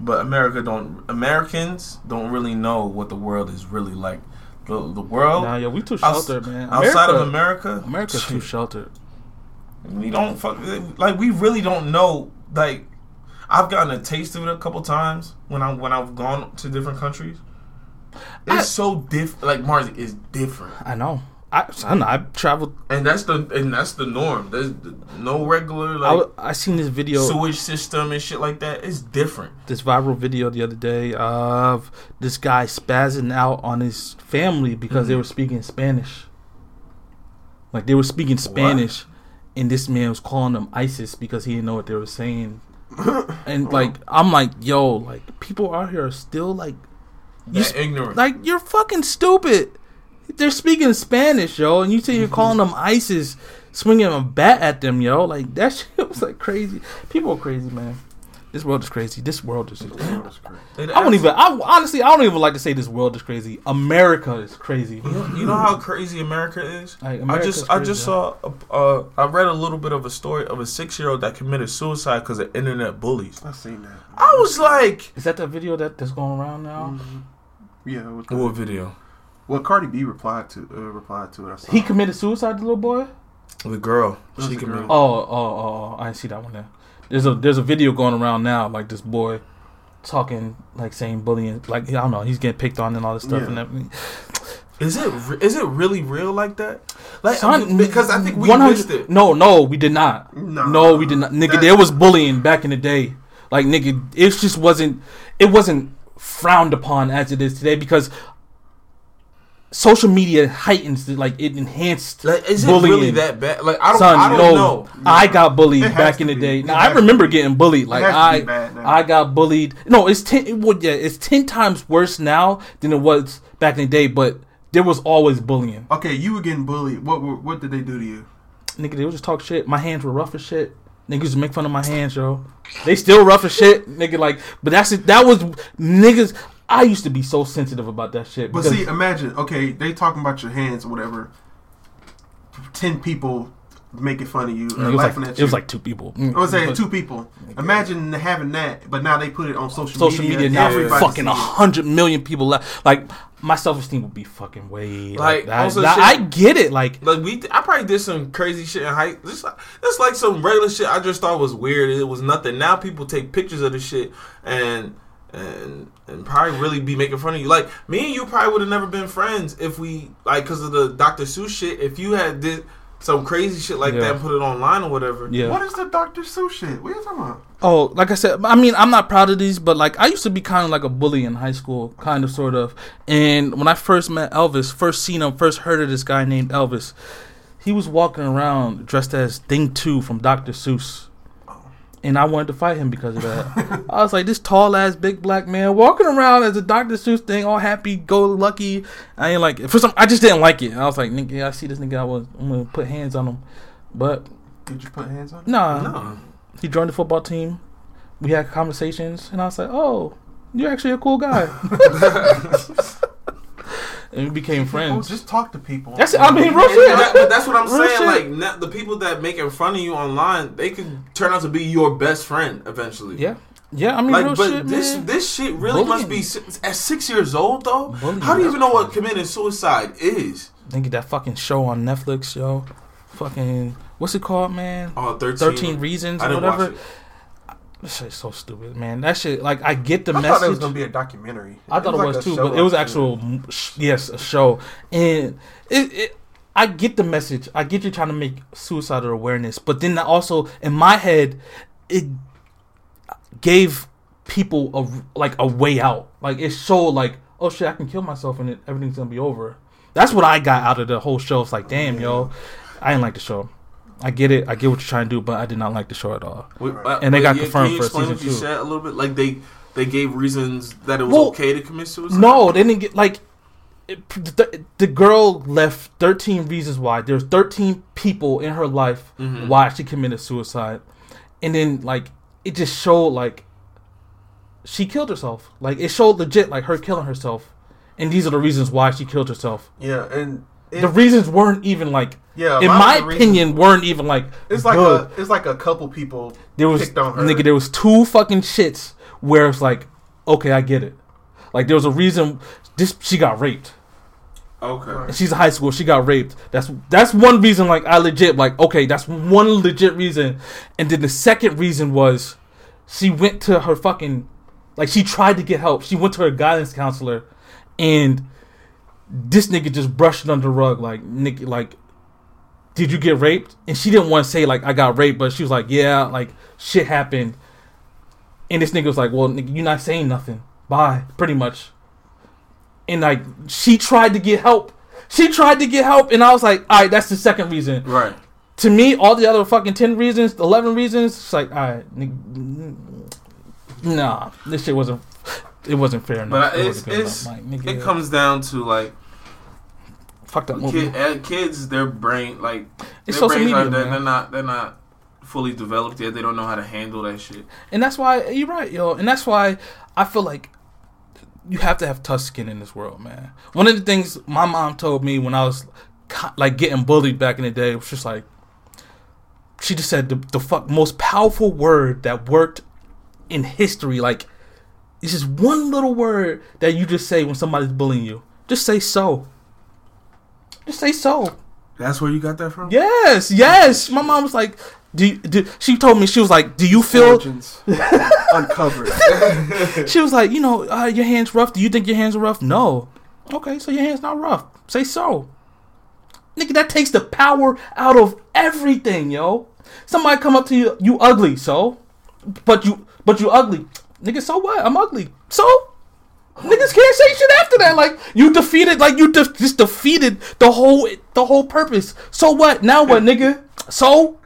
But America don't. Americans don't really know what the world is really like. The the world Nah, yo, we too outs- sheltered, man. outside of America, America's too sheltered. we don't fuck like we really don't know like I've gotten a taste of it a couple times when I when I've gone to different countries. It's I- so diff like Marz is different, I know. I, I know. I've traveled. and that's the and that's the norm. There's no regular I, like w- I seen this video. sewage system and shit like that. It's different. this viral video the other day of this guy spazzing out on his family because they mm. were speaking Spanish. Like they were speaking Spanish, and this man was calling them ISIS because he didn't know what they were saying. and like I'm like, yo, like people out here are still like, you That ignorant. like you're fucking stupid. They're speaking Spanish, yo, and you say you're calling them ISIS, swinging a bat at them, yo. Like that shit was like crazy. People are crazy, man. This world is crazy. This world is. That's crazy. I don't even. I honestly, I don't even like to say this world is crazy. America is crazy. You know, you know how crazy America is. Like, I America's just I crazy, just yo. saw a, uh, I read a little bit of a story of a six year old that committed suicide because of internet bullies. I seen that. I was like, Is that the video that that's going around now? Yeah. It was what video? Well, Cardi B replied to uh, replied to it. I saw. He committed suicide, the little boy. The girl. She the committed. girl. Oh, oh, oh! I didn't see that one. There. There's a there's a video going around now, like this boy talking, like saying bullying, like I don't know, he's getting picked on and all this stuff Yeah. and everything. Is it re- is it really real like that? Like Son, because I think we 100 missed it. No, no, we did not. Nah. No, we did not. Nigga, That- there was bullying back in the day. Like nigga, it just wasn't. It wasn't frowned upon as it is today because social media heightens it, like it enhanced Like, is it bullying. really that bad? Like I don't, Son, I don't no, know. I got bullied back in the be. day. It Now I remember getting bullied. Like I, bad. I got bullied. No, it's ten. Well, yeah, it's ten times worse now than it was back in the day. But there was always bullying. Okay, you were getting bullied. What what did they do to you? Nigga, they would just talk shit. My hands were rough as shit. Niggas to make fun of my hands, yo. They still rough as shit, nigga. Like, but that's it. That was niggas. I used to be so sensitive about that shit. But see, imagine. Okay, they talking about your hands or whatever. Ten people making fun of you or it uh, was laughing like at it was like two people. I was saying mm. two people. Imagine having that, but now they put it on social, social media now. Everybody Fucking a hundred million people left. Like my self esteem would be fucking way like, Like, that. That- shit- I get it. Like Like we, I probably did some crazy shit in high. Just like, just like some regular shit. I just thought was weird. It was nothing. Now people take pictures of the shit and and and probably really be making fun of you. Like me and you probably would have never been friends if we like because of the Dr. Seuss shit. If you had did some crazy shit like Yeah. that and put it online or whatever. yeah. What is the Dr. Seuss shit? What are you talking about? Oh, like I said, I mean, I'm not proud of these, but like I used to be kind of like a bully in high school, kind of, sort of. And when I first met Elvis, first seen him, first heard of this guy named Elvis, he was walking around dressed as Thing Two from Dr. Seuss, and I wanted to fight him because of that. I was like, this tall ass big black man walking around as a Dr. Seuss thing, all happy, go lucky. I ain't like it. For some, I just didn't like it. And I was like, nigga, I see this nigga, I was, I'm gonna put hands on him, but Did you put hands on? nah, No. he joined the football team. We had conversations, and I was like, "Oh, you're actually a cool guy." and we became People, friends. just talk to people. That's it. I mean, real shit. that- but that's what I'm Real saying. shit. Like now, the people that making fun of you online, they could turn out to be your best friend eventually. yeah, yeah. I mean, Like, real but shit, this man. this shit really must be at six years old though. Bullying, How do you even know what that's- committing suicide is? Think of that fucking show on Netflix, yo. Fucking what's it called, man? Oh, 13. Thirteen Reasons I or didn't whatever. It. That shit's so stupid, man. That shit, like, I get the I message. thought it was gonna be a documentary. I thought it was, a too, but it was actual, sh- yes, a show, and it, it. I get the message. I get you trying to make suicidal awareness, but then also in my head, it gave people a like a way out. Like it showed like, oh shit, I can kill myself and it, everything's gonna be over. That's what I got out of the whole show. It's like, damn, yo, I didn't like the show. I get it. I get what you're trying to do, but I did not like the show at all. Wait, And they got yeah, confirmed can you for explain season what you two. said a little bit? Like they they gave reasons that it was Well, okay to commit suicide. No, they didn't get like it, the, the girl left 13 reasons why. There's 13 people in her life Mhm. why she committed suicide. And then like it just showed like she killed herself. Like it showed legit like her killing herself. And these are the reasons why she killed herself. Yeah, and it, the reasons weren't even like yeah, in my of the reasons- opinion weren't even like it's like good. a it's like a couple people there was on her. nigga there was two fucking shits where it's like okay, I get it. Like there was a reason this she got raped. Okay. and she's in high school. She got raped. That's that's one reason. Like I legit like okay, that's one legit reason. And then the second reason was she went to her fucking like she tried to get help. She went to her guidance counselor, and this nigga just brushed it under the rug. Like nigga, like did you get raped? And she didn't want to say like I got raped, but she was like yeah, like shit happened. And this nigga was like, well, nigga, you're not saying nothing. Bye, pretty much and like she tried to get help. She tried to get help, and I was like, all right, that's the second reason. Right. To me, all the other fucking ten reasons, eleven reasons, it's like, all right, nigga, nah, this shit wasn't. It wasn't fair enough. But It it's it's. Like, nigga, it comes down to like fuck that movie. kid, uh, kids, their brain like It's their brains media, are, they're, they're not they're not fully developed yet. They don't know how to handle that shit. And that's why you're right, yo. And that's why I feel like you have to have tough skin in this world, man. One of the things my mom told me when I was like getting bullied back in the day was just like she just said the, the fuck most powerful word that worked in history. Like it's just one little word that you just say when somebody's bullying you. Just say so. Just say so. That's where you got that from. Yes, yes. My mom was like, do, you, do she told me she was like, do you feel uncovered. She was like, you know, uh, your hands rough. Do you think your hands are rough? No. Okay, so your hands not rough. Say so. Nigga, that takes the power out of everything, yo. Somebody come up to you, you ugly, so, but you, but you ugly, nigga. So what? I'm ugly, so. Niggas can't say shit after that. Like you defeated, like you de- just defeated the whole the whole purpose. So what? Now what, nigga? So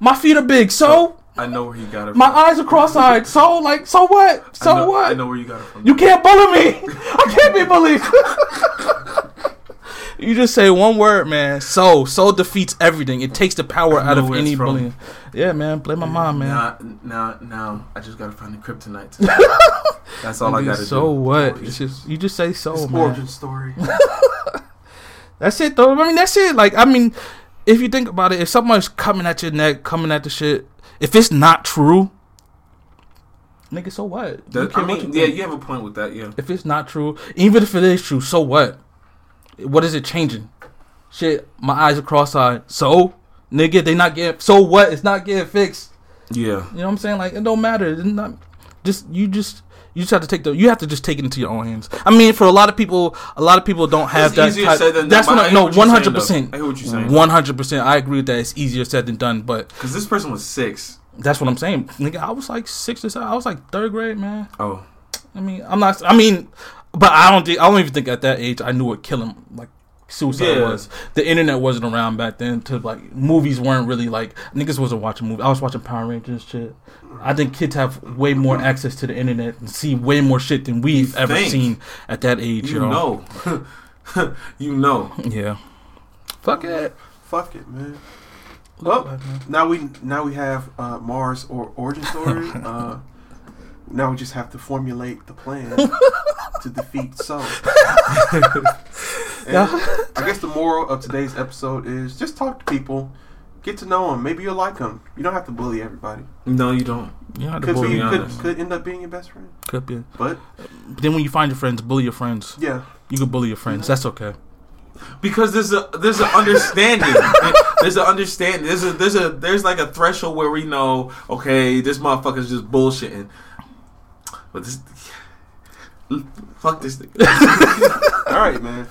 my feet are big. So I know where he got it. my from. eyes are cross-eyed. So like, so what? So I know, what? I know where you got it from. You can't bully me. I can't be bullied. you just say one word, man. So, so defeats everything. It takes the power out of any bullying. Yeah, man. Blame my mom, man. Now, now, now, I just gotta find the kryptonite. That's all I Nigga, gotta so do. what? It's just you just say so, It's man. origin story. That's it, though. I mean, that's it. Like, I mean, if you think about it, if someone's coming at your neck, coming at the shit, if it's not true, nigga, so what? You That- care I mean, yeah, you have a point with that. Yeah. If it's not true, even if it is true, so what? What is it changing? Shit, my eyes are cross-eyed. So, nigga, they not getting. So what? It's not getting fixed. Yeah. You know what I'm saying? Like it don't matter. It's not just you. Just you just have to take the. You have to just take it into your own hands. I mean, for a lot of people, a lot of people don't have It's that. easier type- said than that's done, what I, no, hear what you're one hundred percent. I hear what you're saying. One hundred percent. I agree with that. It's easier said than done, but Because this person was six. that's what I'm saying. Nigga, I was like six or seven. I was like third grade, man. Oh. I mean, I'm not. I mean, but I don't think. I don't even think at that age I knew what killing like suicide Yeah. was. The internet wasn't around back then. To like movies weren't really like niggas wasn't watching movies. I was watching Power Rangers shit. I think kids have way more access to the internet and see way more shit than we've You ever think. seen at that age. You yo. know. you know. Yeah. Fuck it. Fuck it, man. Well, now we now we have uh, Marz or origin story. Uh, now we just have to formulate the plan to defeat So. And I guess the moral of today's episode is just talk to people, get to know them. Maybe you'll like them. You don't have to bully everybody. No, you don't. You know, the Could bully be could, honest. could end up being your best friend. could be. But But then when you find your friends, bully your friends. yeah, You can bully your friends. That's okay. Because there's a there's an understanding. there's an understanding. There's a there's a there's like a threshold where we know, okay, this motherfucker's just bullshitting. But this fuck this thing. all right, man.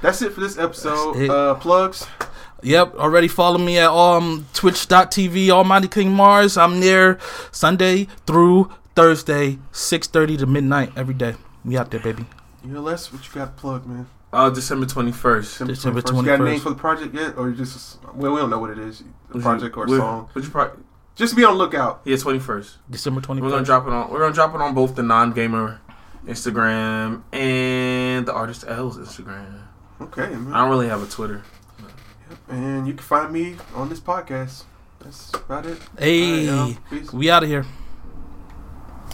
That's it for this episode. Uh, plugs. Yep, already follow me at um twitch.tv Almighty King Marz. I'm there Sunday through Thursday, six thirty to midnight every day. We out there, baby. You know, Les, what you got to plug, man? Uh, December twenty first. December twenty first. You got a name for the project yet, or you just well, we don't know what it is, a project or a song. But you probably Just be on lookout. yeah twenty first. December twenty We're gonna drop it on. We're gonna drop it on both the non gamer Instagram and the artist L's Instagram. Okay, man. I don't really have a Twitter. And you can find me on this podcast. That's about it. Hey, All right, we out of here.